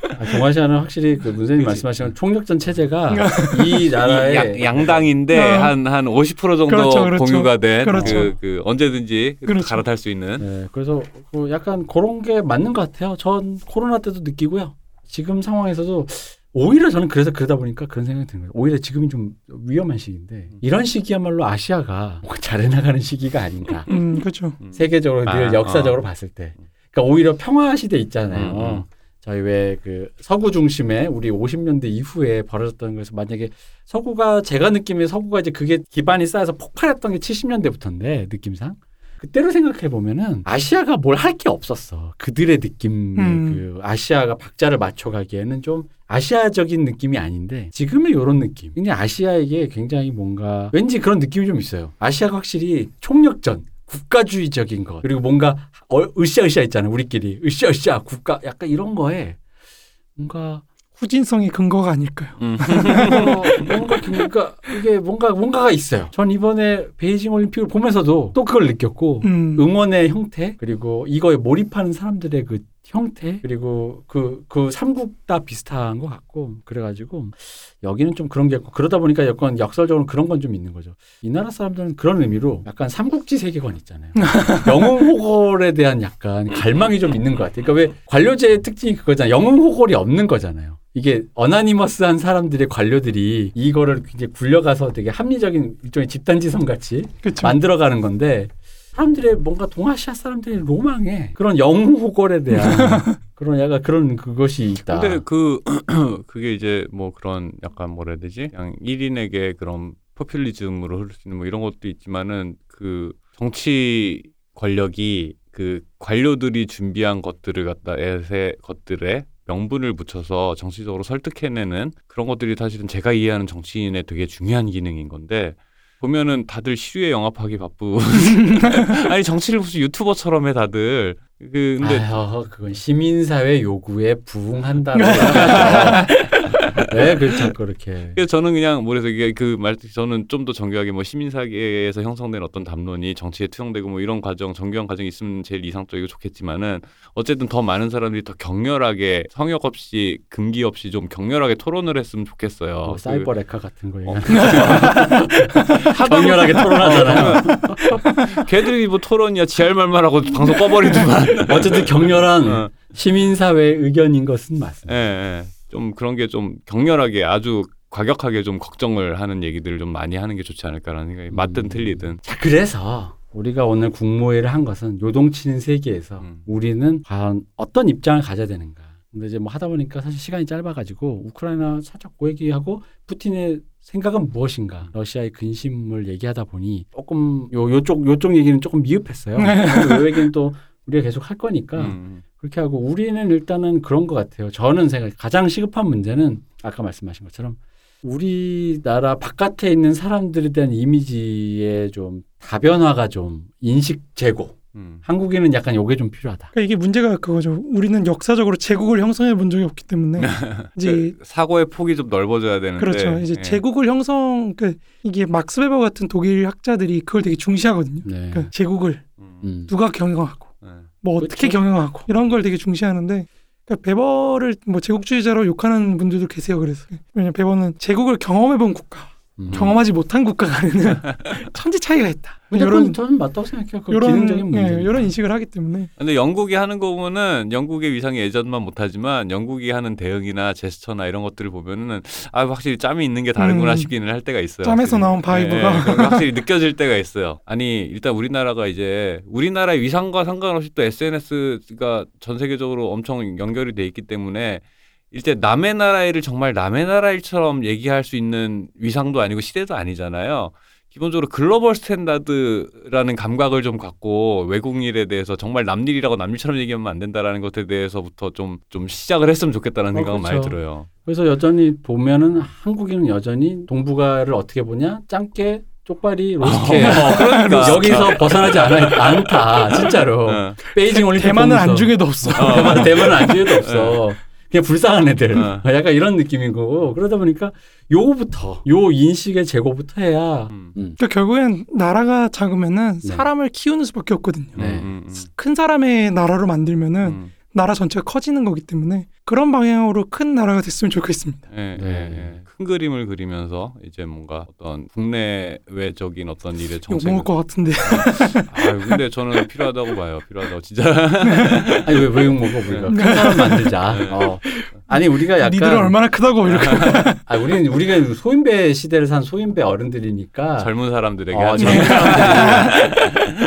[SPEAKER 1] 아, 동아시아는 확실히 그 문세님. 말씀하시는 총력전 체제가 이 나라의
[SPEAKER 2] 양, 당인데
[SPEAKER 3] 어.
[SPEAKER 2] 한한 50% 정도
[SPEAKER 3] 그렇죠, 그렇죠.
[SPEAKER 2] 공유가 된그
[SPEAKER 3] 그렇죠.
[SPEAKER 2] 그 언제든지
[SPEAKER 3] 그렇죠.
[SPEAKER 2] 갈아탈 수 있는.
[SPEAKER 1] 네, 그래서 그 약간 그런 게 맞는 것 같아요. 전 코로나 때도 느끼고요. 지금 상황에서도 오히려 저는 그래서 그러다 보니까 그런 생각이 드는 거예요. 오히려 지금이 좀 위험한 시기인데 이런 시기야말로 아시아가 잘해나가는 시기가 아닌가.
[SPEAKER 3] 음, 그렇죠.
[SPEAKER 2] 음.
[SPEAKER 1] 세계적으로 늘
[SPEAKER 2] 아,
[SPEAKER 1] 역사적으로
[SPEAKER 2] 어.
[SPEAKER 1] 봤을 때. 그러니까 오히려 평화 시대 있잖아요.
[SPEAKER 2] 음, 음.
[SPEAKER 1] 저희 왜 그 서구 중심에 우리 50년대 이후에 벌어졌던 것에서 만약에 서구가 제가 느낌에 서구가 이제 그게 기반이 쌓여서 폭발했던 게 70년대부터인데 느낌상 그때로 생각해 보면은 아시아가 뭘 할 게 없었어. 그들의 느낌,
[SPEAKER 3] 음.
[SPEAKER 1] 그 아시아가 박자를 맞춰가기에는 좀 아시아적인 느낌이 아닌데 지금의 이런 느낌. 그냥 아시아에게 굉장히 뭔가 왠지 그런 느낌이 좀 있어요. 아시아가 확실히 총력전. 국가주의적인 것 그리고 뭔가 어, 으쌰으쌰 있잖아요 우리끼리 으쌰으쌰 국가 약간 이런 거에 뭔가
[SPEAKER 3] 후진성의 근거가 아닐까요?
[SPEAKER 2] 음.
[SPEAKER 1] 어, 뭔가 그러니까 이게 뭔가 뭔가가 있어요. 전 이번에 베이징 올림픽을 보면서도 또 그걸 느꼈고
[SPEAKER 3] 음.
[SPEAKER 1] 응원의 형태 그리고 이거에 몰입하는 사람들의 그 형태 그리고 그 그 삼국 다 비슷한 것 같고 그래가지고 여기는 좀 그런 게 있고 그러다 보니까 약간 역설적으로 그런 건 좀 있는 거죠. 이 나라 사람들은 그런 의미로 약간 삼국지 세계관 있잖아요. 영웅호걸에 대한 약간 갈망이 좀 있는 것 같아요. 그러니까 왜 관료제의 특징이 그거잖아요. 영웅호걸이 없는 거잖아요. 이게 어나니머스한 사람들의 관료들이 이거를 이제 굴려가서 되게 합리적인 일종의 집단지성 같이
[SPEAKER 3] 그렇죠.
[SPEAKER 1] 만들어가는 건데 사람들의 뭔가 동아시아 사람들의 로망에 그런 영웅호걸에 대한 그런 약간 그런 그것이 있다.
[SPEAKER 2] 근데 그 그게 이제 뭐 그런 약간 뭐라 해야 되지? 그냥 1인에게 그런 포퓰리즘으로 흐를 수 있는 뭐 이런 것도 있지만은 그 정치 권력이 그 관료들이 준비한 것들을 갖다 에세 것들에 명분을 붙여서 정치적으로 설득해내는 그런 것들이 사실은 제가 이해하는 정치인의 되게 중요한 기능인 건데 보면은 다들 시류에 영합하기 바쁘. 아니 정치를 무슨 유튜버처럼 해 다들. 그 근데
[SPEAKER 1] 아유, 그건 시민사회 요구에 부응한다고 네, 그렇죠. 그렇게.
[SPEAKER 2] 그래서 저는 그냥 뭐래서 이게 그말 저는 좀 더 정교하게 뭐 시민사회에서 형성된 어떤 담론이 정치에 투영되고 뭐 이런 과정 정교한 과정이 있으면 제일 이상적이고 좋겠지만은 어쨌든 더 많은 사람들이 더 격렬하게 성역 없이 금기 없이 좀 격렬하게 토론을 했으면 좋겠어요. 뭐그
[SPEAKER 1] 사이버 레카 같은 거
[SPEAKER 2] 어.
[SPEAKER 1] 격렬하게 토론하잖아요.
[SPEAKER 2] 걔들이 뭐 토론이야 지할 말만 하고 방송 꺼버리더만.
[SPEAKER 1] 어쨌든 격렬한
[SPEAKER 2] 어,
[SPEAKER 1] 시민사회 의견인 것은
[SPEAKER 2] 예,
[SPEAKER 1] 맞습니다.
[SPEAKER 2] 예. 좀 그런 게 좀 격렬하게 아주 과격하게 좀 걱정을 하는 얘기들을 좀 많이 하는 게 좋지 않을까라는 생각이 맞든
[SPEAKER 1] 음.
[SPEAKER 2] 틀리든.
[SPEAKER 1] 자, 그래서 우리가 오늘 국무회의를 한 것은 요동치는 세계에서
[SPEAKER 2] 음.
[SPEAKER 1] 우리는 과연 어떤 입장을 가져야 되는가. 근데 이제 뭐 하다 보니까 사실 시간이 짧아가지고 우크라이나 살짝 그 얘기하고 푸틴의 생각은 무엇인가 러시아의 근심을 얘기하다 보니 조금 요 요쪽 요쪽 얘기는 조금 미흡했어요. 요 얘기는 또 우리가 계속 할 거니까
[SPEAKER 2] 음.
[SPEAKER 1] 그렇게 하고 우리는 일단은 그런 것 같아요. 저는 생각 가장 시급한 문제는 아까 말씀하신 것처럼 우리나라 바깥에 있는 사람들에 대한 이미지의 좀 다변화가 좀 인식 제고.
[SPEAKER 2] 음.
[SPEAKER 1] 한국에는 약간 요게 좀 필요하다.
[SPEAKER 3] 그러니까 이게 문제가 그거죠. 우리는 역사적으로 제국을 형성해 본 적이 없기 때문에 이제
[SPEAKER 2] 그 사고의 폭이 좀 넓어져야 되는데.
[SPEAKER 3] 그렇죠. 이제
[SPEAKER 2] 예.
[SPEAKER 3] 제국을 형성 그 이게 막스 베버 같은 독일 학자들이 그걸 되게 중시하거든요.
[SPEAKER 1] 네.
[SPEAKER 3] 그러니까 제국을
[SPEAKER 2] 음.
[SPEAKER 1] 음.
[SPEAKER 3] 누가 경영하고
[SPEAKER 2] 예.
[SPEAKER 3] 뭐 어떻게
[SPEAKER 1] 그렇죠.
[SPEAKER 3] 경영하고 이런 걸 되게 중시하는데 그러니까 베버를 뭐 제국주의자로 욕하는 분들도 계세요. 그래서 왜냐면 베버는 제국을 경험해 본 국가,
[SPEAKER 1] 음.
[SPEAKER 3] 경험하지 못한 국가 간에는 천지 차이가 있다. 이런
[SPEAKER 1] 저는 맞다고 생각해요. 그
[SPEAKER 3] 이런
[SPEAKER 1] 기능적인 문제.
[SPEAKER 3] 예, 이런 인식을 하기 때문에
[SPEAKER 2] 근데 영국이 하는 거 보면은 영국의 위상이 예전만 못하지만 영국이 하는 대응이나 제스처나 이런 것들을 보면은 아 확실히 짬이 있는 게 다르구나
[SPEAKER 3] 음.
[SPEAKER 2] 싶기는 할 때가 있어요.
[SPEAKER 3] 짬에서
[SPEAKER 2] 확실히.
[SPEAKER 3] 나온 vibe가.
[SPEAKER 2] 예, 예. 그런 게 확실히 느껴질 때가 있어요. 아니 일단 우리나라가 이제 우리나라의 위상과 상관없이 또 SNS가 전 세계적으로 엄청 연결이 돼 있기 때문에 일단 남의 나라 일을 정말 남의 나라 일처럼 얘기할 수 있는 위상도 아니고 시대도 아니잖아요. 기본적으로 global standard라는 감각을 좀 갖고 외국 일에 대해서 정말 남일이라고 남일처럼 얘기하면 안 된다라는 것에 대해서부터 좀 좀 시작을 했으면 좋겠다는
[SPEAKER 1] 어,
[SPEAKER 2] 생각은 많이
[SPEAKER 1] 그렇죠.
[SPEAKER 2] 들어요.
[SPEAKER 1] 그래서 여전히 보면은 한국인은 여전히 동북아를 어떻게 보냐? 짱깨, 쪽발이, 로스케.
[SPEAKER 2] 그러니까.
[SPEAKER 1] 여기서 벗어나지 않아, 않다. 진짜로.
[SPEAKER 2] 어.
[SPEAKER 1] 베이징 올림픽
[SPEAKER 3] 대만은. 안중에도 없어.
[SPEAKER 1] 대만, 대만은 안중에도 없어. 그냥 불쌍한 애들.
[SPEAKER 2] 어.
[SPEAKER 1] 약간 이런 느낌인 거고. 그러다 보니까 요거부터, 요 인식의 제고부터 해야.
[SPEAKER 2] 음.
[SPEAKER 1] 음.
[SPEAKER 3] 그러니까 결국엔 나라가 작으면은
[SPEAKER 1] 네.
[SPEAKER 3] 사람을 키우는 수밖에 없거든요.
[SPEAKER 1] 네.
[SPEAKER 2] 음, 음,
[SPEAKER 3] 큰 사람의 나라로
[SPEAKER 2] 음.
[SPEAKER 3] 만들면은
[SPEAKER 2] 음.
[SPEAKER 3] 나라 전체가 커지는 거기 때문에 그런 방향으로 큰 나라가 됐으면 좋겠습니다.
[SPEAKER 2] 예,
[SPEAKER 1] 네.
[SPEAKER 2] 예, 예. 큰 그림을 그리면서 이제 뭔가 어떤 국내외적인 어떤
[SPEAKER 3] 욕
[SPEAKER 2] 정책.
[SPEAKER 3] 먹을 것 같은데.
[SPEAKER 2] 아유, 근데 저는 필요하다고 봐요. 필요하다고 진짜.
[SPEAKER 1] 아니, 왜, 왜 욕먹어, 우리가. 큰 사람 만들자.
[SPEAKER 2] 네.
[SPEAKER 1] 어. 아니, 우리가 약간.
[SPEAKER 3] 니들은 얼마나 크다고 이렇게.
[SPEAKER 1] 아, 우리는, 우리가 소인배 시대를 산 소인배 어른들이니까.
[SPEAKER 2] 젊은 사람들에게
[SPEAKER 1] 어. 젊은 사람들이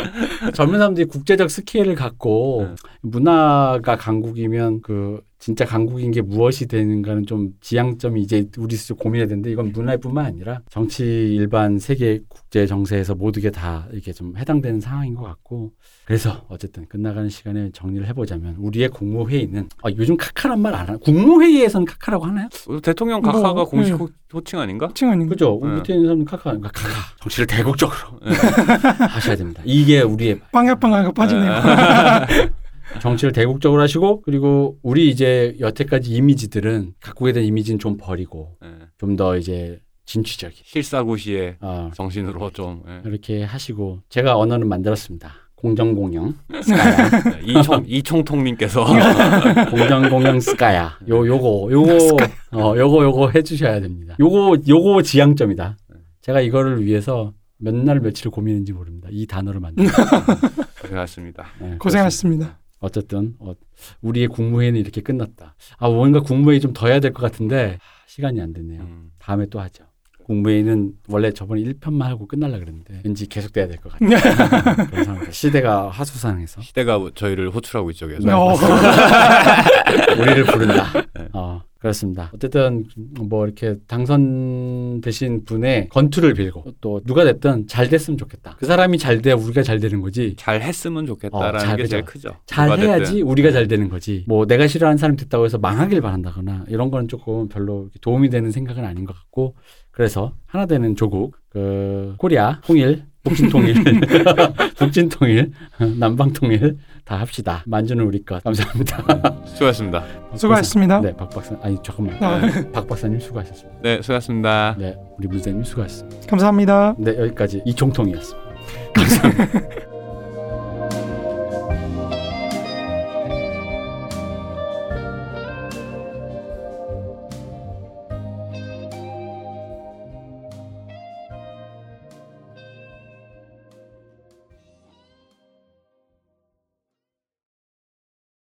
[SPEAKER 1] 젊은 사람들이 국제적 스케일을 갖고
[SPEAKER 2] 네.
[SPEAKER 1] 문화가 강국이면 그 진짜 강국인 게 무엇이 되는가는 좀 지향점이 이제 우리 스스로 고민해야 되는데 이건 문화뿐만 아니라 정치 일반 세계 국제 정세에서 모두게 다 이렇게 좀 해당되는 상황인 것 같고 그래서 어쨌든 끝나가는 시간에 정리를 해보자면 우리의 국무회의는 아, 요즘 카카란 말 안 하나 국무회의에서는 카카라고 하나요?
[SPEAKER 2] 대통령
[SPEAKER 3] 뭐,
[SPEAKER 2] 각하가 공식
[SPEAKER 3] 네.
[SPEAKER 2] 호- 호칭 아닌가?
[SPEAKER 3] 칭 아닌가?
[SPEAKER 1] 그죠?
[SPEAKER 2] 네.
[SPEAKER 1] 우리 밑에 있는 사람은 카카, 그러니까 카카 정치를 대국적으로
[SPEAKER 2] 네.
[SPEAKER 1] 하셔야 됩니다. 이게 우리의
[SPEAKER 3] 빵야빵야가 빠지네요.
[SPEAKER 1] 정치를 대국적으로 하시고 그리고 우리 이제 여태까지 이미지들은 각국에 대한 이미지는 좀 버리고
[SPEAKER 2] 예.
[SPEAKER 1] 좀더 이제 진취적인
[SPEAKER 2] 실사구시의
[SPEAKER 1] 어,
[SPEAKER 2] 정신으로 좀 예.
[SPEAKER 1] 이렇게 하시고 제가 언어는 만들었습니다. 공정공영 스카야
[SPEAKER 2] 네, 이총 이총통님께서
[SPEAKER 1] 공정공영 스카야 요 요거 요거 어 요거 요거 해주셔야 됩니다. 요거 요거 지향점이다. 제가 이거를 위해서 몇 날 며칠 고민했는지 모릅니다. 이 단어를 만들.
[SPEAKER 2] 고생하셨습니다.
[SPEAKER 1] 네,
[SPEAKER 3] 고생하셨습니다.
[SPEAKER 1] 어쨌든 어, 우리의 국무회의는 이렇게 끝났다. 아 뭔가 국무회의 좀 더 해야 될 것 같은데 하, 시간이 안 됐네요.
[SPEAKER 2] 음.
[SPEAKER 1] 다음에 또 하죠. 국무회의는 원래 저번에 1편만 하고 끝날라 그랬는데 왠지 계속돼야 될 것 같아요. 그런 상황. 시대가 하수상해서
[SPEAKER 2] 시대가 저희를 호출하고 있죠 계속.
[SPEAKER 3] 어,
[SPEAKER 1] 우리를 부른다.
[SPEAKER 2] 네.
[SPEAKER 1] 어, 그렇습니다. 어쨌든 뭐 이렇게 당선되신 분의 건투를 빌고 또 누가 됐든 잘 됐으면 좋겠다. 그 사람이 잘 돼야 우리가 잘 되는 거지.
[SPEAKER 2] 잘 했으면 좋겠다라는
[SPEAKER 1] 어,
[SPEAKER 2] 잘게 제일
[SPEAKER 1] 그죠.
[SPEAKER 2] 크죠.
[SPEAKER 1] 잘 해야지
[SPEAKER 2] 됐든.
[SPEAKER 1] 우리가 잘 되는 거지. 뭐 내가 싫어하는 사람 됐다고 해서 망하길 바란다거나 이런 거는 조금 별로 도움이 되는 생각은 아닌 것 같고 그래서 하나 되는 조국 그 코리아 통일 북진 통일 북진 통일 남방 통일 다 합시다. 만주는 우리 것. 감사합니다.
[SPEAKER 2] 수고하셨습니다.
[SPEAKER 3] 수고하셨습니다.
[SPEAKER 1] 네, 박 박사 아니 잠깐만.
[SPEAKER 3] 아,
[SPEAKER 1] 박 박사님 수고하셨습니다.
[SPEAKER 2] 네, 수고하셨습니다.
[SPEAKER 1] 네, 우리 문세님 수고하셨습니다.
[SPEAKER 3] 감사합니다.
[SPEAKER 1] 네, 여기까지 이총통이었습니다. 감사합니다.